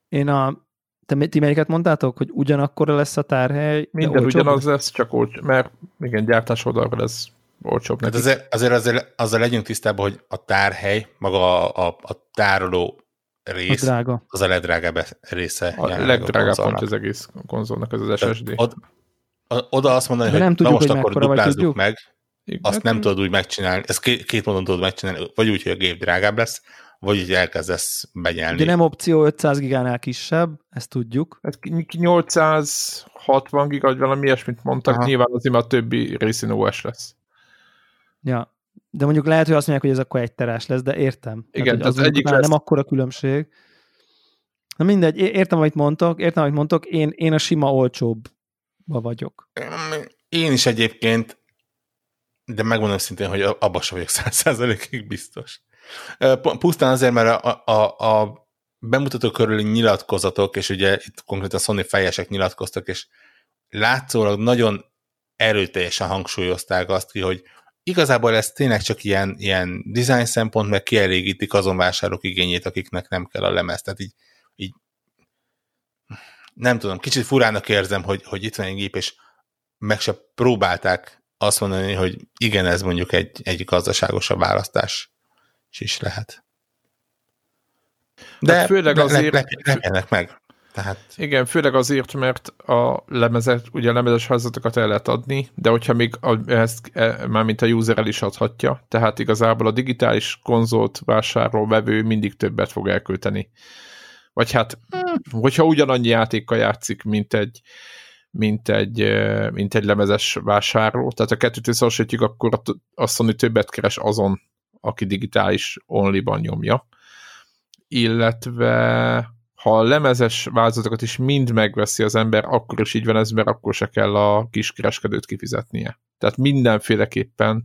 Speaker 2: Én a te, ti melyiket mondtátok, hogy ugyanakkora lesz a tárhely? de
Speaker 3: Minden ugyanaz
Speaker 2: lesz?
Speaker 3: csak olcsó, mert igen, gyártás oldalra lesz olcsóbb neki.
Speaker 4: azért, azért, azért azzal legyünk tisztában, hogy a tárhely, maga a, a, a tároló
Speaker 2: Az
Speaker 4: rész,
Speaker 2: drága.
Speaker 4: az a legdrágább része.
Speaker 3: A legdrágább
Speaker 4: konzolnak.
Speaker 3: pontja az egész konzolnak, az az SSD.
Speaker 4: Od, oda azt mondani,
Speaker 2: De
Speaker 4: hogy
Speaker 2: nem
Speaker 4: na
Speaker 2: tudjuk,
Speaker 4: most
Speaker 2: hogy
Speaker 4: akkor duplázzuk meg,
Speaker 3: Igen,
Speaker 4: azt
Speaker 3: hát
Speaker 4: nem tudod úgy megcsinálni, ezt két, két módon tudod megcsinálni, vagy úgy, hogy a gép drágább lesz, vagy úgy elkezdesz benyelni.
Speaker 2: Ugye nem opció 500 gigánál kisebb, ezt tudjuk.
Speaker 3: Hát ki- ki 860 giga, vagy valami ilyesmit mondtak,
Speaker 4: Aha.
Speaker 3: nyilván azért mert a többi részén OS lesz.
Speaker 2: Ja. De mondjuk lehet, hogy azt mondják, hogy ez akkor egy terás lesz, de értem.
Speaker 3: Igen, tehát
Speaker 2: az
Speaker 3: egyik lesz-
Speaker 2: nem akkora különbség. Na mindegy, értem, amit mondtok, értem, amit mondtok, én, én a sima olcsóbbba vagyok.
Speaker 4: Én is egyébként, de megmondom szintén, hogy abban sem vagyok száz százalékig biztos. Pu- Pusztán azért, mert a, a, a bemutató körüli nyilatkozatok, és ugye itt konkrétan Sony fejesek nyilatkoztak, és látszólag nagyon erőteljesen hangsúlyozták azt ki, hogy igazából ez tényleg csak ilyen, ilyen design szempont, meg kielégítik azon vásárlók igényét, akiknek nem kell a lemez. Tehát így, így nem tudom, kicsit furának érzem, hogy, hogy itt van egy gép, és meg se próbálták azt mondani, hogy igen, ez mondjuk egy, egy gazdaságosabb választás is lehet. De
Speaker 3: Hát főleg
Speaker 4: le-
Speaker 3: azért-
Speaker 4: lepjenek meg. Tehát
Speaker 3: Igen, főleg azért, mert a lemezet, ugye a lemezes házatokat el lehet adni, de hogyha még a, ezt e, mármint a user el is adhatja, tehát igazából a digitális konzolt vásárló vevő mindig többet fog elkölteni. Vagy hát, hogyha ugyanannyi játékkal játszik, mint egy, mint egy, eh, mint egy lemezes vásárló, tehát a kettőt összehasonlítjuk, akkor a Sony többet keres azon, aki digitális only-ban nyomja. Illetve ha a lemezes változatokat is mind megveszi az ember, akkor is így van ez, mert akkor se kell a kiskereskedőt kifizetnie. Tehát mindenféleképpen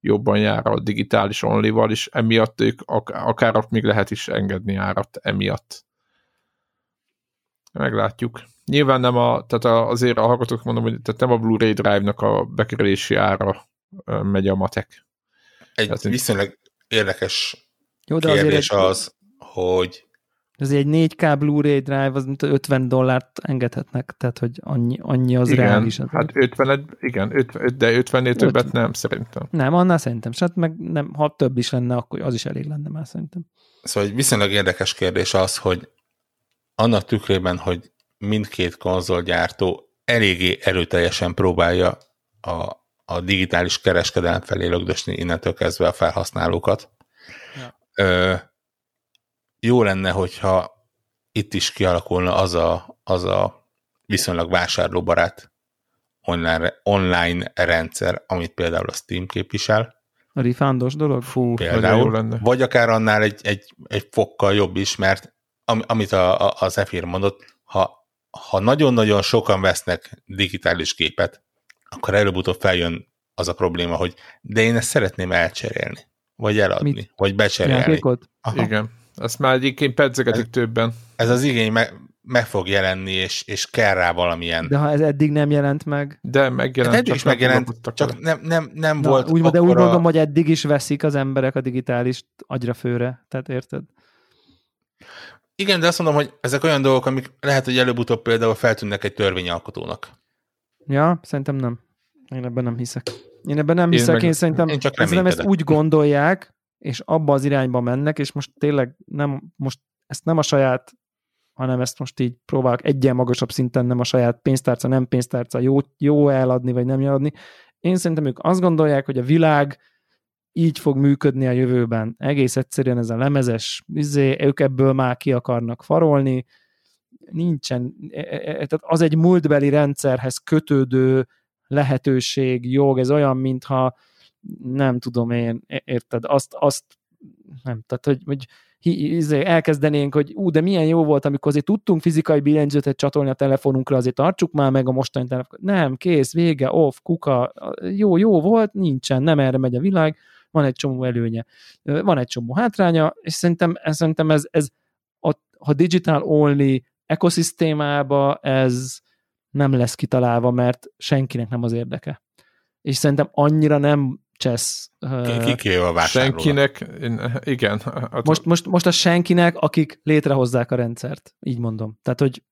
Speaker 3: jobban jár a digitális only-val, és emiatt ők ak- akár ott még lehet is engedni árat emiatt. Meglátjuk. Nyilván nem a, tehát azért a hallgatók mondom, hogy tehát nem a Blu-ray Drive-nak a bekerülési ára megy a matek.
Speaker 4: egy
Speaker 3: Hát,
Speaker 4: viszonylag érdekes
Speaker 2: Jó, de azért
Speaker 4: kérdés
Speaker 2: egy,
Speaker 4: az, hogy
Speaker 2: azért egy 4K Blu-ray drive az mint 50 dollárt engedhetnek, tehát hogy annyi, annyi az
Speaker 3: igen,
Speaker 2: reális. Az
Speaker 3: hát 50, igen, 50, de 50-nél többet nem szerintem.
Speaker 2: Nem, annál szerintem. Hát meg nem, ha több is lenne, akkor az is elég lenne már szerintem.
Speaker 4: Szóval egy viszonylag érdekes kérdés az, hogy annak tükrében, hogy mindkét konzolgyártó eléggé erőteljesen próbálja a, a digitális kereskedelem felé lögdösni innentől kezdve a felhasználókat.
Speaker 2: Ja.
Speaker 4: Ö, jó lenne, hogyha itt is kialakulna az a, az a viszonylag vásárlóbarát online, online rendszer, amit például a Steam képvisel,
Speaker 2: A refundos dolog?
Speaker 3: Fú, nagyon jó
Speaker 4: például,
Speaker 3: lenne.
Speaker 4: vagy akár annál egy, egy, egy fokkal jobb is, mert am, amit a, a, az Efir mondott, ha, ha nagyon-nagyon sokan vesznek digitális gépet, akkor előbb-utóbb feljön az a probléma, hogy de én ezt szeretném elcserélni, vagy eladni,
Speaker 2: Mit?
Speaker 4: vagy becserélni.
Speaker 3: Igen. Ezt már egyébként pedzegetik többen.
Speaker 4: Ez az igény meg, meg fog jelenni, és, és kell rá valamilyen.
Speaker 2: De ha ez eddig nem jelent meg,
Speaker 3: De megjelent.
Speaker 4: Hát eddig is
Speaker 3: nem
Speaker 4: megjelent, csak nem, nem, nem
Speaker 2: Na,
Speaker 4: volt
Speaker 2: úgy, de úgy
Speaker 4: akkora-
Speaker 2: mondom, hogy eddig is veszik az emberek a digitális agyra főre. Tehát érted?
Speaker 4: Igen, de azt mondom, hogy ezek olyan dolgok, amik lehet, hogy előbb-utóbb például feltűnnek egy törvényalkotónak.
Speaker 2: Ja, szerintem nem. Én ebben nem hiszek. Én ebben nem
Speaker 3: Én
Speaker 2: hiszek,
Speaker 3: meg-
Speaker 2: én szerintem,
Speaker 4: én csak
Speaker 2: szerintem ezt úgy gondolják, és abba az irányba mennek, és most tényleg nem, most ezt nem a saját, hanem ezt most így próbálok egyen magasabb szinten, nem a saját pénztárca, nem pénztárca, jó, jó eladni, vagy nem eladni. Én szerintem ők azt gondolják, hogy a világ így fog működni a jövőben. Egész egyszerűen ez a lemezes, izé, ők ebből már ki akarnak farolni, nincsen, e- e- e- tehát az egy múltbeli rendszerhez kötődő lehetőség, jog, ez olyan, mintha nem tudom én, érted, azt, azt nem, tehát, hogy, hogy izé, elkezdenénk, hogy ú, de milyen jó volt, amikor azért tudtunk fizikai billentyűzetet csatolni a telefonunkra, azért tartsuk már meg a mostani telefon. Nem, kész, vége, off, kuka, jó, jó volt, nincsen, nem erre megy a világ, van egy csomó előnye, van egy csomó hátránya, és szerintem, szerintem ez, ez a, ha digital only ekoszisztémába ez nem lesz kitalálva, mert senkinek nem az érdeke. És szerintem annyira nem csesz. ö,
Speaker 4: Ki- Kikéve a vásárlónak.
Speaker 3: Senkinek, igen.
Speaker 2: Most, most, most a senkinek, akik létrehozzák a rendszert. Így mondom. Tehát, hogy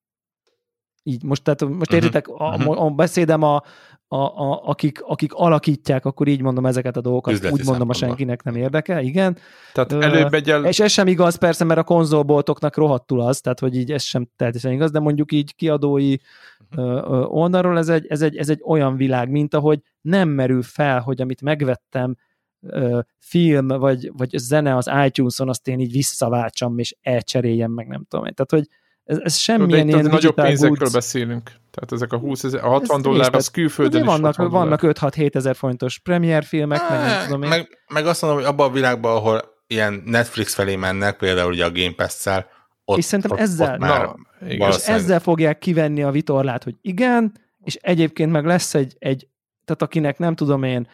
Speaker 2: így, most, tehát, most
Speaker 4: Mhm.
Speaker 2: értitek, a,
Speaker 4: Mhm.
Speaker 2: a beszédem a, a, a, akik, akik alakítják, akkor így mondom ezeket a dolgokat,
Speaker 4: Üzleti
Speaker 2: úgy mondom a senkinek nem érdeke, igen.
Speaker 3: Tehát
Speaker 2: Ö,
Speaker 3: előbb megy el,
Speaker 2: És ez sem igaz persze, mert a konzolboltoknak rohadtul az, tehát hogy így ez sem teljesen igaz, de mondjuk így kiadói ö, oldalról ez egy, ez, egy, ez egy olyan világ, mint ahogy nem merül fel, hogy amit megvettem film vagy, vagy zene az iTunes-on, azt én így visszaváltsam és elcseréljem meg, nem tudom én. Tehát, hogy ez, ez
Speaker 3: de
Speaker 2: semmilyen
Speaker 3: itt
Speaker 2: ilyen
Speaker 3: nagyobb pénzekről
Speaker 2: goods.
Speaker 3: beszélünk. Tehát ezek a 20 ezer, a 60
Speaker 2: Ez
Speaker 3: dollár, az külföldön is
Speaker 2: vannak,
Speaker 3: 60 dollár.
Speaker 2: vannak 5-6-7 ezer fontos premier filmek, meg nem tudom én.
Speaker 4: meg, meg azt mondom, hogy abban a világban, ahol ilyen Netflix felé mennek, például ugye a Game Pass-szel, ott,
Speaker 2: És szerintem
Speaker 4: ott,
Speaker 2: ezzel-
Speaker 4: ott már
Speaker 3: Na, igen.
Speaker 2: és ezzel fogják kivenni a vitorlát, hogy igen, és egyébként meg lesz egy, egy tehát akinek nem tudom én,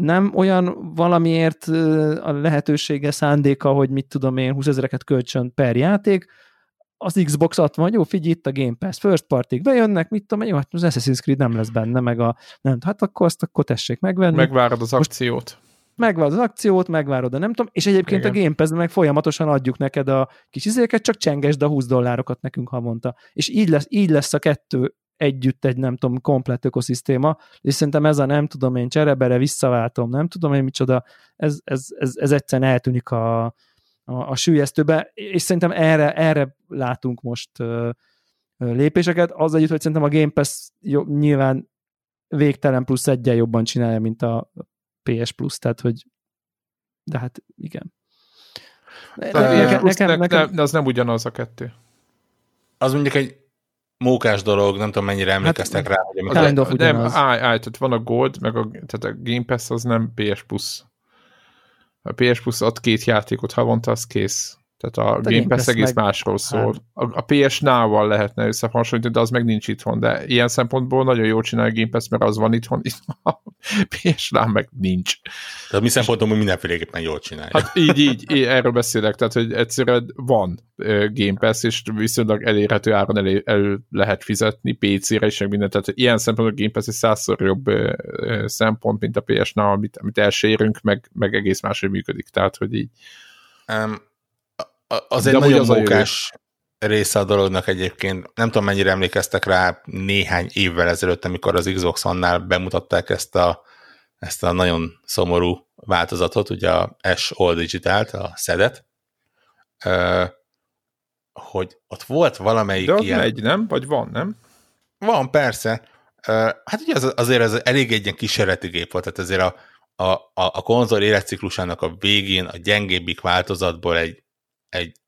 Speaker 2: nem olyan valamiért a lehetősége, szándéka, hogy mit tudom én, 20 ezereket költsön per játék, az Xbox 60, jó, figyelj, itt a Game Pass, first party bejönnek, mit tudom jó, hát az Assassin's Creed nem lesz benne, meg a, nem, hát akkor azt akkor tessék megvenni, Meg...
Speaker 3: Megvárod az akciót.
Speaker 2: megvárod az akciót, megvárod a nem tudom, és egyébként
Speaker 3: Igen.
Speaker 2: a Game Pass-ben meg folyamatosan adjuk neked a kis izéket, csak csengesd a 20 dollárokat nekünk havonta. És így lesz, így lesz a kettő együtt egy, nem tudom, komplett ökoszisztéma, és szerintem ez a nem tudom én cserebere visszaváltom, nem tudom én micsoda, ez, ez, ez, ez egyszerűen eltűnik a, a a, sülyeztőbe, és szerintem erre, erre látunk most uh, lépéseket. Az együtt, hogy szerintem a Game Pass jó, nyilván végtelen plusz egyen jobban csinálja, mint a PS Plus, tehát hogy de hát igen.
Speaker 3: Ne, nekem, nekem, nekem, de az nem ugyanaz a kettő.
Speaker 4: Az mondjuk egy mókás dolog, nem tudom mennyire emlékeztek hát, rá. Hogy
Speaker 2: of
Speaker 3: nem, állj, állj, tehát van a Gold, meg a, tehát a Game Pass az nem PS Plus. A PS Plus ad két játékot havonta, az kész. Tehát a, a Game Pass egész meg... másról szól. A, a PS Now-val lehetne összehasonlítani, de az meg nincs itthon, de ilyen szempontból nagyon jól csinál a Game Pass, mert az van itthon, a PS Now meg nincs.
Speaker 4: Tehát mi szempontból mindenféleképpen jól csinálja.
Speaker 3: Hát így, így, így, erről beszélek, tehát hogy egyszerűen van Game Pass, és viszonylag elérhető áron elő, elő lehet fizetni PC-re és minden, tehát ilyen szempontból a Game Pass egy százszor jobb szempont, mint a PS Now, amit, amit elsérünk, meg, meg egész máshogy működik, tehát hogy így.
Speaker 4: Um, az egy nagyon az mókás része a dolognak egyébként. Nem tudom, mennyire emlékeztek rá néhány évvel ezelőtt, amikor az Xbox One-nál bemutatták ezt a, ezt a nagyon szomorú változatot, ugye a S All Digital-t, a szedet, hogy ott volt valamelyik
Speaker 3: De ott
Speaker 4: ilyen...
Speaker 3: megy, nem? Vagy van, nem?
Speaker 4: Van, persze. Hát ugye az, azért ez elég egy ilyen kísérleti gép volt, tehát azért a, a, a konzol életciklusának a végén a gyengébbik változatból egy egy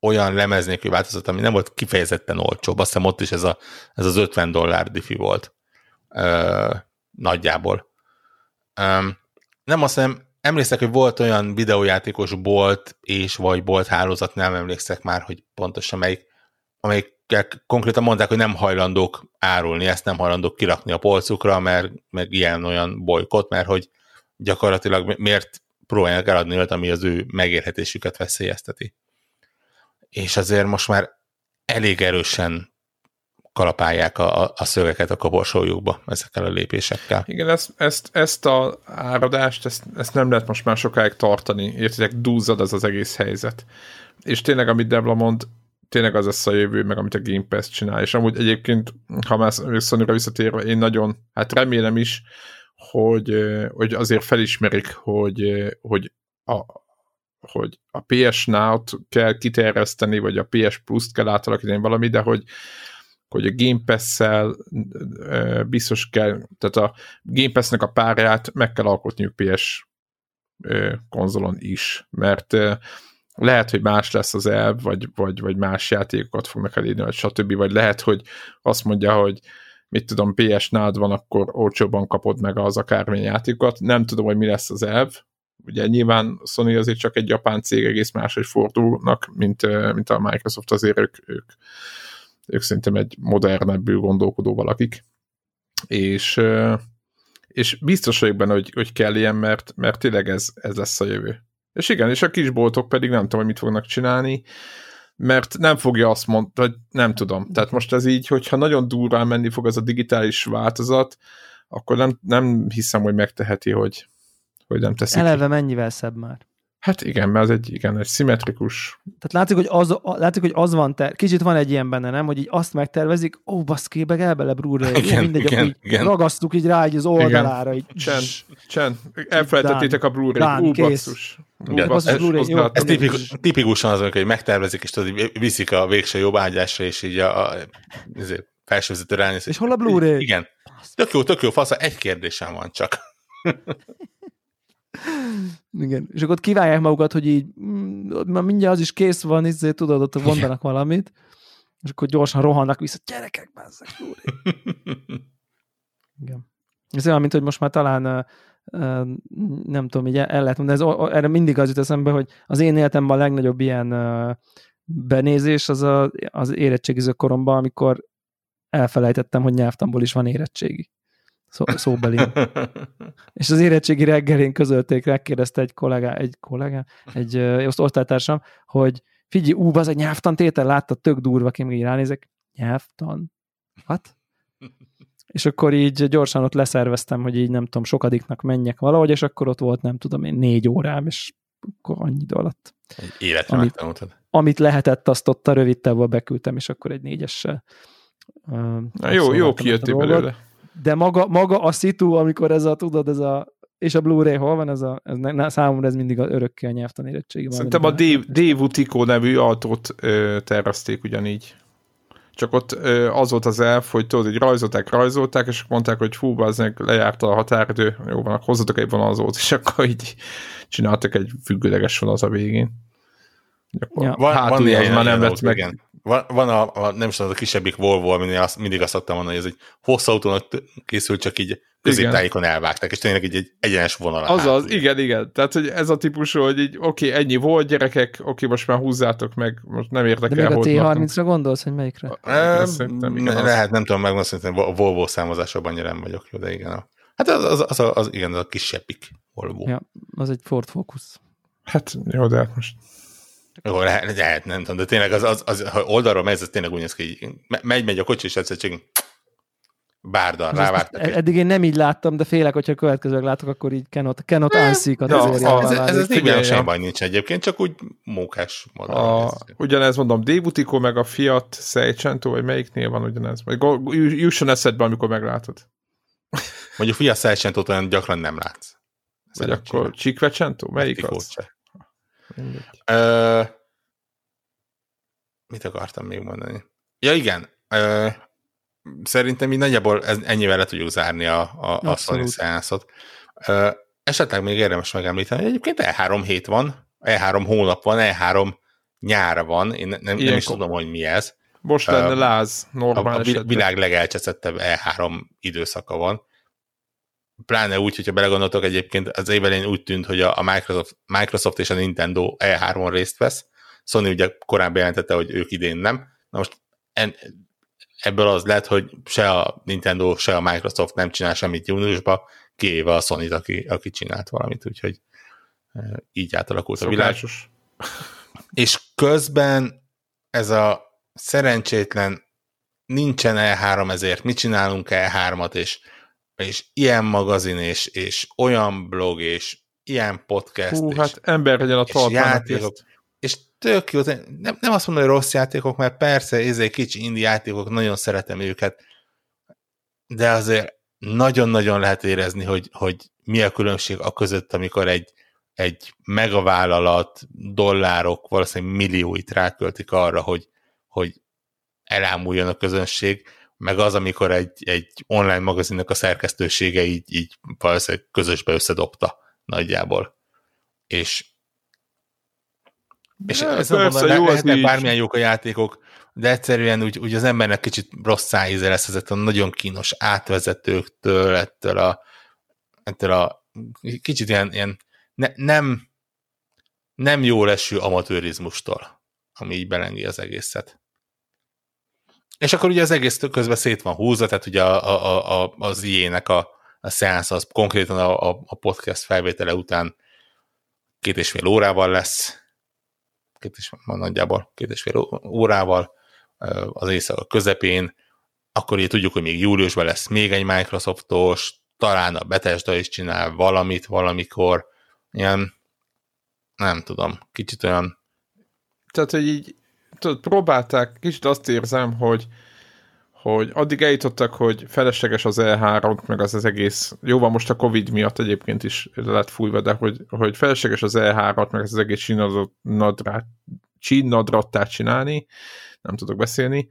Speaker 4: olyan lemez nélkül változat, ami nem volt kifejezetten olcsóbb. Azt hiszem ott is ez, a, ez az 50 dollár diffi volt. Ö, nagyjából. Ö, nem azt hiszem, emlékszek, hogy volt olyan videójátékos bolt és vagy bolt hálózat, nem emlékszek már, hogy pontosan melyik, amelyik konkrétan mondták, hogy nem hajlandók árulni, ezt nem hajlandók kirakni a polcukra, mert meg ilyen-olyan bolykot, mert hogy gyakorlatilag miért próbálják eladni olyat, ami az ő megélhetésüket veszélyezteti. És azért most már elég erősen kalapálják a, a szögeket a koporsójukba ezekkel a lépésekkel.
Speaker 3: Igen, ezt, ezt, ezt a áradást, ezt, ezt nem lehet most már sokáig tartani. Értitek, dúzzad az az egész helyzet. És tényleg, amit Debla mond, tényleg az lesz a jövő, meg amit a Game Pass csinál. És amúgy egyébként, ha már sony visszatérve, én nagyon, hát remélem is, hogy, hogy azért felismerik, hogy, hogy a, hogy a PS Now-t kell kiterjeszteni, vagy a PS Plus-t kell átalakítani valami, de hogy, hogy a Game Pass-szel biztos kell, tehát a Game Pass-nek a párját meg kell alkotniuk PS konzolon is, mert lehet, hogy más lesz az elv, vagy, vagy, vagy más játékokat fognak elérni, vagy stb. Vagy lehet, hogy azt mondja, hogy mit tudom, PS nád van, akkor olcsóban kapod meg az akármilyen játékokat. Nem tudom, hogy mi lesz az elv. Ugye nyilván Sony azért csak egy japán cég egész máshogy fordulnak, mint, mint a Microsoft, azért ők, ők, ők szerintem egy modernebbül gondolkodó valakik. És, és biztos vagyok benne, hogy, hogy kell ilyen, mert, mert tényleg ez, ez lesz a jövő. És igen, és a kisboltok pedig nem tudom, hogy mit fognak csinálni mert nem fogja azt mondani, hogy nem tudom. Tehát most ez így, hogyha nagyon durván menni fog az a digitális változat, akkor nem, nem hiszem, hogy megteheti, hogy, hogy nem teszi
Speaker 2: Eleve ki. mennyivel szebb már.
Speaker 3: Hát igen, mert ez egy, igen, egy szimmetrikus.
Speaker 2: Tehát látszik, hogy az, látszik, hogy az van, ter- kicsit van egy ilyen benne, nem? Hogy így azt megtervezik, ó, baszki, meg el bele blu igen, mindegy, igen, így igen. ragasztuk így rá így az oldalára. Így,
Speaker 3: csend, csend. Elfelejtettétek a Blu-ray. Ú, basszus.
Speaker 4: Igen, ez, ez, ez tipikus, tipikusan az, hogy megtervezik, és tudod, viszik a végső jobbágyásra, és így a, a, felsővezető ránéz.
Speaker 2: És hol a Blu-ray?
Speaker 4: Igen. Tök jó, tök jó, fasz, egy kérdésem van csak.
Speaker 2: Igen. És akkor kiválják magukat, hogy így mm, mindjárt az is kész van, így tudod, ott mondanak valamit, és akkor gyorsan rohannak vissza, gyerekek, bázzak, Igen. Ez olyan, mint hogy most már talán nem tudom, így el lehet mondani, ez, erre mindig az jut eszembe, hogy az én életemben a legnagyobb ilyen benézés az a, az érettségiző koromban, amikor elfelejtettem, hogy nyelvtamból is van érettségi szó, szóbeli. és az érettségi reggelén közölték, megkérdezte egy kollégá, egy kollégá, egy uh, osztálytársam, hogy figyelj, ú, az egy nyelvtan tétel, látta, tök durva, én még így ránézek, nyelvtan? What? És akkor így gyorsan ott leszerveztem, hogy így nem tudom, sokadiknak menjek valahogy, és akkor ott volt, nem tudom én, négy órám, és akkor annyi idő alatt.
Speaker 4: Egy életre amit, megtanultad.
Speaker 2: Amit lehetett, azt ott a rövid távol beküldtem, és akkor egy négyessel.
Speaker 3: Uh, Na jó, jó kijöttél belőle
Speaker 2: de maga, maga a szitu, amikor ez a, tudod, ez a és a Blu-ray hol van, ez, a, ez ne, számomra ez mindig a örökké a nyelvtan érettségi.
Speaker 3: Szerintem a Dave, Dave Utiko nevű autót ö, tervezték ugyanígy. Csak ott az volt az elf, hogy tudod, hogy rajzolták, rajzolták, és mondták, hogy fú, az lejárta a határidő, jó van, akkor hozzatok egy vonalzót, és akkor így csináltak egy függőleges vonat a végén.
Speaker 2: Ja.
Speaker 4: Van, van
Speaker 3: ilyen,
Speaker 4: az
Speaker 3: már nem vett meg.
Speaker 4: Igen. Van, van a, a, nem is tudom, az a kisebbik Volvo, aminél azt, mindig azt szoktam mondani, hogy ez egy hosszú autónak készült, csak így középtájékon elvágták, és tényleg így egy egyenes vonal.
Speaker 3: Azaz, igen, igen. Tehát, hogy ez a típusú, hogy így oké, okay, ennyi volt, gyerekek, oké, okay, most már húzzátok meg, most nem értek
Speaker 2: De
Speaker 3: el,
Speaker 2: még a
Speaker 3: hogy
Speaker 2: T30-ra gondolsz, hogy melyikre?
Speaker 4: E,
Speaker 3: Szerintem igen, az-
Speaker 4: lehet, nem tudom megmondani, szerintem a Volvo számozásában annyira nem vagyok jó, de igen. a- Hát az, az, az, az, az igen, az a kisebbik Volvo.
Speaker 2: Ja, az egy Ford Focus.
Speaker 3: Hát, jó, de hát most
Speaker 4: Jó, lehet, lehet, nem tudom, de tényleg az, az, az ha oldalról megy, ez tényleg úgy néz ki, megy, megy a kocsi, és egyszer csak bárdal, rávágtak. és-
Speaker 2: Eddig én nem így láttam, de félek, hogyha következőleg látok, akkor így cannot, cannot unsee-kat
Speaker 3: ja,
Speaker 2: azért
Speaker 3: a-
Speaker 4: Ez, ez, ez, semmi
Speaker 3: ja.
Speaker 4: baj nincs egyébként, csak úgy mókás modell.
Speaker 3: ugyanez mondom, Débutiko meg a Fiat Seicento, vagy melyiknél van ugyanez? Vagy jusson eszedbe, amikor meglátod.
Speaker 4: Mondjuk Fiat Sargentot olyan gyakran nem látsz.
Speaker 3: Vagy akkor Cikvecento? Melyik az?
Speaker 4: Ö, mit akartam még mondani? Ja igen, ö, szerintem így nagyjából ez, ennyivel le tudjuk zárni a, a, a Sony szeánszot. Esetleg még érdemes megemlíteni, hogy egyébként E3 hét van, E3 hónap van, E3 nyár van, én ne- nem, nem is tudom, hogy mi ez.
Speaker 3: Most lenne
Speaker 4: Ö,
Speaker 3: láz,
Speaker 4: A,
Speaker 3: normál
Speaker 4: a
Speaker 3: esetben.
Speaker 4: világ legelcseszettebb E3 időszaka van. Pláne úgy, hogyha belegondoltok egyébként, az év elején úgy tűnt, hogy a a Microsoft, Microsoft és a Nintendo E3-on részt vesz. Sony ugye korábban bejelentette, hogy ők idén nem. Na most en, ebből az lehet, hogy se a Nintendo, se a Microsoft nem csinál semmit júniusba, kivéve a sony aki, aki csinált valamit, úgyhogy így átalakult a világ.
Speaker 3: Szokásos.
Speaker 4: És közben ez a szerencsétlen nincsen E3 ezért, mit csinálunk E3-at, és, és ilyen magazin, és, és olyan blog, és ilyen podcast,
Speaker 3: Hú,
Speaker 4: és,
Speaker 3: hát ember legyen a talpán.
Speaker 4: játékok. És tök jó, nem, nem azt mondom, hogy rossz játékok, mert persze, ez egy kicsi indie játékok, nagyon szeretem őket, de azért nagyon-nagyon lehet érezni, hogy, hogy mi a különbség a között, amikor egy, egy megavállalat dollárok, valószínűleg millióit ráköltik arra, hogy, hogy elámuljon a közönség, meg az, amikor egy, egy online magazinnak a szerkesztősége így, így valószínűleg közösbe összedobta nagyjából. És és
Speaker 3: Ja,
Speaker 4: ezt
Speaker 3: persze,
Speaker 4: mondom,
Speaker 3: jó az
Speaker 4: lehetnek bármilyen jók a játékok, de egyszerűen úgy, úgy az embernek kicsit rossz szájíze lesz ezek a nagyon kínos átvezetőktől, ettől a, ettől a kicsit ilyen, ilyen ne, nem, nem jó leső amatőrizmustól, ami így belengi az egészet. És akkor ugye az egész közben szét van húzva, tehát ugye a, a, a, az IE-nek a, a szeánsz az konkrétan a, a, a podcast felvétele után két és fél órával lesz, két és nagyjából két és fél órával az éjszaka közepén, akkor ugye tudjuk, hogy még júliusban lesz még egy Microsoftos, talán a Bethesda is csinál valamit valamikor, ilyen nem tudom, kicsit olyan
Speaker 3: Tehát, hogy így tudod, próbálták, kicsit azt érzem, hogy hogy addig eljutottak, hogy felesleges az E3, meg az az egész, jó van most a Covid miatt egyébként is lett fújva, de hogy, hogy felesleges az E3, meg az, az egész csinnadrát, csinnadrattát csinálni, nem tudok beszélni,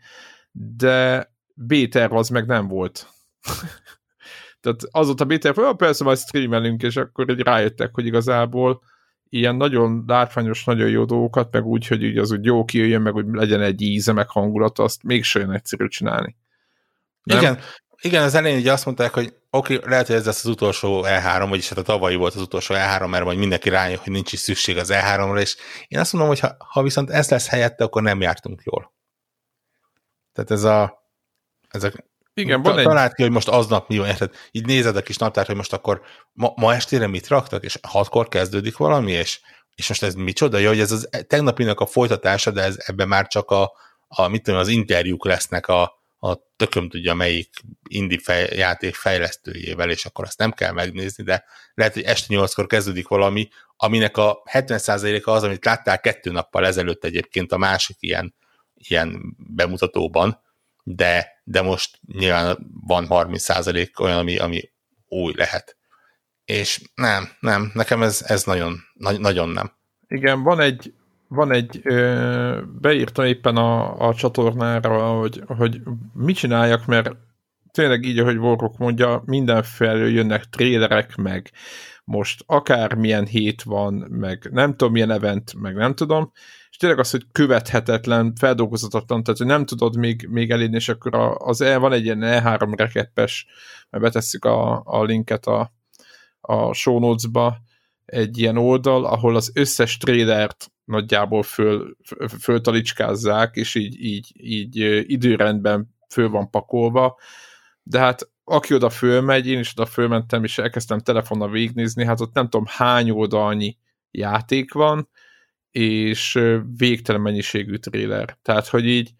Speaker 3: de B-terv az meg nem volt. Tehát az volt a B-terv, hogy persze majd streamelünk, és akkor így rájöttek, hogy igazából ilyen nagyon látványos, nagyon jó dolgokat, meg úgy, hogy úgy az úgy jó kijöjjön, meg hogy legyen egy íze, meg hangulata, azt mégse olyan egyszerű csinálni. Nem?
Speaker 4: Igen, igen, az elején ugye azt mondták, hogy oké, okay, lehet, hogy ez lesz az utolsó E3, vagyis hát a tavalyi volt az utolsó E3, mert majd mindenki rájön, hogy nincs is szükség az E3-ra, és én azt mondom, hogy ha, ha viszont ez lesz helyette, akkor nem jártunk jól. Tehát ez a ez a
Speaker 3: Igen, van egy...
Speaker 4: Talált ki, hogy most aznap mi van, érted? Így nézed a kis naptárt, hogy most akkor ma, ma estére mit raktak, és hatkor kezdődik valami, és, és most ez micsoda? Jó, hogy ez az tegnapinak a folytatása, de ez ebben már csak a, a mit tudom, az interjúk lesznek a, a tököm tudja melyik indie fej, játék fejlesztőjével, és akkor azt nem kell megnézni, de lehet, hogy este nyolckor kezdődik valami, aminek a 70%-a az, amit láttál kettő nappal ezelőtt egyébként a másik ilyen, ilyen bemutatóban, de, de most nyilván van 30% olyan, ami, ami új lehet. és nem, nem, nekem ez, ez nagyon, na, nagyon nem.
Speaker 3: Igen, van egy, van egy, beírta éppen a, a csatornára, hogy, hogy mit csináljak, mert tényleg így, ahogy Vorok mondja, mindenfelől jönnek trélerek, meg most akármilyen hét van, meg nem tudom milyen event, meg nem tudom, és tényleg az, hogy követhetetlen, feldolgozhatatlan, tehát hogy nem tudod még, még elérni, és akkor az E van egy ilyen E3 rekeppes, mert betesszük a, a linket a, a show notes-ba, egy ilyen oldal, ahol az összes trailert nagyjából föl, föltalicskázzák, és így, így, így időrendben föl van pakolva, de hát aki oda fölmegy, én is oda fölmentem, és elkezdtem telefonnal végignézni, hát ott nem tudom hány oldalnyi játék van, és végtelen mennyiségű trailer. Tehát, hogy így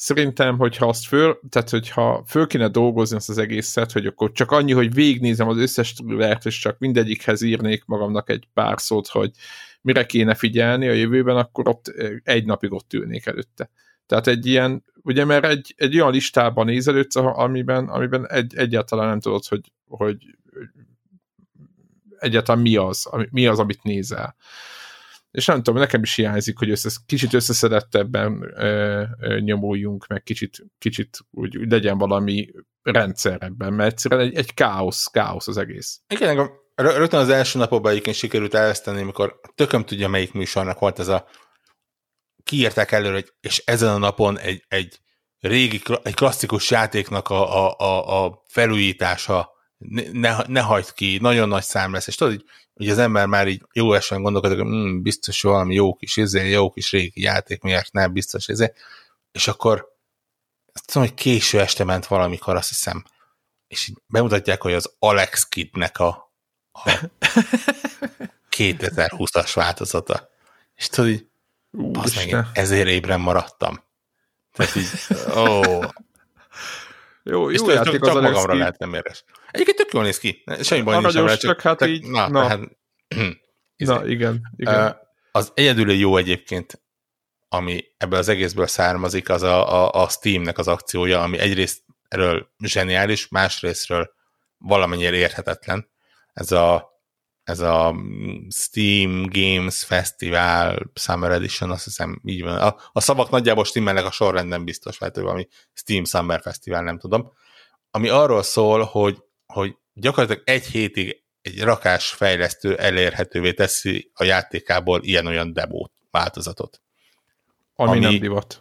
Speaker 3: szerintem, hogyha azt föl, tehát hogyha föl kéne dolgozni azt az egészet, hogy akkor csak annyi, hogy végignézem az összes trailert, és csak mindegyikhez írnék magamnak egy pár szót, hogy mire kéne figyelni a jövőben, akkor ott egy napig ott ülnék előtte. Tehát egy ilyen, ugye mert egy, egy olyan listában nézelődsz, amiben, amiben egy, egyáltalán nem tudod, hogy, hogy egyáltalán mi az, mi az, amit nézel. És nem tudom, nekem is hiányzik, hogy össze, kicsit összeszedettebben ö, ö, nyomuljunk, meg kicsit, kicsit úgy, úgy legyen valami rendszer ebben, mert egyszerűen egy, egy káosz, káosz az egész.
Speaker 4: Igen, engem rögtön az első napokban egyébként sikerült elveszteni, amikor tököm tudja, melyik műsornak volt ez a kiírták előre, hogy, és ezen a napon egy, egy régi, egy klasszikus játéknak a, a, a, a felújítása ne, ne hagyd ki, nagyon nagy szám lesz, és tudod, így, hogy az ember már így jó esen gondolkodik, hogy mm, biztos valami jó kis izé, jó kis régi játék, miért nem, biztos izé, és akkor azt tudom, hogy késő este ment valamikor, azt hiszem, és így bemutatják, hogy az Alex Kidnek a, a 2020-as változata. És tudod, így, meg, ezért ébren maradtam. Tehát így, ó.
Speaker 3: Jó,
Speaker 4: jó játék csak, az csak magamra lehet nem éres. Egyébként tök jól néz ki. Semmi baj nincs
Speaker 3: vele, csak, hát így, na, na. Hát, na igen, igen.
Speaker 4: Az egyedül jó egyébként, ami ebből az egészből származik, az a, a, a Steamnek az akciója, ami egyrészt erről zseniális, másrésztről valamennyire érhetetlen. Ez a ez a Steam Games Festival Summer Edition, azt hiszem így van. A, a szavak nagyjából stimmelnek a sorrendben biztos, lehet, hogy valami Steam Summer Festival, nem tudom. Ami arról szól, hogy, hogy gyakorlatilag egy hétig egy rakás fejlesztő elérhetővé teszi a játékából ilyen-olyan demo változatot.
Speaker 3: Ami, ami nem divat.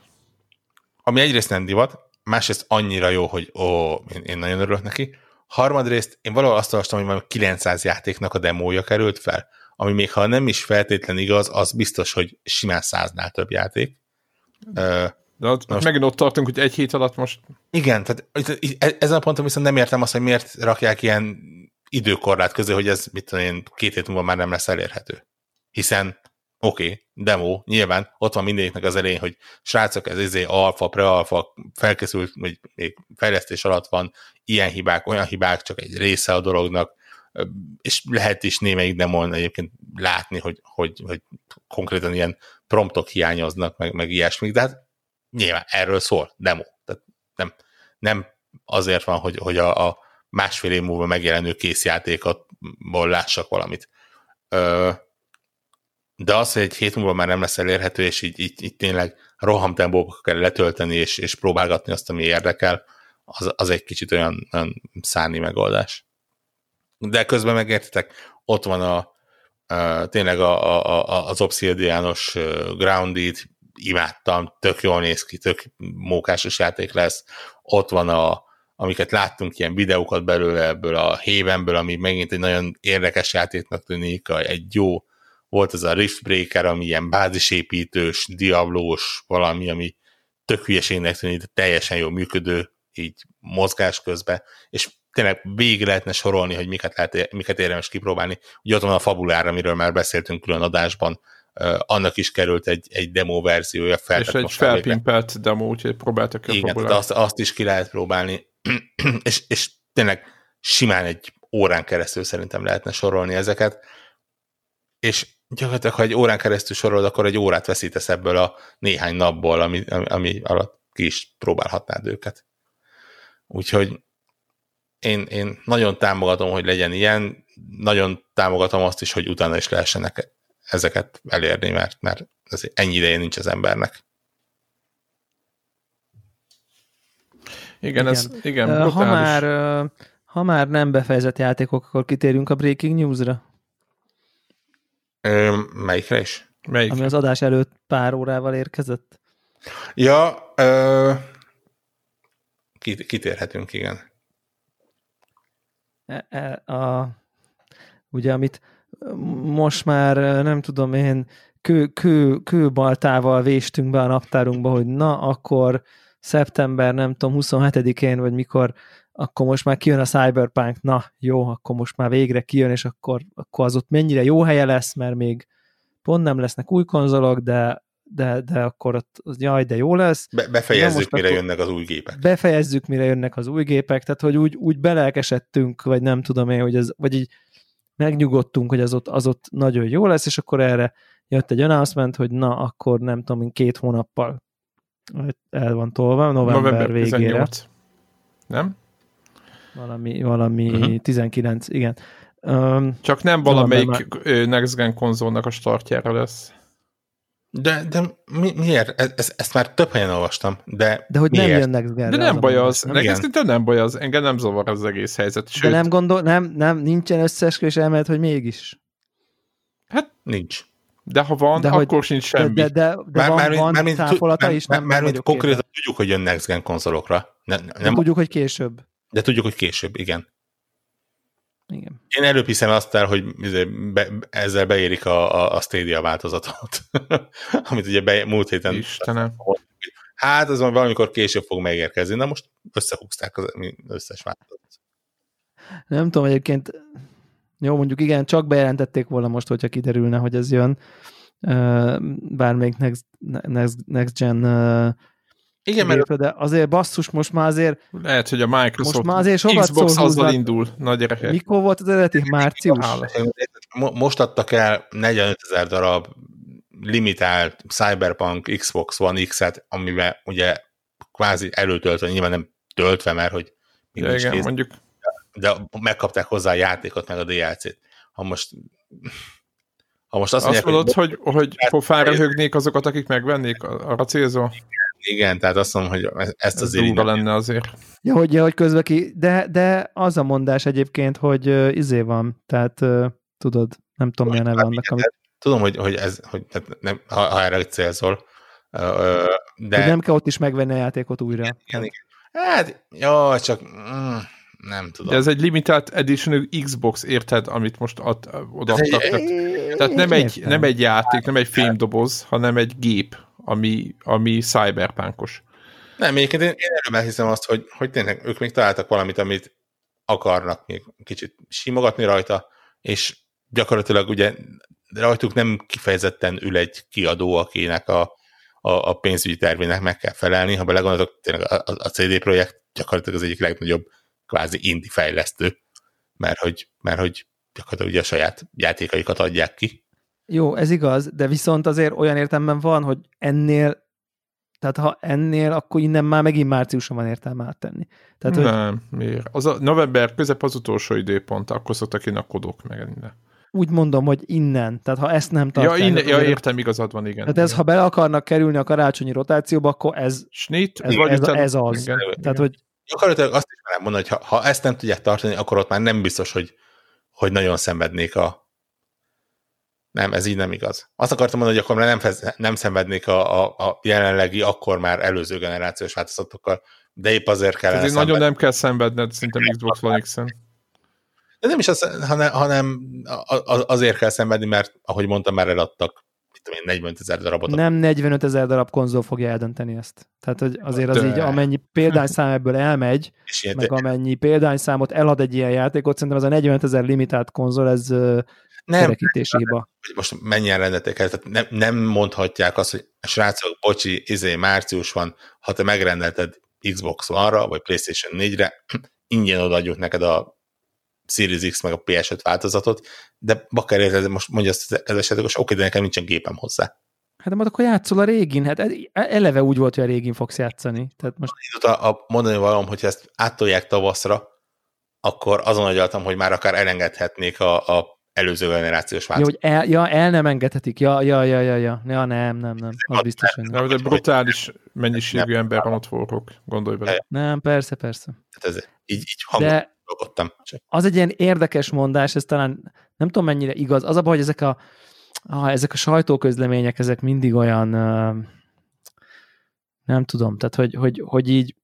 Speaker 4: Ami egyrészt nem divat, másrészt annyira jó, hogy ó, én, én nagyon örülök neki, Harmadrészt én valahol azt olvastam, hogy majd 900 játéknak a demója került fel, ami még ha nem is feltétlen igaz, az biztos, hogy simán száznál több játék.
Speaker 3: De ott, most, megint ott tartunk, hogy egy hét alatt most...
Speaker 4: Igen, tehát e- ezen a ponton viszont nem értem azt, hogy miért rakják ilyen időkorlát közé, hogy ez mit tudom én, két hét múlva már nem lesz elérhető. Hiszen oké, okay, demo, nyilván ott van mindegyiknek az elején, hogy srácok, ez izé alfa, prealfa, felkészült, vagy még fejlesztés alatt van, ilyen hibák, olyan hibák, csak egy része a dolognak, és lehet is némelyik demon egyébként látni, hogy, hogy, hogy konkrétan ilyen promptok hiányoznak, meg, meg ilyesmik, de hát nyilván erről szól, demo. Tehát nem, nem azért van, hogy, hogy a, a másfél év múlva megjelenő készjátékotból lássak valamit. Ö, de az, hogy egy hét múlva már nem lesz elérhető, és így, így, így tényleg rohamtempóba kell letölteni, és, és próbálgatni azt, ami érdekel, az, az egy kicsit olyan, olyan szárni megoldás. De közben megértitek, ott van a, a tényleg a, a, a, az Obsidianos Grounded, imádtam, tök jól néz ki, tök mókásos játék lesz. Ott van a, amiket láttunk, ilyen videókat belőle ebből a Havenből, ami megint egy nagyon érdekes játéknak tűnik, egy jó volt ez a Riftbreaker, ami ilyen bázisépítős, diablós valami, ami tök hülyeségnek tűnik, de teljesen jól működő, így mozgás közben, és tényleg végig lehetne sorolni, hogy miket, lehet, miket érdemes kipróbálni. Ugye ott van a fabulára, amiről már beszéltünk külön adásban, annak is került egy, egy demo verziója.
Speaker 3: És egy felpimpelt demo, úgyhogy próbáltak
Speaker 4: Igen, azt, azt is ki lehet próbálni, és, és tényleg simán egy órán keresztül szerintem lehetne sorolni ezeket, és gyakorlatilag, ha egy órán keresztül sorolod, akkor egy órát veszítesz ebből a néhány napból, ami, ami, ami alatt ki is próbálhatnád őket. Úgyhogy én, én nagyon támogatom, hogy legyen ilyen, nagyon támogatom azt is, hogy utána is lehessenek ezeket elérni, mert, mert ez ennyi ideje nincs az embernek.
Speaker 3: Igen, igen. ez igen,
Speaker 2: uh, ha már, uh, ha már nem befejezett játékok, akkor kitérünk a Breaking News-ra.
Speaker 4: Ö, melyikre is?
Speaker 2: Melyikre? Ami az adás előtt pár órával érkezett.
Speaker 4: Ja, ö, kitérhetünk, igen.
Speaker 2: E, e, a, ugye, amit most már nem tudom én, kő, kő, kőbaltával véstünk be a naptárunkba, hogy na, akkor szeptember, nem tudom, 27-én, vagy mikor, akkor most már kijön a Cyberpunk, na jó, akkor most már végre kijön, és akkor, akkor az ott mennyire jó helye lesz, mert még pont nem lesznek új konzolok, de, de, de akkor ott, jaj, de jó lesz.
Speaker 4: Be, befejezzük, mire jönnek az új gépek.
Speaker 2: Befejezzük, mire jönnek az új gépek, tehát hogy úgy, úgy belelkesedtünk, vagy nem tudom én, hogy ez, vagy így megnyugodtunk, hogy az ott, az ott nagyon jó lesz, és akkor erre jött egy announcement, hogy na, akkor nem tudom, két hónappal el van tolva, november, november végére. 18.
Speaker 3: Nem?
Speaker 2: Valami, valami uh-huh. 19, igen.
Speaker 3: Um, Csak nem valamelyik már... Next Gen konzolnak a startjára lesz.
Speaker 4: De, de mi, miért? E, ezt, ezt már több helyen olvastam, de
Speaker 2: De hogy
Speaker 4: miért?
Speaker 2: nem jön Next
Speaker 3: Gen De nem baj az, nem, nekem szerintem nem baj az, engem nem zavar az egész helyzet.
Speaker 2: Sőt, de nem gondol, nem, nem, nincsen összeesküvés elmélet, hogy mégis.
Speaker 4: Hát nincs.
Speaker 3: De ha van, de akkor hogy, sincs semmi.
Speaker 2: De, de, de, de már, van, már, van már, táfolata már, is,
Speaker 4: nem, már, már konkrétan tudjuk, hogy jön Next Gen konzolokra.
Speaker 2: Ne, nem, tudjuk, hogy később.
Speaker 4: De tudjuk, hogy később, igen.
Speaker 2: Igen.
Speaker 4: Én előbb hiszem azt el, hogy izé be, ezzel beérik a, a, a Stadia változatot, amit ugye be, múlt héten...
Speaker 3: Istenem.
Speaker 4: Hát, az valamikor később fog megérkezni. Na most összehúzták az összes változatot.
Speaker 2: Nem tudom, egyébként jó, mondjuk igen, csak bejelentették volna most, hogyha kiderülne, hogy ez jön. Bármelyik Next, next, next Gen
Speaker 4: igen, mert...
Speaker 2: de azért basszus, most már azért...
Speaker 3: Lehet, hogy a Microsoft most már azért Xbox azzal indul, nagy gyerekek.
Speaker 2: Mikor volt az eredeti? Március?
Speaker 4: Most adtak el 45 ezer darab limitált Cyberpunk Xbox One X-et, amiben ugye kvázi előtöltve, nyilván nem töltve, mert hogy
Speaker 3: de igen, kész, mondjuk.
Speaker 4: De megkapták hozzá a játékot, meg a DLC-t. Ha most ha most azt,
Speaker 3: azt mondják, mondod, hogy, hogy, hogy pofára högnék azokat, akik megvennék, arra célzó?
Speaker 4: Igen, tehát azt mondom, hogy ezt az
Speaker 3: Ez lenne azért.
Speaker 2: Ja, hogy, ja, hogy közben ki, de, de az a mondás egyébként, hogy uh, izé van, tehát uh, tudod, nem tudom, milyen neve annak, amit...
Speaker 4: Tudom, hogy, hogy ez, hogy tehát nem, ha, ha erre célzol, uh, de...
Speaker 2: Hogy nem kell ott is megvenni a játékot újra. Igen,
Speaker 4: igen. Hát, jó, csak mm, nem tudom.
Speaker 3: De ez egy limitált edition Xbox, érted, amit most ad, odaadtak. Tehát, tehát nem, egy, nem egy játék, nem egy fémdoboz, hanem egy gép, ami, ami cyberpunkos.
Speaker 4: Nem, egyébként én, én erről hiszem azt, hogy, hogy tényleg ők még találtak valamit, amit akarnak még kicsit simogatni rajta, és gyakorlatilag ugye rajtuk nem kifejezetten ül egy kiadó, akinek a, a, a pénzügyi tervének meg kell felelni. Ha belegondoltok, tényleg a, a, CD Projekt gyakorlatilag az egyik legnagyobb kvázi indi fejlesztő, mert hogy, mert hogy gyakorlatilag ugye a saját játékaikat adják ki.
Speaker 2: Jó, ez igaz, de viszont azért olyan értelemben van, hogy ennél tehát ha ennél, akkor innen már megint márciusban van értelme áttenni. Tehát,
Speaker 3: nem, hogy... miért? Az a november közep az utolsó időpont, akkor szoktak én a kodok meg innen.
Speaker 2: Úgy mondom, hogy innen. Tehát ha ezt nem tartják.
Speaker 3: Ja, innen, ja értem, igazad van, igen.
Speaker 2: Tehát ez,
Speaker 3: igen.
Speaker 2: ha bele akarnak kerülni a karácsonyi rotációba, akkor ez,
Speaker 3: Snit,
Speaker 2: ez, ez, ez, az. Igen, Tehát, igen. hogy
Speaker 4: Gyakorlatilag azt is már mondani, hogy ha, ha ezt nem tudják tartani, akkor ott már nem biztos, hogy, hogy nagyon szenvednék a, nem, ez így nem igaz. Azt akartam mondani, hogy akkor nem, fez, nem szenvednék a, a, a jelenlegi, akkor már előző generációs változatokkal, de épp azért kell
Speaker 3: Ez nagyon nem kell szenvedned, szerintem Xbox One x -en.
Speaker 4: De nem is az, hanem, hanem azért kell szenvedni, mert ahogy mondtam, már eladtak tudom én, 45 ezer darabot.
Speaker 2: Nem 45 ezer darab konzol fogja eldönteni ezt. Tehát hogy azért az de... így, amennyi példányszám ebből elmegy, meg amennyi példányszámot elad egy ilyen játékot, szerintem ez a 45 ezer limitált konzol, ez nem, hiba.
Speaker 4: Most mennyien rendelték el, tehát nem, nem mondhatják azt, hogy srácok, bocsi, izé, március van, ha te megrendelted Xbox One-ra, vagy PlayStation 4-re, ingyen odaadjuk neked a Series X meg a PS5 változatot, de bakker érted, most mondja azt ez esetleg, hogy oké, de nekem nincsen gépem hozzá.
Speaker 2: Hát de akkor játszol a régin, hát eleve úgy volt, hogy a régin fogsz játszani. Tehát most...
Speaker 4: A, a mondani valam, hogyha ezt áttolják tavaszra, akkor azon agyaltam, hogy már akár elengedhetnék a, a előző generációs
Speaker 2: Ja,
Speaker 4: változatot.
Speaker 2: hogy el, ja, el nem engedhetik. Ja, ja, ja, ja, ja. ja nem, nem, nem. Az biztos, hogy
Speaker 3: De
Speaker 2: nem.
Speaker 3: egy brutális mennyiségű ember van ott forrok, gondolj bele.
Speaker 2: Nem, persze, persze.
Speaker 4: Hát ez, így, így
Speaker 2: De.
Speaker 4: Csak
Speaker 2: az egy ilyen érdekes mondás, ez talán nem tudom mennyire igaz. Az a baj, hogy ezek a, ah, ezek a sajtóközlemények, ezek mindig olyan, nem tudom, tehát hogy, hogy, hogy így,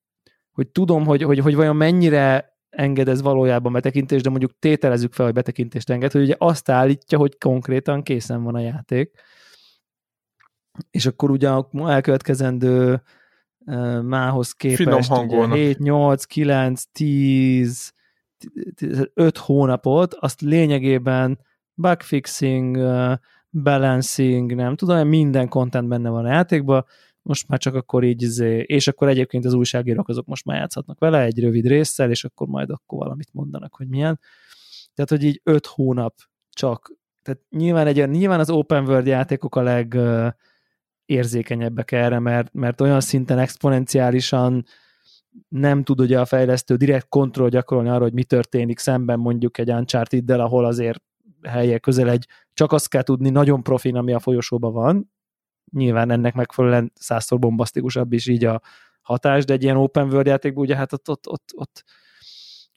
Speaker 2: hogy tudom, hogy, hogy, hogy vajon mennyire enged ez valójában betekintést, de mondjuk tételezzük fel, hogy betekintést enged, hogy ugye azt állítja, hogy konkrétan készen van a játék. És akkor ugye a elkövetkezendő uh, mához képest
Speaker 3: Finom
Speaker 2: ugye
Speaker 3: hangolnak.
Speaker 2: 7, 8, 9, 10, 5 hónapot, azt lényegében bugfixing, uh, balancing, nem tudom, minden content benne van a játékban, most már csak akkor így, izé- és akkor egyébként az újságírók azok most már játszhatnak vele egy rövid résszel, és akkor majd akkor valamit mondanak, hogy milyen. Tehát, hogy így öt hónap csak, tehát nyilván, egy, nyilván az open world játékok a leg érzékenyebbek erre, mert, mert olyan szinten exponenciálisan nem tud ugye a fejlesztő direkt kontroll gyakorolni arra, hogy mi történik szemben mondjuk egy Uncharted-del, ahol azért helye közel egy, csak azt kell tudni nagyon profin, ami a folyosóban van, nyilván ennek megfelelően százszor bombasztikusabb is így a hatás, de egy ilyen open world játékban ugye hát ott, ott, ott, ott,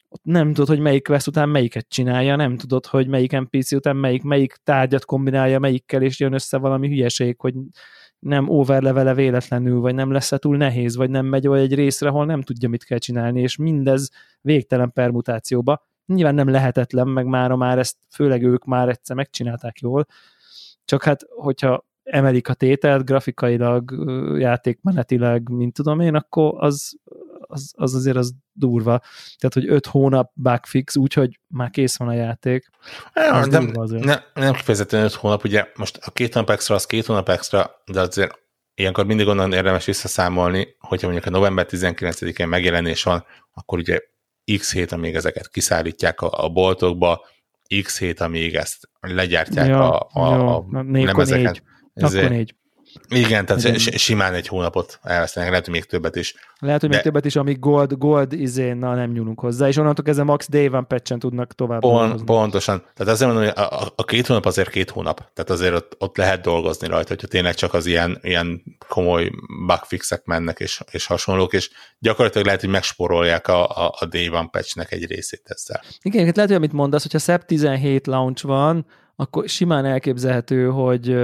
Speaker 2: ott nem tudod, hogy melyik quest után melyiket csinálja, nem tudod, hogy melyik NPC után melyik, melyik tárgyat kombinálja melyikkel, és jön össze valami hülyeség, hogy nem overlevele véletlenül, vagy nem lesz túl nehéz, vagy nem megy olyan egy részre, ahol nem tudja, mit kell csinálni, és mindez végtelen permutációba. Nyilván nem lehetetlen, meg mára már ezt, főleg ők már egyszer megcsinálták jól, csak hát, hogyha emelik a tételt grafikailag, játékmenetileg, mint tudom én, akkor az, az, az azért az durva. Tehát, hogy öt hónap bugfix, úgyhogy már kész van a játék. Az
Speaker 4: nem,
Speaker 2: durva azért.
Speaker 4: nem, nem kifejezetten 5 hónap, ugye most a két hónap extra az két hónap extra, de azért ilyenkor mindig onnan érdemes visszaszámolni, hogyha mondjuk a november 19-én megjelenés van, akkor ugye x hét, amíg ezeket kiszállítják a, a boltokba, x hét, amíg ezt legyártják
Speaker 2: Ja,
Speaker 4: a, a,
Speaker 2: jó,
Speaker 4: a
Speaker 2: négy, akkor
Speaker 4: lemezeken.
Speaker 2: négy.
Speaker 4: Ezért-
Speaker 2: Akkor négy.
Speaker 4: Igen, tehát
Speaker 2: Igen.
Speaker 4: si- simán egy hónapot elvesztenek, lehet, hogy még többet is.
Speaker 2: Lehet, hogy még
Speaker 4: De-
Speaker 2: többet is, amíg gold, gold izén, na nem nyúlunk hozzá, és onnantól kezdve max day van patchen tudnak tovább dolgozni.
Speaker 4: pontosan. Tehát azért mondom, hogy a, a, két hónap azért két hónap. Tehát azért ott, ott lehet dolgozni rajta, hogyha tényleg csak az ilyen, ilyen komoly bugfixek mennek és, és hasonlók, és gyakorlatilag lehet, hogy megsporolják a, a, a Day One patchnek egy részét ezzel.
Speaker 2: Igen, hát lehet, hogy amit mondasz, hogyha SEP 17 launch van, akkor simán elképzelhető, hogy,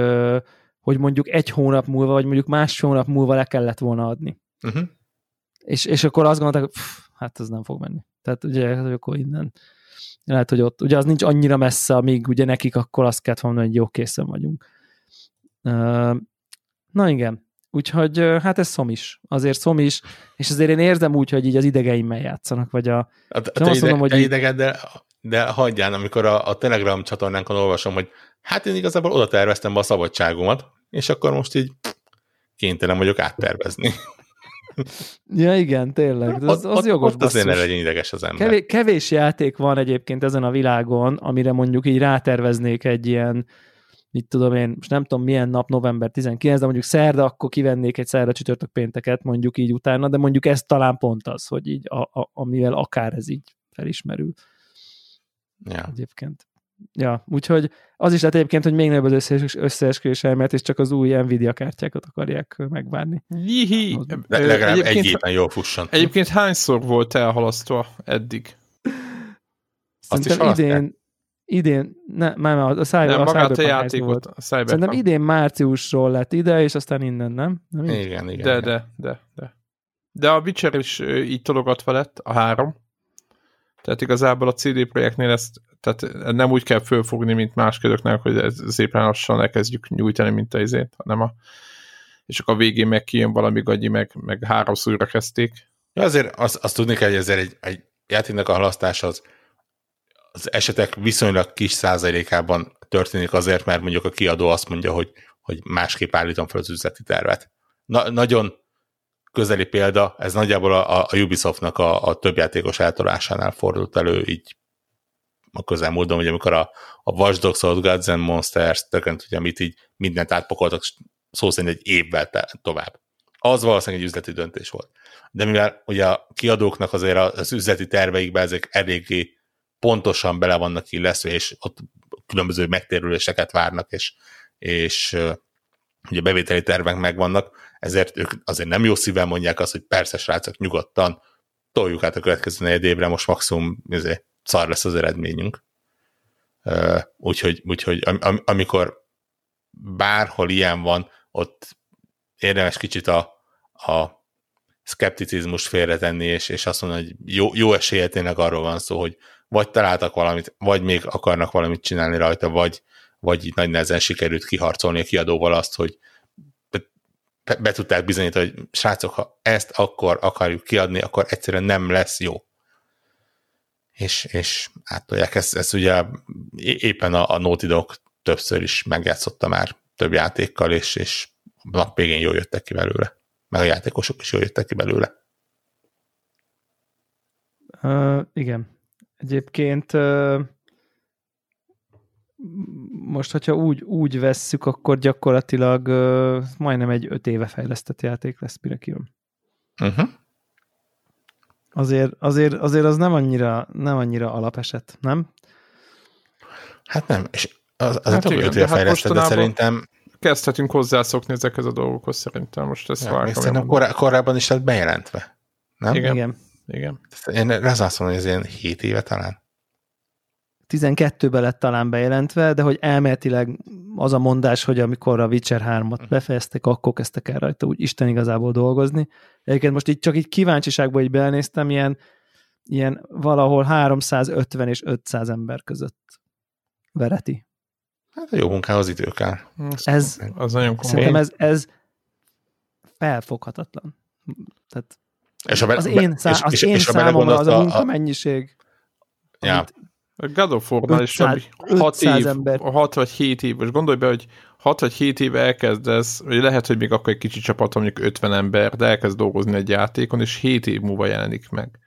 Speaker 2: hogy mondjuk egy hónap múlva, vagy mondjuk másfél hónap múlva le kellett volna adni.
Speaker 4: Uh-huh.
Speaker 2: És, és akkor azt gondolták, hogy pff, hát ez nem fog menni. Tehát ugye, hogy akkor innen lehet, hogy ott, ugye az nincs annyira messze, amíg ugye nekik akkor azt kellett mondani, hogy jó, készen vagyunk. Na igen, úgyhogy hát ez szom is. Azért szom is, és azért én érzem úgy, hogy így az idegeimmel játszanak, vagy a,
Speaker 4: A, a
Speaker 2: Nem
Speaker 4: te,
Speaker 2: azt
Speaker 4: ide,
Speaker 2: mondom, hogy
Speaker 4: ideged, de, de hagyján, amikor a, a Telegram csatornánkon olvasom, hogy hát én igazából oda terveztem be a szabadságomat, és akkor most így kénytelen vagyok áttervezni.
Speaker 2: Ja, igen, tényleg. Az, az
Speaker 4: ott,
Speaker 2: jogos
Speaker 4: ott azért ne
Speaker 2: basszus.
Speaker 4: legyen ideges az ember.
Speaker 2: Kevés, kevés játék van egyébként ezen a világon, amire mondjuk így ráterveznék egy ilyen, mit tudom én, most nem tudom milyen nap, november 19, de mondjuk szerda, akkor kivennék egy szerda csütörtök pénteket, mondjuk így utána, de mondjuk ez talán pont az, hogy így, a, a, amivel akár ez így felismerül
Speaker 4: Ja.
Speaker 2: egyébként. Ja, úgyhogy az is lehet egyébként, hogy még nagyobb az összees, összeesküvés elmélet, és csak az új Nvidia kártyákat akarják megvárni.
Speaker 3: Jihi! Ö,
Speaker 4: legalább egy
Speaker 3: egyébként,
Speaker 4: éven jól fusson.
Speaker 3: egyébként hányszor volt elhalasztva eddig?
Speaker 4: Azt is
Speaker 2: Szerintem
Speaker 4: halasztják?
Speaker 2: idén, idén, ne, már a, a, száj,
Speaker 3: Nem,
Speaker 2: a
Speaker 3: magát a játékot,
Speaker 2: volt.
Speaker 3: a Cyberpunk.
Speaker 2: Szerintem idén márciusról lett ide, és aztán innen, nem? nem?
Speaker 4: Igen, igen.
Speaker 3: De,
Speaker 4: igen.
Speaker 3: de, de, de. De a Witcher is így tologatva lett, a három. Tehát igazából a CD projektnél ezt tehát nem úgy kell fölfogni, mint más köröknek, hogy ez szépen lassan elkezdjük nyújtani, mint a izét, hanem a és akkor a végén meg kijön valami gagyi, meg, meg háromszor újra kezdték.
Speaker 4: Ja, azért azt, azt tudni kell, hogy ezért egy, egy játéknak a halasztás az, az esetek viszonylag kis százalékában történik azért, mert mondjuk a kiadó azt mondja, hogy, hogy másképp állítom fel az üzleti tervet. Na, nagyon közeli példa, ez nagyjából a, a Ubisoftnak a, a több játékos eltolásánál fordult elő így a közelmúltban, hogy amikor a, a Watch Dogs, a Gods and Monsters, tökent, hogy amit így mindent átpakoltak szó szerint egy évvel tovább. az valószínűleg egy üzleti döntés volt. De mivel ugye a kiadóknak azért az üzleti terveikben ezek eléggé pontosan bele vannak illesztve, és ott különböző megtérüléseket várnak, és, és ugye bevételi tervek megvannak, ezért ők azért nem jó szívvel mondják azt, hogy persze, srácok, nyugodtan, toljuk át a következő negyed évre, most maximum ezért, szar lesz az eredményünk. Úgyhogy, úgyhogy am, amikor bárhol ilyen van, ott érdemes kicsit a, a szkepticizmus félretenni, és, és azt mondani, hogy jó, jó esélye tényleg arról van szó, hogy vagy találtak valamit, vagy még akarnak valamit csinálni rajta, vagy, vagy így nagy nehezen sikerült kiharcolni a kiadóval azt, hogy be, be tudták bizonyítani, hogy srácok, ha ezt akkor akarjuk kiadni, akkor egyszerűen nem lesz jó. És, és átolják ezt, ezt ugye éppen a, a Naughty Dog többször is megjátszotta már több játékkal, és, és nap végén jól jöttek ki belőle. Meg a játékosok is jól jöttek ki belőle.
Speaker 2: Uh, igen. Egyébként uh, most, hogyha úgy, úgy vesszük, akkor gyakorlatilag uh, majdnem egy öt éve fejlesztett játék lesz, mire kijön. Uh-huh. Azért, azért, azért az nem annyira, nem annyira alapeset, nem?
Speaker 4: Hát nem, és az, az hát nem öt éve hát fejlesztett, de szerintem
Speaker 3: kezdhetünk hozzászokni ezekhez a dolgokhoz szerintem. Most ezt ja,
Speaker 4: szerintem korá- korábban is lett bejelentve. Nem?
Speaker 2: Igen. Igen. Igen.
Speaker 4: Én azt mondom, hogy ez ilyen 7 éve talán.
Speaker 2: 12-ben lett talán bejelentve, de hogy elméletileg az a mondás, hogy amikor a Witcher 3-at hm. befejeztek, akkor kezdtek el rajta úgy Isten igazából dolgozni. Egyébként most így csak így kíváncsiságból így belenéztem, ilyen, ilyen valahol 350 és 500 ember között vereti.
Speaker 4: Hát a jó munkához idő kell.
Speaker 2: Ez, az nagyon komoly. Szerintem ez, ez felfoghatatlan. Tehát és a be, az én, szá, az és, én és számomra az a, a munkamennyiség,
Speaker 4: ja. amit
Speaker 3: a God of War-nál is 6 év, ember. 6 vagy 7 év, most gondolj be, hogy 6 vagy 7 éve elkezdesz, vagy lehet, hogy még akkor egy kicsi csapat, mondjuk 50 ember, de elkezd dolgozni egy játékon, és 7 év múlva jelenik meg.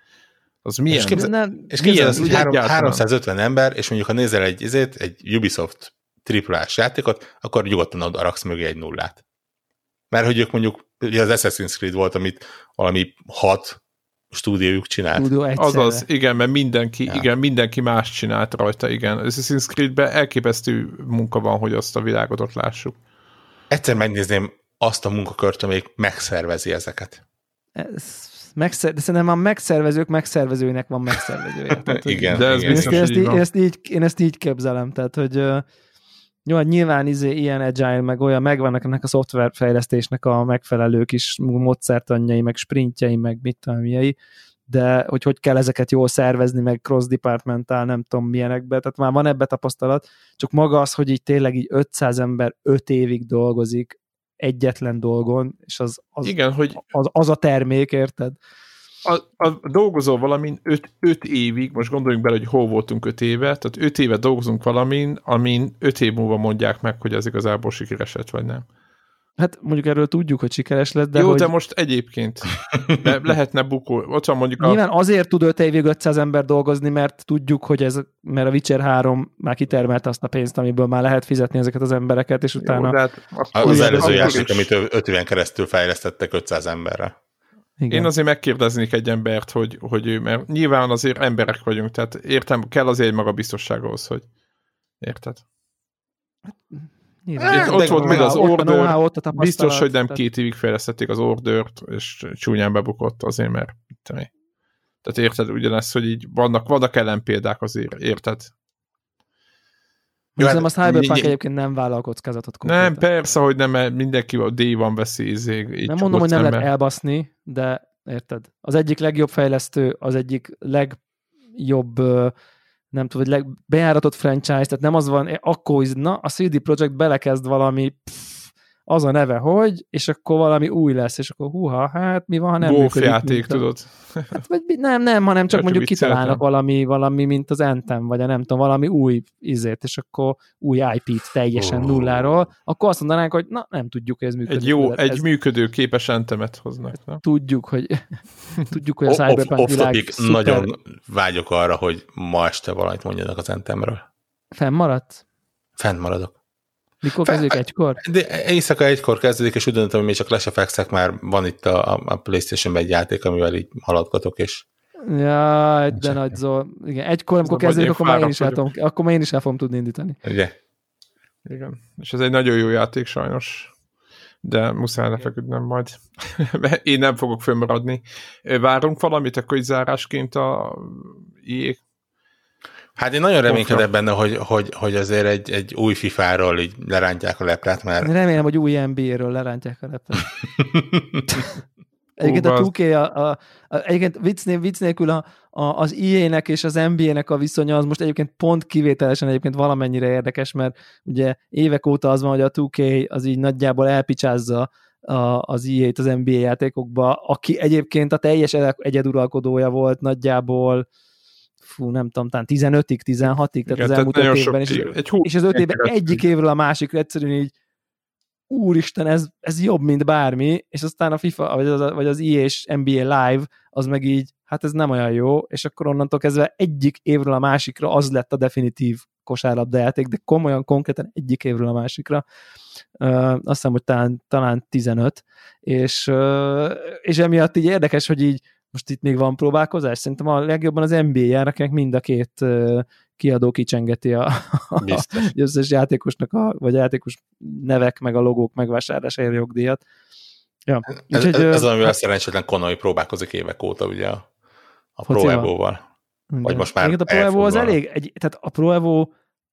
Speaker 3: Az milyen? És
Speaker 4: képzel, nem, és képzel milyen, hogy 3, 350 ember, és mondjuk ha nézel egy, ezért, egy Ubisoft triplás játékot, akkor nyugodtan araksz mögé egy nullát. Mert hogy ők mondjuk, ugye az Assassin's Creed volt, amit valami hat stúdiójuk csinált. Stúdió
Speaker 3: Azaz, igen, mert mindenki, ja. igen, mindenki más csinált rajta, igen. Az Assassin's Creed-ben elképesztő munka van, hogy azt a világot ott lássuk.
Speaker 4: Egyszer megnézném azt a munkakört, amelyik megszervezi ezeket.
Speaker 2: Ez megszer, de szerintem a megszervezők megszervezőnek van megszervezője. Tehát,
Speaker 4: igen,
Speaker 3: de ez igen.
Speaker 2: Biztos, én, ezt így, én, ezt így, én ezt így képzelem, tehát hogy jó, hát nyilván izé, ilyen agile, meg olyan, megvannak ennek a szoftverfejlesztésnek a megfelelő kis módszertanjai, meg sprintjei, meg mit tudom, de hogy hogy kell ezeket jól szervezni, meg cross-departmental, nem tudom milyenekbe, tehát már van ebbe tapasztalat, csak maga az, hogy így tényleg így 500 ember 5 évig dolgozik egyetlen dolgon, és az, az,
Speaker 3: Igen, hogy...
Speaker 2: az, az a termék, érted?
Speaker 3: A, a dolgozol valamin 5 évig, most gondoljunk bele, hogy hol voltunk 5 éve, tehát 5 éve dolgozunk valamin, amin 5 év múlva mondják meg, hogy az igazából sikeres lett, vagy nem.
Speaker 2: Hát mondjuk erről tudjuk, hogy sikeres lett, de
Speaker 3: Jó,
Speaker 2: hogy...
Speaker 3: de most egyébként de lehetne bukó. Ott van mondjuk
Speaker 2: a... Nyilván azért tud 5 évig 500 ember dolgozni, mert tudjuk, hogy ez, mert a Witcher 3 már kitermelte azt a pénzt, amiből már lehet fizetni ezeket az embereket, és utána... Jó,
Speaker 4: hát az előző játék, amit 5 éven keresztül fejlesztettek 500 emberre.
Speaker 3: Igen. Én azért megkérdeznék egy embert, hogy, hogy ő, mert nyilván azért emberek vagyunk, tehát értem, kell azért egy magabiztosság ahhoz, hogy érted?
Speaker 2: Nyilván. Hát,
Speaker 3: ott volt még az order, ott biztos, hogy nem tehát... két évig fejlesztették az ordert, és csúnyán bebukott azért, mert tehát érted, ugyanezt, hogy így vannak, vannak ellenpéldák azért, érted?
Speaker 2: Jó, hát, azt Cyberpunk egyébként nem vállal kockázatot
Speaker 3: konkrétan. Nem, persze, hogy nem, mindenki a D-van veszi. Izé,
Speaker 2: így nem mondom, hogy nem lehet elbaszni, de érted? Az egyik legjobb fejlesztő, az egyik legjobb nem tudom, hogy bejáratott franchise, tehát nem az van, akkor na, a CD Projekt belekezd valami pff, az a neve, hogy, és akkor valami új lesz, és akkor húha, hát mi van, ha nem
Speaker 3: Golf működik. játék, tudod.
Speaker 2: Hát, vagy nem, nem, hanem csak mondjuk kitalálnak valami, valami, mint az Anthem, vagy a nem tudom, valami új izét, és akkor új IP-t teljesen oh. nulláról, akkor azt mondanánk, hogy na, nem tudjuk, hogy ez működik.
Speaker 3: Egy jó, egy ez... működő képes Anthemet hoznak. Nem?
Speaker 2: Tudjuk, hogy tudjuk, hogy a Cyberpunk off, világ
Speaker 4: szuper... Nagyon vágyok arra, hogy ma este valamit mondjanak az Anthemről.
Speaker 2: Fennmaradt?
Speaker 4: Fennmaradok.
Speaker 2: Mikor kezdődik egykor?
Speaker 4: De éjszaka egykor kezdődik, és úgy döntöm, hogy még csak lesefekszek, már van itt a, a Playstation-ben egy játék, amivel így haladgatok, és
Speaker 2: Ja, de nagy zó. Igen, egykor, amikor kezdődik, akkor már én is el tudom, akkor már én is el fogom tudni indítani.
Speaker 4: ugye?
Speaker 3: Igen. És ez egy nagyon jó játék sajnos. De muszáj lefeküdnöm majd. Én nem fogok fönnmaradni. Várunk valamit, akkor így zárásként a IE
Speaker 4: Hát én nagyon reménykedem benne, hogy, hogy, hogy azért egy, egy új FIFA-ról így lerántják a leprát, mert
Speaker 2: Remélem, hogy új NBA-ről lerántják a lepet. Egyébként a
Speaker 3: Hú,
Speaker 2: 2K, a, a, a, egyébként vicc, né- vicc nélkül a, a, az EA-nek és az NBA-nek a viszonya az most egyébként pont kivételesen egyébként valamennyire érdekes, mert ugye évek óta az van, hogy a 2K az így nagyjából elpicsázza a, az EA-t az NBA játékokba, aki egyébként a teljes egyeduralkodója volt nagyjából fú, nem tudom, talán 15-ig, 16-ig, tehát az elmúlt öt évben, és,
Speaker 3: egy hú,
Speaker 2: és az öt évben egyik évről a másikra egyszerűen így úristen, ez, ez jobb, mint bármi, és aztán a FIFA, vagy az, vagy az EA és NBA Live, az meg így, hát ez nem olyan jó, és akkor onnantól kezdve egyik évről a másikra az lett a definitív kosárlabdajáték, de komolyan, konkrétan egyik évről a másikra. Uh, azt hiszem, hogy talán, talán 15, és, uh, és emiatt így érdekes, hogy így most itt még van próbálkozás. Szerintem a legjobban az NBA jár, akinek mind a két kiadó kicsengeti a, az összes játékosnak, a, vagy játékos nevek, meg a logók megvásárlásáért jogdíjat. Ja.
Speaker 4: Ez,
Speaker 2: Úgyhogy,
Speaker 4: ez, ez amivel hát, szerencsétlen Konami próbálkozik évek óta, ugye a, a Pro. Evo-val. vagy most már
Speaker 2: Egyébként a Pro Evo az elég, egy, tehát a Pro Evo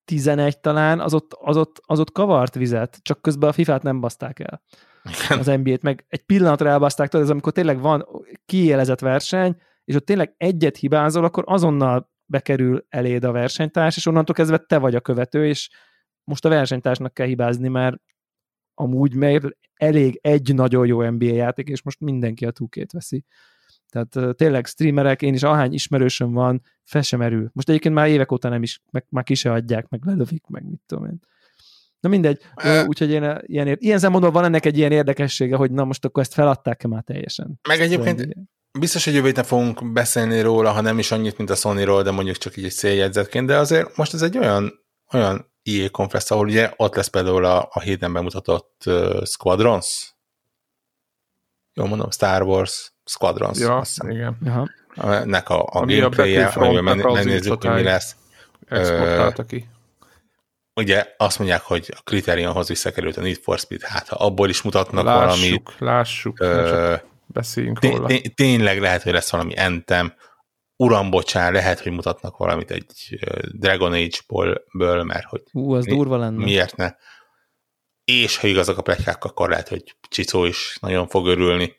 Speaker 2: 11 talán, az ott, az, ott, az ott kavart vizet, csak közben a FIFA-t nem baszták el.
Speaker 4: Igen.
Speaker 2: az NBA-t, meg egy pillanatra elbaszták, tudod, ez amikor tényleg van kiélezett verseny, és ott tényleg egyet hibázol, akkor azonnal bekerül eléd a versenytárs, és onnantól kezdve te vagy a követő, és most a versenytársnak kell hibázni, mert amúgy mert elég egy nagyon jó NBA játék, és most mindenki a 2 veszi. Tehát tényleg streamerek, én is ahány ismerősöm van, fel sem merül. Most egyébként már évek óta nem is, meg már ki se adják, meg lelövik, meg mit tudom én. Na mindegy, úgyhogy én, ilyen, ér- ilyen szempontból van ennek egy ilyen érdekessége, hogy na most akkor ezt feladták-e már teljesen.
Speaker 4: Meg egyébként
Speaker 2: Szóval,
Speaker 4: biztos, hogy jövő héten fogunk beszélni róla, ha nem is annyit, mint a Sony-ról, de mondjuk csak így egy céljegyzetként, de azért most ez egy olyan, olyan EA Conference, ahol ugye ott lesz például a, a héten bemutatott uh, Squadrons, jól mondom, Star Wars Squadrons,
Speaker 3: Ja, igen.
Speaker 2: Aha.
Speaker 4: nek a, a
Speaker 3: a
Speaker 4: gameplay-je, amivel megnézzük, hogy mi lesz.
Speaker 3: Exportálta ki.
Speaker 4: Ugye azt mondják, hogy a Criterionhoz visszakerült a Need for Speed, hát ha abból is mutatnak valamit,
Speaker 3: Lássuk, lássuk, ne csak
Speaker 4: ö,
Speaker 3: beszéljünk róla.
Speaker 4: té- tényleg lehet, hogy lesz valami Entem, uram, bocsán, lehet, hogy mutatnak valamit egy Dragon Age-ból, ből, mert hogy
Speaker 2: Ú, az
Speaker 4: Mi-
Speaker 2: durva lenne.
Speaker 4: miért ne. És ha igazak a pletykák, akkor lehet, hogy Csicó is nagyon fog örülni.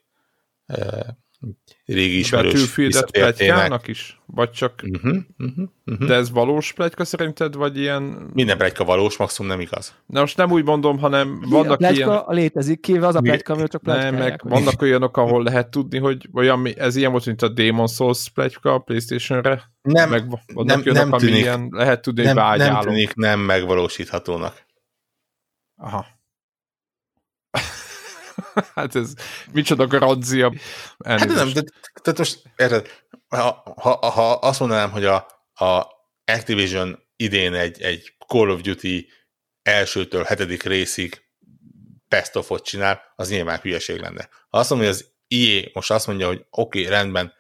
Speaker 4: Régi ismerős
Speaker 3: plegykának is? Vagy csak,
Speaker 4: Uh-huh, uh-huh, uh-huh.
Speaker 3: de ez valós plegyka szerinted, vagy ilyen...
Speaker 4: Minden pletyka valós, maximum nem igaz.
Speaker 3: Na most nem úgy mondom, hanem
Speaker 2: a
Speaker 3: vannak
Speaker 2: pletyka
Speaker 3: ilyen...
Speaker 2: a létezik, kivéve az a
Speaker 4: Mi-
Speaker 2: pletyka, amiről csak
Speaker 3: Nem, meg
Speaker 2: hogy-
Speaker 3: vannak olyanok, ahol lehet tudni, hogy olyan, mi- ez ilyen volt, mint a Demon Souls pletyka a Playstation-re,
Speaker 4: Nem,
Speaker 3: meg vannak
Speaker 4: nem-
Speaker 3: olyanok,
Speaker 4: nem tűnik-
Speaker 3: ilyen, lehet tudni, hogy
Speaker 4: nem, nem
Speaker 3: vágyálom.
Speaker 4: tűnik nem megvalósíthatónak.
Speaker 3: Aha. hát ez micsoda garancia.
Speaker 4: Hát de nem,
Speaker 3: Elnézést.
Speaker 4: de, tehát most érted, ha, ha, ha azt mondanám, hogy a, a Activision idén egy, egy Call of Duty elsőtől hetedik részig best of csinál, az nyilván hülyeség lenne. Ha azt mondom, hogy az EA most azt mondja, hogy oké, okay, rendben,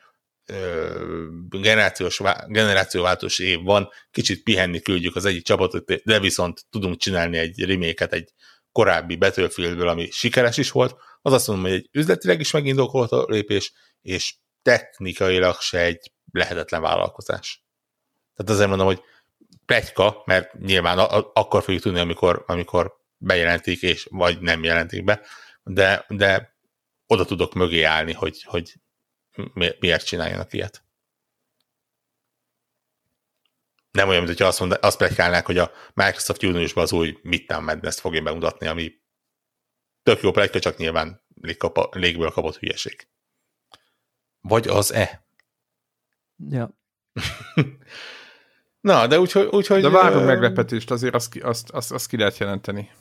Speaker 4: generációs, vá- generációváltós év van, kicsit pihenni küldjük az egyik csapatot, de viszont tudunk csinálni egy reméket egy korábbi Battlefieldből, ami sikeres is volt, az azt mondom, hogy egy üzletileg is megindokolt a lépés, és technikailag se egy lehetetlen vállalkozás. Tehát azért mondom, hogy pletyka, mert nyilván akkor fogjuk tudni, amikor, amikor bejelentik, és vagy nem jelentik be, de, de oda tudok mögé állni, hogy, hogy mi- miért csináljanak ilyet. Nem olyan, mint hogyha azt, mond, azt plegykálnák, hogy a Microsoft júniusban az új Midtown Madness fogja bemutatni, ami tök jó pletyka, csak nyilván légkapa, légből kapott hülyeség. Vagy az-e?
Speaker 2: Ja.
Speaker 4: Na, de úgyhogy... úgyhogy
Speaker 3: De várunk
Speaker 4: ö,
Speaker 3: meglepetést, azért azt, ki- azt, azt, azt ki lehet jelenteni.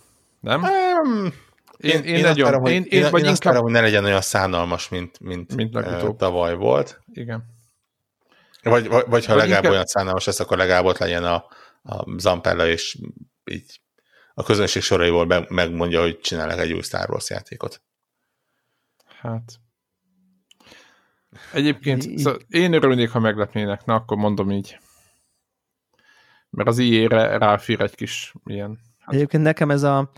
Speaker 3: Nem?
Speaker 4: em,
Speaker 3: Én, én,
Speaker 4: azt
Speaker 3: nagyon,
Speaker 4: várom, hogy-
Speaker 3: én, én,
Speaker 4: én,
Speaker 3: vagy
Speaker 4: én azt
Speaker 3: inkább,
Speaker 4: várom, hogy ne legyen olyan szánalmas, mint, mint,
Speaker 3: Mint legutóbb.
Speaker 4: tavaly volt.
Speaker 3: igen.
Speaker 4: Vagy, vagy, vagy ha
Speaker 3: Vagy
Speaker 4: legalább
Speaker 3: inkább-
Speaker 4: olyan szánalmas lesz, akkor legalább ott legyen a, a Zampella, és így a közönség soraiból be, megmondja, hogy csinálnak egy új Star Wars játékot.
Speaker 3: Hát. Egyébként
Speaker 2: Így-
Speaker 3: szóval én örülnék, ha meglepnének, na akkor mondom így. Mert az IE-re ráfír egy kis ilyen.
Speaker 2: Egyébként nekem ez a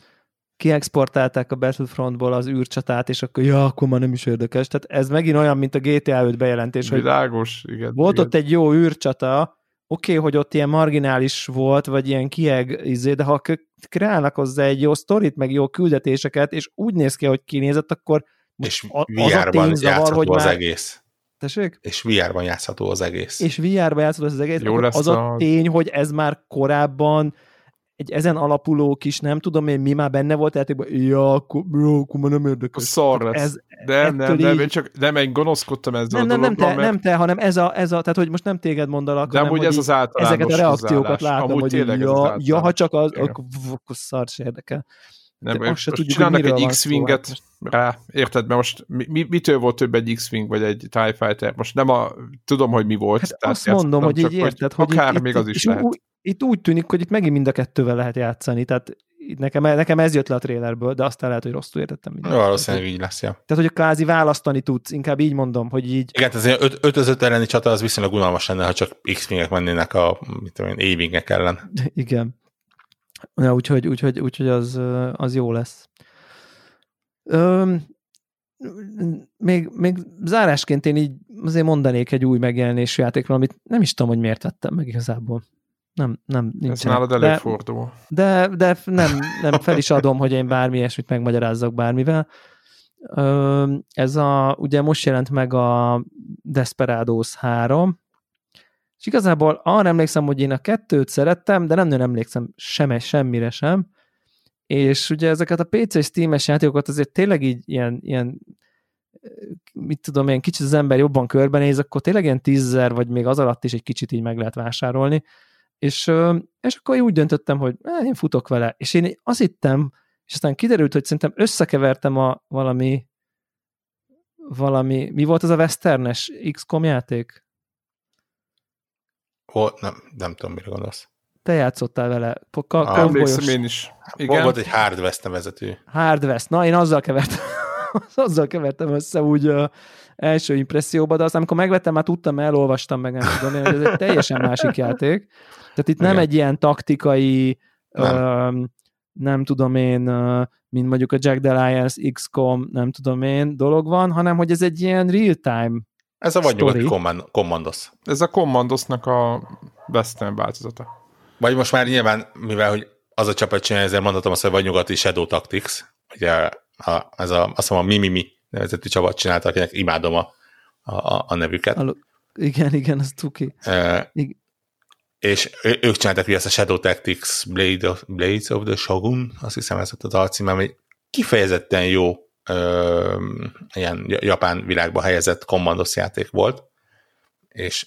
Speaker 2: kiexportálták a Battlefrontból az űrcsatát, és akkor ja, akkor már nem is érdekes. Tehát ez megint olyan, mint a GTA 5 bejelentés, hogy
Speaker 3: Világos, igen.
Speaker 2: volt
Speaker 3: igen.
Speaker 2: ott egy jó űrcsata, oké, okay, hogy ott ilyen marginális volt, vagy ilyen kieg, izé, de ha kreálnak hozzá egy jó sztorit, meg jó küldetéseket, és úgy néz ki, hogy kinézett, akkor
Speaker 4: És
Speaker 2: a- az a
Speaker 4: VR-ban
Speaker 2: tény zavar,
Speaker 4: játszható
Speaker 2: hogy
Speaker 4: az
Speaker 2: már-
Speaker 4: egész.
Speaker 2: tessék?
Speaker 4: És VR-ban játszható az egész.
Speaker 2: és VR-ba játszod az egész,
Speaker 3: Jó lesz
Speaker 2: az a
Speaker 3: az.
Speaker 2: tény, hogy ez már korábban egy ezen alapuló kis, nem tudom én, mi már benne volt játékban, ja, akkor, bro, akkor már nem érdekes.
Speaker 3: Szar lesz.
Speaker 2: Ez,
Speaker 3: De nem, nem,
Speaker 2: így-
Speaker 3: én csak nem, én gonoszkodtam ezzel
Speaker 2: nem,
Speaker 3: a
Speaker 2: nem, nem,
Speaker 3: dologgal,
Speaker 2: te,
Speaker 3: mert,
Speaker 2: nem te, hanem ez a, ez a, tehát hogy most nem téged mondalak,
Speaker 3: de
Speaker 2: hanem, hogy
Speaker 3: ez
Speaker 2: így
Speaker 3: az általános
Speaker 2: ezeket a reakciókat látom,
Speaker 3: amúgy
Speaker 2: hogy így, ja, ja, ha csak az, akkor, akkor szart se érdekel.
Speaker 3: Nem,
Speaker 2: De
Speaker 3: most
Speaker 2: se tudjuk,
Speaker 3: csinálnak egy X-Winget
Speaker 2: szó,
Speaker 3: rá, érted? Mert most mi, mi, mitől volt több egy X-Wing, vagy egy TIE Fighter? Most nem a, tudom, hogy mi volt.
Speaker 2: Hát
Speaker 3: tehát
Speaker 2: azt mondom, hogy így érted, hogy
Speaker 3: akár
Speaker 2: itt,
Speaker 3: még az is
Speaker 2: és
Speaker 3: lehet.
Speaker 2: Itt úgy tűnik, hogy itt megint mind a kettővel lehet játszani, tehát itt nekem, nekem ez jött le a trailerből, de aztán lehet, hogy rosszul értettem mindent.
Speaker 4: Valószínűleg így lesz, ja.
Speaker 2: Tehát, hogy kvázi választani tudsz, inkább így mondom, hogy így,
Speaker 4: Igen, ez 5 az 5 elleni csata az viszonylag unalmas lenne, ha csak X-wingek mennének a mit tudom én, A-wingek ellen.
Speaker 2: igen. Ja, úgyhogy, úgyhogy, úgyhogy az, az jó lesz. Öm, még, még zárásként én így azért mondanék egy új megjelenésű játékról, amit nem is tudom, hogy miért vettem meg igazából. Nem, nem,
Speaker 3: Ez
Speaker 2: nincsen.
Speaker 3: nálad
Speaker 2: de,
Speaker 3: előfordul.
Speaker 2: de, de nem, nem fel is adom, hogy én bármi ilyesmit megmagyarázzak bármivel. Ez a, ugye most jelent meg a Desperados 3, és igazából arra emlékszem, hogy én a kettőt szerettem, de nem nagyon emlékszem sem, semmire sem, és ugye ezeket a PC-s Steam-es játékokat azért tényleg így ilyen, ilyen mit tudom én, kicsit az ember jobban körbenéz, akkor tényleg ilyen tízzer, vagy még az alatt is egy kicsit így meg lehet vásárolni, és, és akkor én úgy döntöttem, hogy eh, én futok vele, és én azt hittem, és aztán kiderült, hogy szerintem összekevertem a valami valami, mi volt az a westernes XCOM játék?
Speaker 4: Ó, nem, nem tudom, mire gondolsz.
Speaker 2: Te játszottál vele. Ka-
Speaker 4: Ah,
Speaker 3: Emlékszem én is.
Speaker 4: Igen?
Speaker 3: Igen.
Speaker 4: Volt egy Hard West nevezetű.
Speaker 2: Hard West. Na, én azzal kevertem, azzal kevertem össze úgy uh, első impresszióba, de aztán amikor megvettem, már tudtam, elolvastam meg, nem tudom én, hogy ez egy teljesen másik játék. Tehát itt nem
Speaker 4: Igen.
Speaker 2: egy ilyen taktikai,
Speaker 4: Nem.
Speaker 2: nem, nem tudom én, uh, mint mondjuk a Jack the Lions XCOM, nem tudom én, dolog van, hanem hogy ez egy ilyen real-time
Speaker 4: Ez a vagy nyugati Commandos.
Speaker 3: Ez a Commandosnak a Western változata.
Speaker 4: Vagy most már nyilván, mivel hogy az a csapat csinálja, ezért mondhatom azt, hogy vagy nyugati Shadow Tactics, ugye a, ez a, azt mondom, a Mimimi nevezetű csapat csinálta, akinek imádom a, a, a nevüket.
Speaker 2: A- Igen, igen, az tuki.
Speaker 4: E,
Speaker 2: Igen.
Speaker 4: és ő- ők csinálták ugye ezt a Shadow Tactics Blade of, Blades of the Shogun, azt hiszem ez ott az alcímem, egy kifejezetten jó ö, ilyen japán világba helyezett kommandos játék volt, és,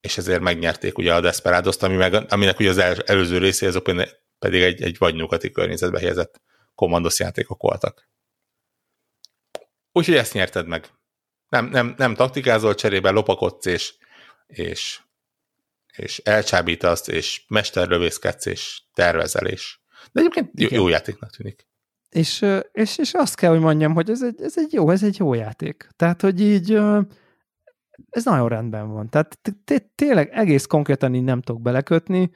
Speaker 4: és ezért megnyerték ugye a Desperados-t, ami meg, aminek ugye az el, előző részé azok pedig egy, egy vagy nyugati környezetbe helyezett kommandos játékok voltak. Úgyhogy ezt nyerted meg. Nem, nem, nem taktikázol, cserébe lopakodsz, és, és, és elcsábítasz, és mesterlövészkedsz, és tervezel, és de egyébként jó, jó játéknak tűnik.
Speaker 2: És, és, és azt kell, hogy mondjam, hogy ez egy, ez egy jó, ez egy jó játék. Tehát, hogy így ez nagyon rendben van. Tehát tényleg egész konkrétan így nem tudok belekötni.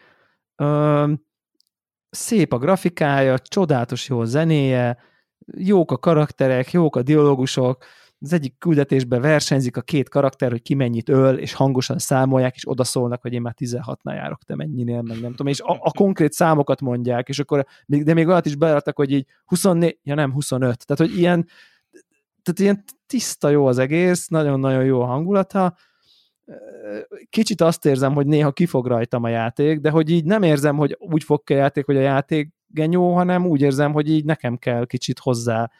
Speaker 2: Szép a grafikája, csodálatos jó a zenéje, jók a karakterek, jók a dialógusok, az egyik küldetésben versenyzik a két karakter, hogy ki mennyit öl, és hangosan számolják, és odaszólnak, hogy én már 16-nál járok, te mennyinél, meg nem tudom, és a, a konkrét számokat mondják, és akkor de még olyat is beadtak, hogy így 24, ja nem, 25. Tehát, hogy ilyen, tehát ilyen tiszta jó az egész, nagyon-nagyon jó a hangulata. Kicsit azt érzem, hogy néha kifog rajtam a játék, de hogy így nem érzem, hogy úgy fog ki a játék, hogy a játék genyó, hanem úgy érzem, hogy így nekem kell kicsit hozzá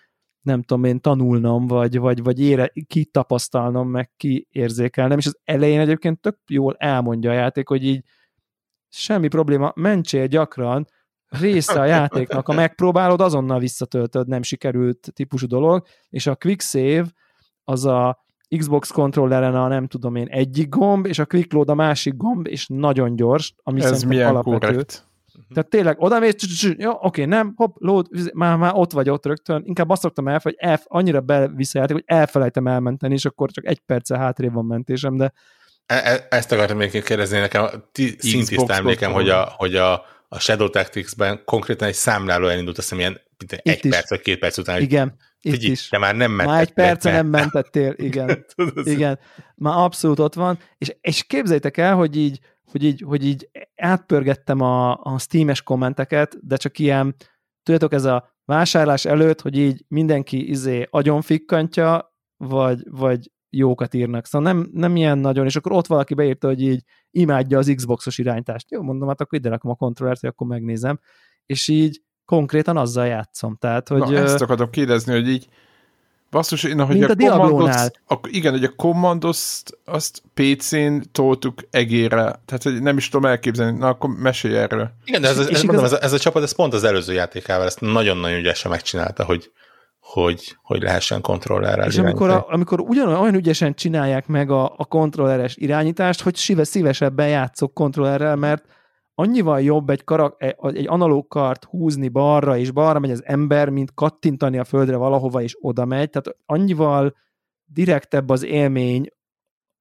Speaker 2: nem tudom én, tanulnom, vagy, vagy, vagy ére, kitapasztalnom, meg kiérzékelnem, és az elején egyébként tök jól elmondja a játék, hogy így semmi probléma, mentsél gyakran, része a játéknak, ha megpróbálod, azonnal visszatöltöd, nem sikerült típusú dolog, és a quick save az a Xbox kontrolleren a nem tudom én egyik gomb, és a quick load a másik gomb, és nagyon gyors, ami
Speaker 3: Ez
Speaker 2: szerintem
Speaker 3: milyen
Speaker 2: alapvető.
Speaker 3: korrekt.
Speaker 2: Tehát tényleg oda mész, jó, oké, nem, hopp, load, már, már ott vagy ott rögtön, inkább azt szoktam el, hogy elf, annyira bevisz játék, hogy elfelejtem elmenteni, és akkor csak egy perccel hátrébb van mentésem, de
Speaker 4: E- e- Ezt akartam még kérdezni nekem, ti- szintiszta emlékem, hogy a, hogy a, a Shadow Tactics-ben konkrétan egy számláló elindult, azt hiszem ilyen mint egy
Speaker 2: is.
Speaker 4: perc vagy két perc után, hogy
Speaker 2: igen, itt
Speaker 4: figyelj,
Speaker 2: is.
Speaker 4: te már nem mentettél.
Speaker 2: Már egy
Speaker 4: mert-
Speaker 2: nem mentettél, igen. Igen, már abszolút ott van, és, és képzeljétek el, hogy így, hogy így, hogy így átpörgettem a, a Steam-es kommenteket, de csak ilyen, tudjátok, ez a vásárlás előtt, hogy így mindenki izé agyonfikkantja, vagy, vagy jókat írnak. Szóval nem, nem ilyen nagyon, és akkor ott valaki beírta, hogy így imádja az Xboxos irányítást. Jó, mondom, hát akkor ide rakom a kontrollert, hogy akkor megnézem. És így konkrétan azzal játszom. Tehát, hogy...
Speaker 3: Na, ezt akartam kérdezni, hogy így basszus, én, hogy
Speaker 2: Mint a Diablónál.
Speaker 3: Commandos, akkor igen, hogy a Commandos azt PC-n toltuk egére, tehát hogy nem is tudom elképzelni, na akkor mesélj erről.
Speaker 4: Igen, de ez,
Speaker 2: És-
Speaker 4: ez,
Speaker 2: és
Speaker 4: mondom,
Speaker 2: igaz-
Speaker 4: ez, a, ez a csapat, ez pont az előző játékával, ezt nagyon-nagyon ügyesen megcsinálta, hogy, hogy, hogy lehessen kontrollerrel
Speaker 2: És amikor,
Speaker 4: irányítani.
Speaker 2: a, amikor ugyanolyan olyan ügyesen csinálják meg a, a kontrolleres irányítást, hogy sive szívesebben játszok kontrollerrel, mert annyival jobb egy, karak, egy analóg kart húzni balra, és balra megy az ember, mint kattintani a földre valahova, és oda megy. Tehát annyival direktebb az élmény,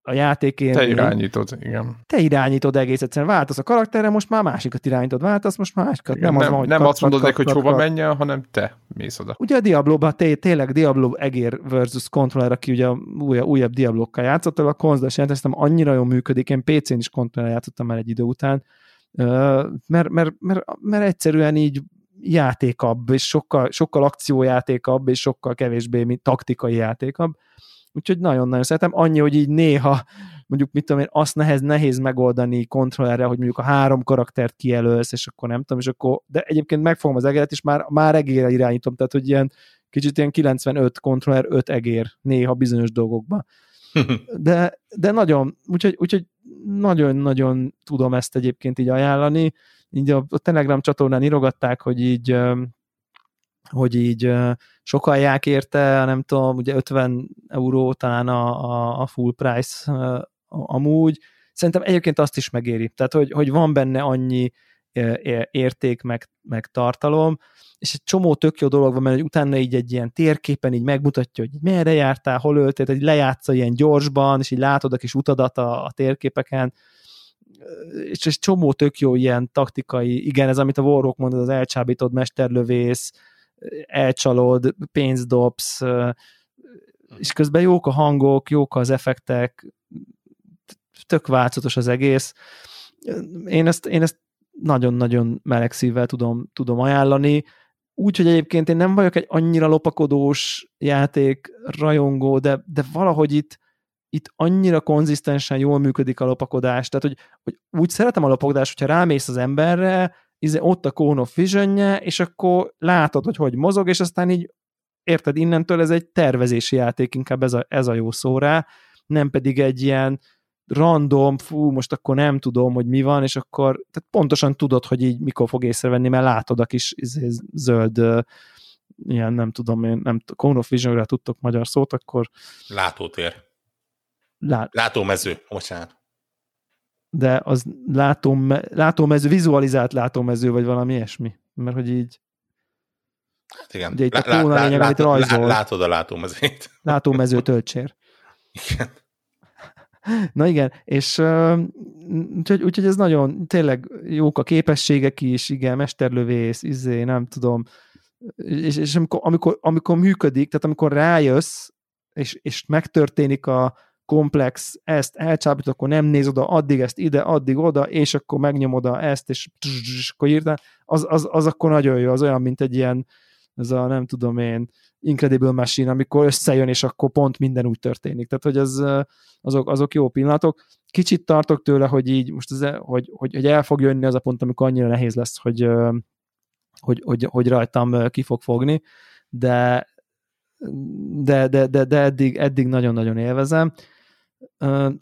Speaker 2: a játék élmény.
Speaker 3: Te irányítod, igen.
Speaker 2: Te irányítod egész egyszerűen. Váltasz a karakterre, most már másikat irányítod. Váltasz, most másikat.
Speaker 3: igen.
Speaker 2: nem,
Speaker 3: Nem,
Speaker 2: az van, hogy
Speaker 3: nem
Speaker 2: kat,
Speaker 3: azt mondod
Speaker 2: kat,
Speaker 3: neki, hogy
Speaker 2: kat,
Speaker 3: hova
Speaker 2: kat.
Speaker 3: menjen, hanem te mész oda.
Speaker 2: Ugye a Diablo-ban té- tényleg Diablo egér versus controller, aki ugye újabb, újabb Diablo-kkal játszott, a konzolos jelenteztem, annyira jól működik, én PC-n is kontroller játszottam már egy idő után, mert, mert, mert, mert egyszerűen így játékabb, és sokkal, sokkal akciójátékabb, és sokkal kevésbé, mint taktikai játékabb. Úgyhogy nagyon-nagyon szeretem. Annyi, hogy így néha mondjuk, mit tudom én, azt nehéz, nehéz megoldani kontrollerre, hogy mondjuk a három karaktert kijelölsz, és akkor nem tudom, és akkor, de egyébként megfogom az egeret, és már, már egérre irányítom, tehát hogy ilyen kicsit ilyen 95 kontroller, 5 egér néha bizonyos dolgokban. De, de nagyon, úgyhogy, úgyhogy nagyon-nagyon tudom ezt egyébként így ajánlani. Így a, Telegram csatornán írogatták, hogy így hogy így sokalják érte, nem tudom, ugye 50 euró talán a, a, a full price amúgy. Szerintem egyébként azt is megéri. Tehát, hogy, hogy van benne annyi érték, meg, meg tartalom, és egy csomó tök jó dolog van, mert hogy utána így egy ilyen térképen így megmutatja, hogy merre jártál, hol öltél, így lejátsza ilyen gyorsban, és így látod a kis utadat a, a térképeken, és egy csomó tök jó ilyen taktikai, igen, ez amit a Warhawk mondod, az elcsábítod, mesterlövész, elcsalod, pénzt dobsz, és közben jók a hangok, jók az effektek, tök változatos az egész. Én ezt, én ezt nagyon-nagyon meleg szívvel tudom, tudom ajánlani. Úgyhogy egyébként én nem vagyok egy annyira lopakodós játék rajongó, de, de valahogy itt, itt annyira konzisztensen jól működik a lopakodás, tehát hogy, hogy úgy szeretem a lopakodást, hogyha rámész az emberre, izé, ott a Cone of vision és akkor látod, hogy hogy mozog, és aztán így érted, innentől ez egy tervezési játék, inkább ez a, ez a jó szó rá, nem pedig egy ilyen random, fú, most akkor nem tudom, hogy mi van, és akkor tehát pontosan tudod, hogy így mikor fog észrevenni, mert látod a kis izé, zöld ilyen, nem tudom én, nem Cone of Vision-re tudtok magyar szót, akkor
Speaker 4: Látótér.
Speaker 2: lát,
Speaker 4: Látómező. Bocsánat.
Speaker 2: de az látom, látómező, vizualizált látómező, vagy valami ilyesmi. Mert hogy így
Speaker 4: Hát igen.
Speaker 2: Ugye itt a klón a lényeg, amit rajzol.
Speaker 4: látod a látómezőt.
Speaker 2: látómező töltsér.
Speaker 4: Igen.
Speaker 2: Na igen, és úgyhogy, úgyhogy ez nagyon, tényleg jók a képességek is, igen, mesterlövész, izé, nem tudom, és, és amikor, amikor, amikor működik, tehát amikor rájössz, és, és megtörténik a komplex, ezt elcsábít, akkor nem néz oda, addig ezt ide, addig oda, és akkor megnyomod a ezt, és, és akkor írtál, az, az, az akkor nagyon jó, az olyan, mint egy ilyen, ez a nem tudom én, Incredible Machine, amikor összejön, és akkor pont minden úgy történik. Tehát, hogy az, azok, azok jó pillanatok. Kicsit tartok tőle, hogy így most ez, hogy, hogy, hogy el fog jönni az a pont, amikor annyira nehéz lesz, hogy, hogy, hogy, hogy rajtam ki fog fogni, de de, de, de, de eddig, eddig nagyon-nagyon élvezem.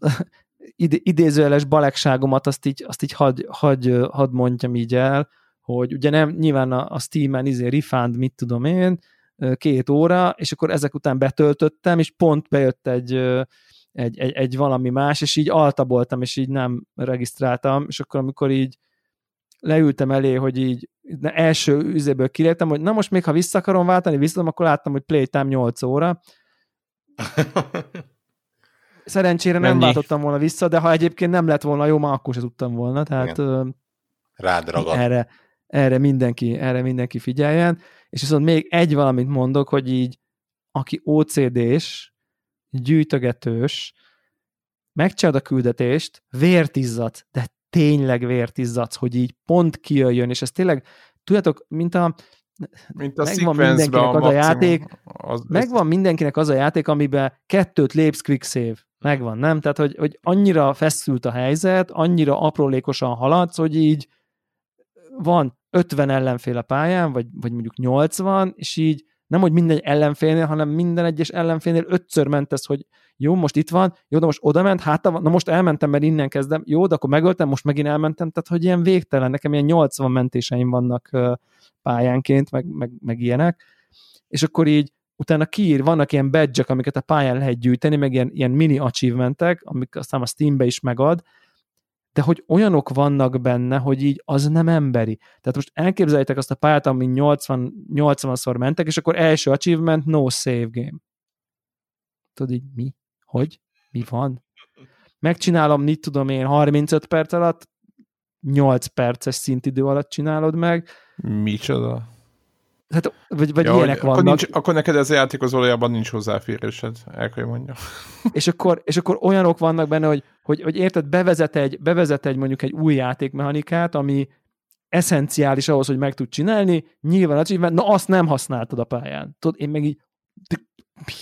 Speaker 2: Id, idézőjeles balegságomat azt így, azt így hadd had, had mondjam így el, hogy ugye nem, nyilván a, a Steam-en izé refund, mit tudom én, két óra, és akkor ezek után betöltöttem, és pont bejött egy, egy, egy, egy valami más, és így altaboltam, és így nem regisztráltam, és akkor amikor így leültem elé, hogy így első üzéből kiléptem, hogy na most még ha vissza akarom váltani, visszatom, akkor láttam, hogy playtime 8 óra. Szerencsére nem
Speaker 4: Mennyi?
Speaker 2: váltottam volna vissza, de ha egyébként nem lett volna jó, már akkor se tudtam volna, tehát ö,
Speaker 4: Rád ragad.
Speaker 2: erre, erre, mindenki, erre mindenki figyeljen. És viszont még egy valamit mondok, hogy így aki OCD-s, gyűjtögetős, megcsinálod a küldetést, vért izzadsz, de tényleg vért izzadsz, hogy így pont kijöjjön, és ez tényleg, tudjátok, mint a,
Speaker 3: Mint a
Speaker 2: Megvan mindenkinek az a játék,
Speaker 3: Az,
Speaker 2: megvan mindenkinek az a játék, amiben kettőt lépsz quick save. Megvan, nem? Tehát, hogy, hogy annyira feszült a helyzet, annyira aprólékosan haladsz, hogy így van 50 ellenfél a pályán, vagy, vagy mondjuk 80, és így nem, hogy minden ellenfélnél, hanem minden egyes ellenfélnél ötször mentesz, hogy jó, most itt van, jó, de most oda ment, hát na most elmentem, mert innen kezdem, jó, de akkor megöltem, most megint elmentem, tehát hogy ilyen végtelen, nekem ilyen 80 mentéseim vannak pályánként, meg, meg, meg ilyenek, és akkor így utána kiír, vannak ilyen badge amiket a pályán lehet gyűjteni, meg ilyen, ilyen mini achievementek, amik aztán a Steambe is megad, de hogy olyanok vannak benne, hogy így az nem emberi. Tehát most elképzeljétek azt a pályát, amin 80, 80-szor mentek, és akkor első achievement, no save game. Tudod így, mi? Hogy? Mi van? Megcsinálom, mit tudom én, 35 perc alatt, 8 perces szintidő alatt csinálod meg,
Speaker 3: Micsoda?
Speaker 2: Hát, vagy, vagy
Speaker 3: Ja,
Speaker 2: ilyenek
Speaker 3: akkor,
Speaker 2: vannak,
Speaker 3: nincs, akkor neked ez a játék az valójában nincs hozzáférésed, el kell mondjam.
Speaker 2: és akkor, és akkor olyanok vannak benne, hogy, hogy, hogy érted, bevezet egy, bevezet egy mondjuk egy új játékmechanikát, ami eszenciális ahhoz, hogy meg tud csinálni, nyilván achievement, na azt nem használtad a pályán. Tudod, én meg így, de,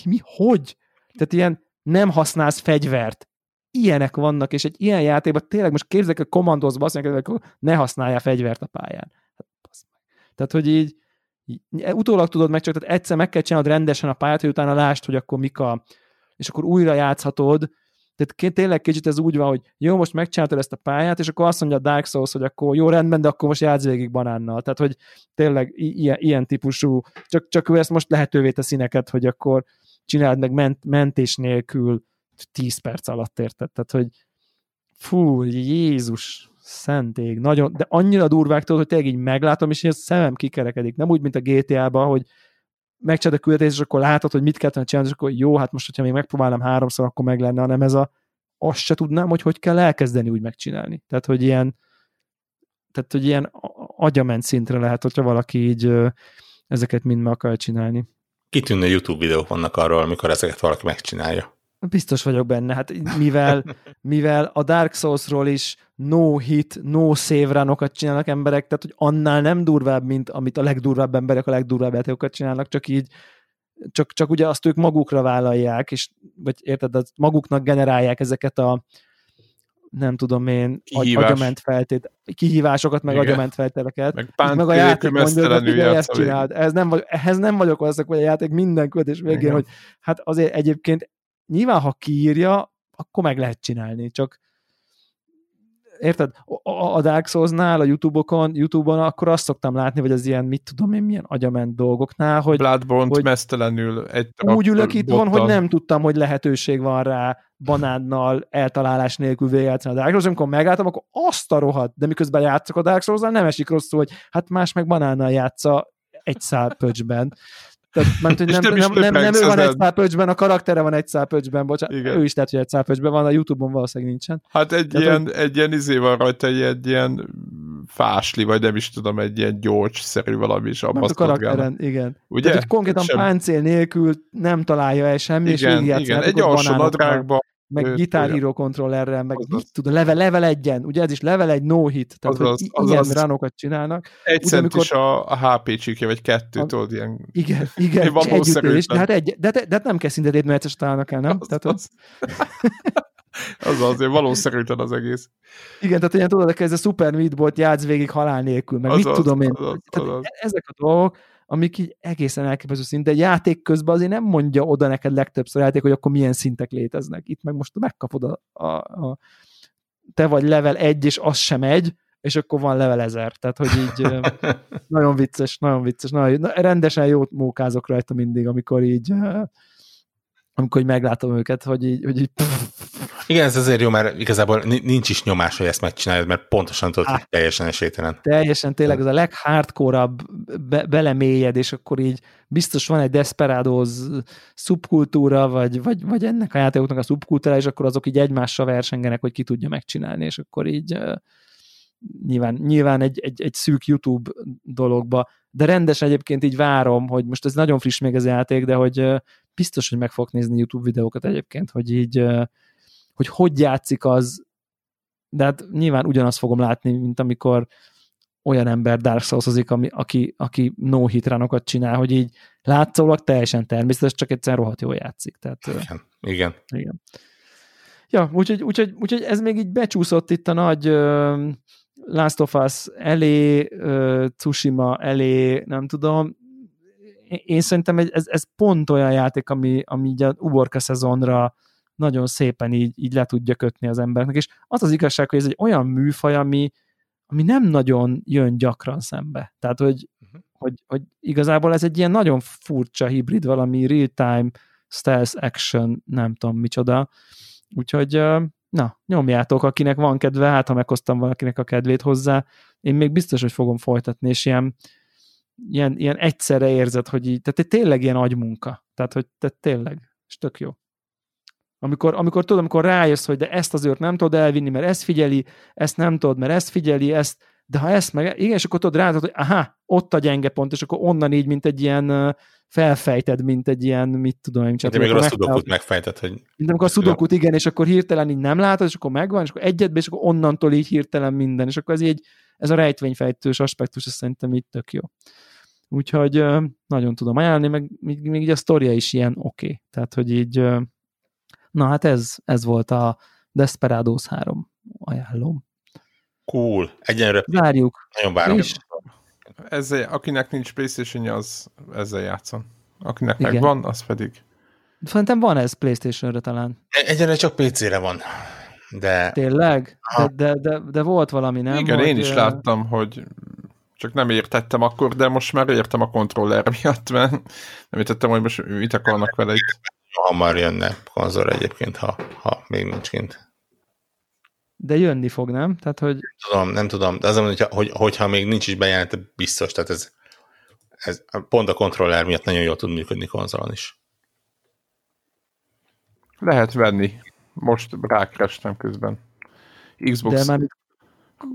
Speaker 2: mi, hogy? Tehát ilyen nem használsz fegyvert. Ilyenek vannak, és egy ilyen játékban tényleg most képzeljük, hogy kommandózba azt mondják, hogy ne használjál fegyvert a pályán. Hát. Tehát, hogy így utólag tudod meg, csak tehát egyszer meg kell csinálnod rendesen a pályát, hogy utána lásd, hogy akkor mik a, és akkor újra játszhatod, tehát tényleg kicsit ez úgy van, hogy jó, most megcsináltad ezt a pályát, és akkor azt mondja a Dark Souls, hogy akkor jó, rendben, de akkor most játsz végig banánnal. Tehát, hogy tényleg ilyen, ilyen típusú, csak, csak ő ezt most lehetővé teszi neked, hogy akkor csináld meg ment, mentés nélkül 10 perc alatt érted. Tehát, hogy fú, Jézus, szent ég, nagyon, de annyira durvák tudod, hogy tényleg így meglátom, és így a szemem kikerekedik. Nem úgy, mint a GTA-ban, hogy megcsinálod a küldetést, és akkor látod, hogy mit kellene csinálni, és akkor jó, hát most, hogyha még megpróbálnám háromszor, akkor meg lenne, hanem ez a azt se tudnám, hogy hogy kell elkezdeni úgy megcsinálni. Tehát, hogy ilyen tehát, hogy ilyen agyament szintre lehet, hogyha valaki így ezeket mind meg akar csinálni.
Speaker 4: Kitűnő YouTube videók vannak arról, amikor ezeket valaki megcsinálja.
Speaker 2: Biztos vagyok benne, hát mivel, mivel a Dark Souls-ról is no hit, no save csinálnak emberek, tehát hogy annál nem durvább, mint amit a legdurvább emberek a legdurvább játékokat csinálnak, csak így csak, csak ugye azt ők magukra vállalják, és vagy érted, azt maguknak generálják ezeket a nem tudom én,
Speaker 3: Kihívás.
Speaker 2: agyament feltét, kihívásokat, meg
Speaker 3: Igen.
Speaker 2: agyament feltételeket.
Speaker 3: Meg pánt
Speaker 2: meg a játék mondja, hogy ezt csináld. Ez nem ehhez nem vagyok az, hogy a játék minden költés végén,
Speaker 3: Igen.
Speaker 2: hogy hát azért egyébként nyilván, ha kiírja, akkor meg lehet csinálni, csak érted? A- Dark Souls-nál, a YouTube-okon, YouTube-on akkor azt szoktam látni, hogy az ilyen, mit tudom én, milyen agyament dolgoknál, hogy
Speaker 3: Bloodborne-t
Speaker 2: hogy-
Speaker 3: mesztelenül egy
Speaker 2: úgy ülök itt van, hogy nem tudtam, hogy lehetőség van rá banánnal, eltalálás nélkül végigjátszani a Dark Souls, amikor megálltam, akkor azt a rohadt, de miközben játszok a Dark souls nem esik rosszul, hogy hát más meg banánnal játsza egy szál pöcsben. Tehát, mert, hogy
Speaker 3: És
Speaker 2: nem,
Speaker 3: nem
Speaker 2: nem, nem, nem, ő van egy
Speaker 3: ezen.
Speaker 2: szál pöcsben, a karaktere van egy szál pöcsben, bocsánat,
Speaker 3: Igen.
Speaker 2: ő is lehet, hogy egy szál pöcsben van, a Youtube-on valószínűleg nincsen.
Speaker 3: Hát egy,
Speaker 2: Tehát,
Speaker 3: ilyen, egy ilyen izé van rajta, egy, egy ilyen fásli, vagy nem is tudom, egy ilyen gyógyszerű valami is abban
Speaker 2: a karakteren, igen.
Speaker 3: Ugye?
Speaker 2: Tehát, hogy konkrétan
Speaker 3: Sem-
Speaker 2: páncél nélkül nem találja el semmi, és
Speaker 3: igen,
Speaker 2: végigjátszik
Speaker 3: igen, egy alsó nadrágban.
Speaker 2: Meg
Speaker 3: Ő-
Speaker 2: kontrollerrel, meg
Speaker 3: Azaz.
Speaker 2: mit tudom, level, level egyen, ugye ez is level egy no hit, tehát
Speaker 3: Azaz,
Speaker 2: hogy
Speaker 3: azaz.
Speaker 2: ilyen runokat csinálnak.
Speaker 3: Egy centis
Speaker 2: amikor-
Speaker 3: a, a HP csíkje, vagy kettő,
Speaker 2: A-
Speaker 3: tudod, ilyen...
Speaker 2: Igen, igen,
Speaker 3: Egy
Speaker 2: és is, de hát, egy, de, de, de, hát nem kell szinte egyszer találnak el, nem?
Speaker 3: Az,
Speaker 2: Tehát,
Speaker 3: az, az azért valószerűtlen az egész.
Speaker 2: igen, tehát ilyen tudod, ez a Super Meat Boy játsz végig halál nélkül, meg mit
Speaker 3: Azaz,
Speaker 2: tudom én.
Speaker 3: azaz,
Speaker 2: Tehát
Speaker 3: azaz.
Speaker 2: ezek a dolgok, amik így egészen elképesztő szint, de játék közben azért nem mondja oda neked legtöbbször játék, hogy akkor milyen szintek léteznek. Itt meg most megkapod a, a, a te vagy level 1, és az sem egy, és akkor van level 1000. Tehát, hogy így nagyon vicces, nagyon vicces. Nagyon, na, rendesen jót mókázok rajta mindig, amikor így amikor így meglátom őket, hogy így, hogy így
Speaker 4: Igen, ez azért jó, mert igazából nincs is nyomás, hogy ezt megcsinálod, mert pontosan tudod, hogy teljesen esélytelen.
Speaker 2: Teljesen tényleg az a leghardcore be, belemélyed, és akkor így biztos van egy Desperados szubkultúra, vagy, vagy, vagy ennek a játékoknak a szubkultúra, és akkor azok így egymással versengenek, hogy ki tudja megcsinálni, és akkor így uh, nyilván, nyilván egy, egy, egy szűk YouTube dologba, de rendesen egyébként így várom, hogy most ez nagyon friss még az játék, de hogy uh, biztos, hogy meg fogok nézni YouTube videókat egyébként, hogy így hogy hogy játszik az, de hát nyilván ugyanazt fogom látni, mint amikor olyan ember Dark souls ami, aki, aki no hit csinál, hogy így látszólag teljesen természetes, csak egyszer rohadt jól játszik. Tehát,
Speaker 4: igen, igen.
Speaker 2: igen. Ja, úgyhogy, úgyhogy, úgyhogy ez még így becsúszott itt a nagy uh, Last of Us elé, uh, Tsushima elé, nem tudom. Én szerintem ez, ez pont olyan játék, ami, ami így a uborka szezonra nagyon szépen így, így le tudja kötni az embernek, és az az igazság, hogy ez egy olyan műfaj, ami, ami nem nagyon jön gyakran szembe. Tehát, hogy, uh-huh. hogy, hogy igazából ez egy ilyen nagyon furcsa hibrid, valami real-time stealth action, nem tudom micsoda. Úgyhogy na, nyomjátok, akinek van kedve, hát ha meghoztam valakinek a kedvét hozzá, én még biztos, hogy fogom folytatni, és ilyen, ilyen, ilyen egyszerre érzed, hogy így, tehát tényleg ilyen agymunka. Tehát, hogy tehát tényleg, és tök jó. Amikor, amikor tudod, amikor rájössz, hogy de ezt az őrt nem tudod elvinni, mert ezt figyeli, ezt nem tudod, mert ezt figyeli, ezt, de ha ezt meg, igen, és akkor tudod rá, hogy aha, ott a gyenge pont, és akkor onnan így, mint egy ilyen felfejted, mint egy ilyen, mit tudom én.
Speaker 4: De még a szudokut megfejted, hogy...
Speaker 2: Mint amikor a szudokut, igen, és akkor hirtelen így nem látod, és akkor megvan, és akkor egyetbe, és akkor onnantól így hirtelen minden, és akkor ez így, ez a rejtvényfejtős aspektus, ez szerintem itt tök jó. Úgyhogy nagyon tudom ajánlani, meg még, még a sztoria is ilyen oké. Okay. Tehát, hogy így Na hát ez, ez volt a Desperados 3 ajánlom.
Speaker 4: Cool. Egyenre.
Speaker 2: Várjuk.
Speaker 4: Nagyon várom. És...
Speaker 3: Ezzel, akinek nincs playstation az ezzel játszon. Akinek Igen. megvan, az pedig...
Speaker 2: Szerintem van ez Playstation-re talán.
Speaker 4: Egyenre csak PC-re van. De...
Speaker 2: Tényleg? De, de, de, de volt valami, nem?
Speaker 3: Igen, hogy... én is láttam, hogy csak nem értettem akkor, de most már értem a kontroller miatt, mert nem értettem, hogy most mit akarnak vele itt
Speaker 4: hamar jönne konzol egyébként, ha, ha még nincs kint.
Speaker 2: De jönni fog, nem? Tehát, hogy... Nem
Speaker 4: tudom, nem tudom. De az, hogyha, hogy, hogyha még nincs is bejelentve, biztos. Tehát ez, ez pont a kontroller miatt nagyon jól tud működni konzolon is.
Speaker 3: Lehet venni. Most rákerestem közben. Xbox
Speaker 2: De már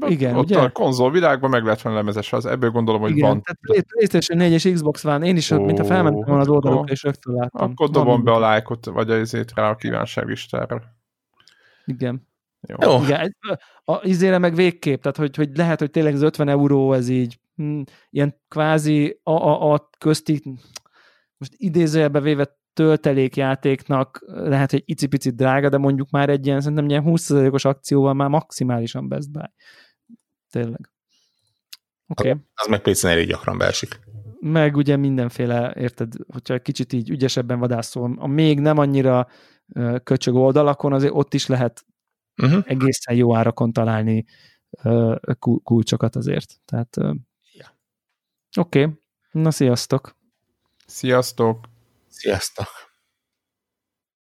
Speaker 2: igen,
Speaker 3: ott
Speaker 2: ugye?
Speaker 3: a konzol világban meg lehet venni lemezes, az ebből gondolom, hogy
Speaker 2: Igen,
Speaker 3: van.
Speaker 2: Tehát PlayStation 4 és Xbox van, én is, oh, mint a felmentem volna az oldalokra, és rögtön láttam.
Speaker 3: Akkor dobom be a lájkot, vagy azért rá a kívánságlistára.
Speaker 2: Igen. Jó. Jó. Igen, a, izére meg végképp, tehát hogy, hogy lehet, hogy tényleg az 50 euró ez így hm, ilyen kvázi a, a, a közti most idézőjelbe véve töltelékjátéknak lehet, hogy icipicit drága, de mondjuk már egy ilyen, szerintem ilyen 20%-os akcióval már maximálisan Best Buy. Tényleg. Oké. Okay.
Speaker 4: Az meg pc elég gyakran beesik.
Speaker 2: Meg ugye mindenféle, érted, hogyha kicsit így ügyesebben vadászol, a még nem annyira köcsög oldalakon, azért ott is lehet uh-huh. egészen jó árakon találni kulcsokat azért. Tehát ja. oké. Okay. Na, sziasztok!
Speaker 3: Sziasztok!
Speaker 4: Sziasztok!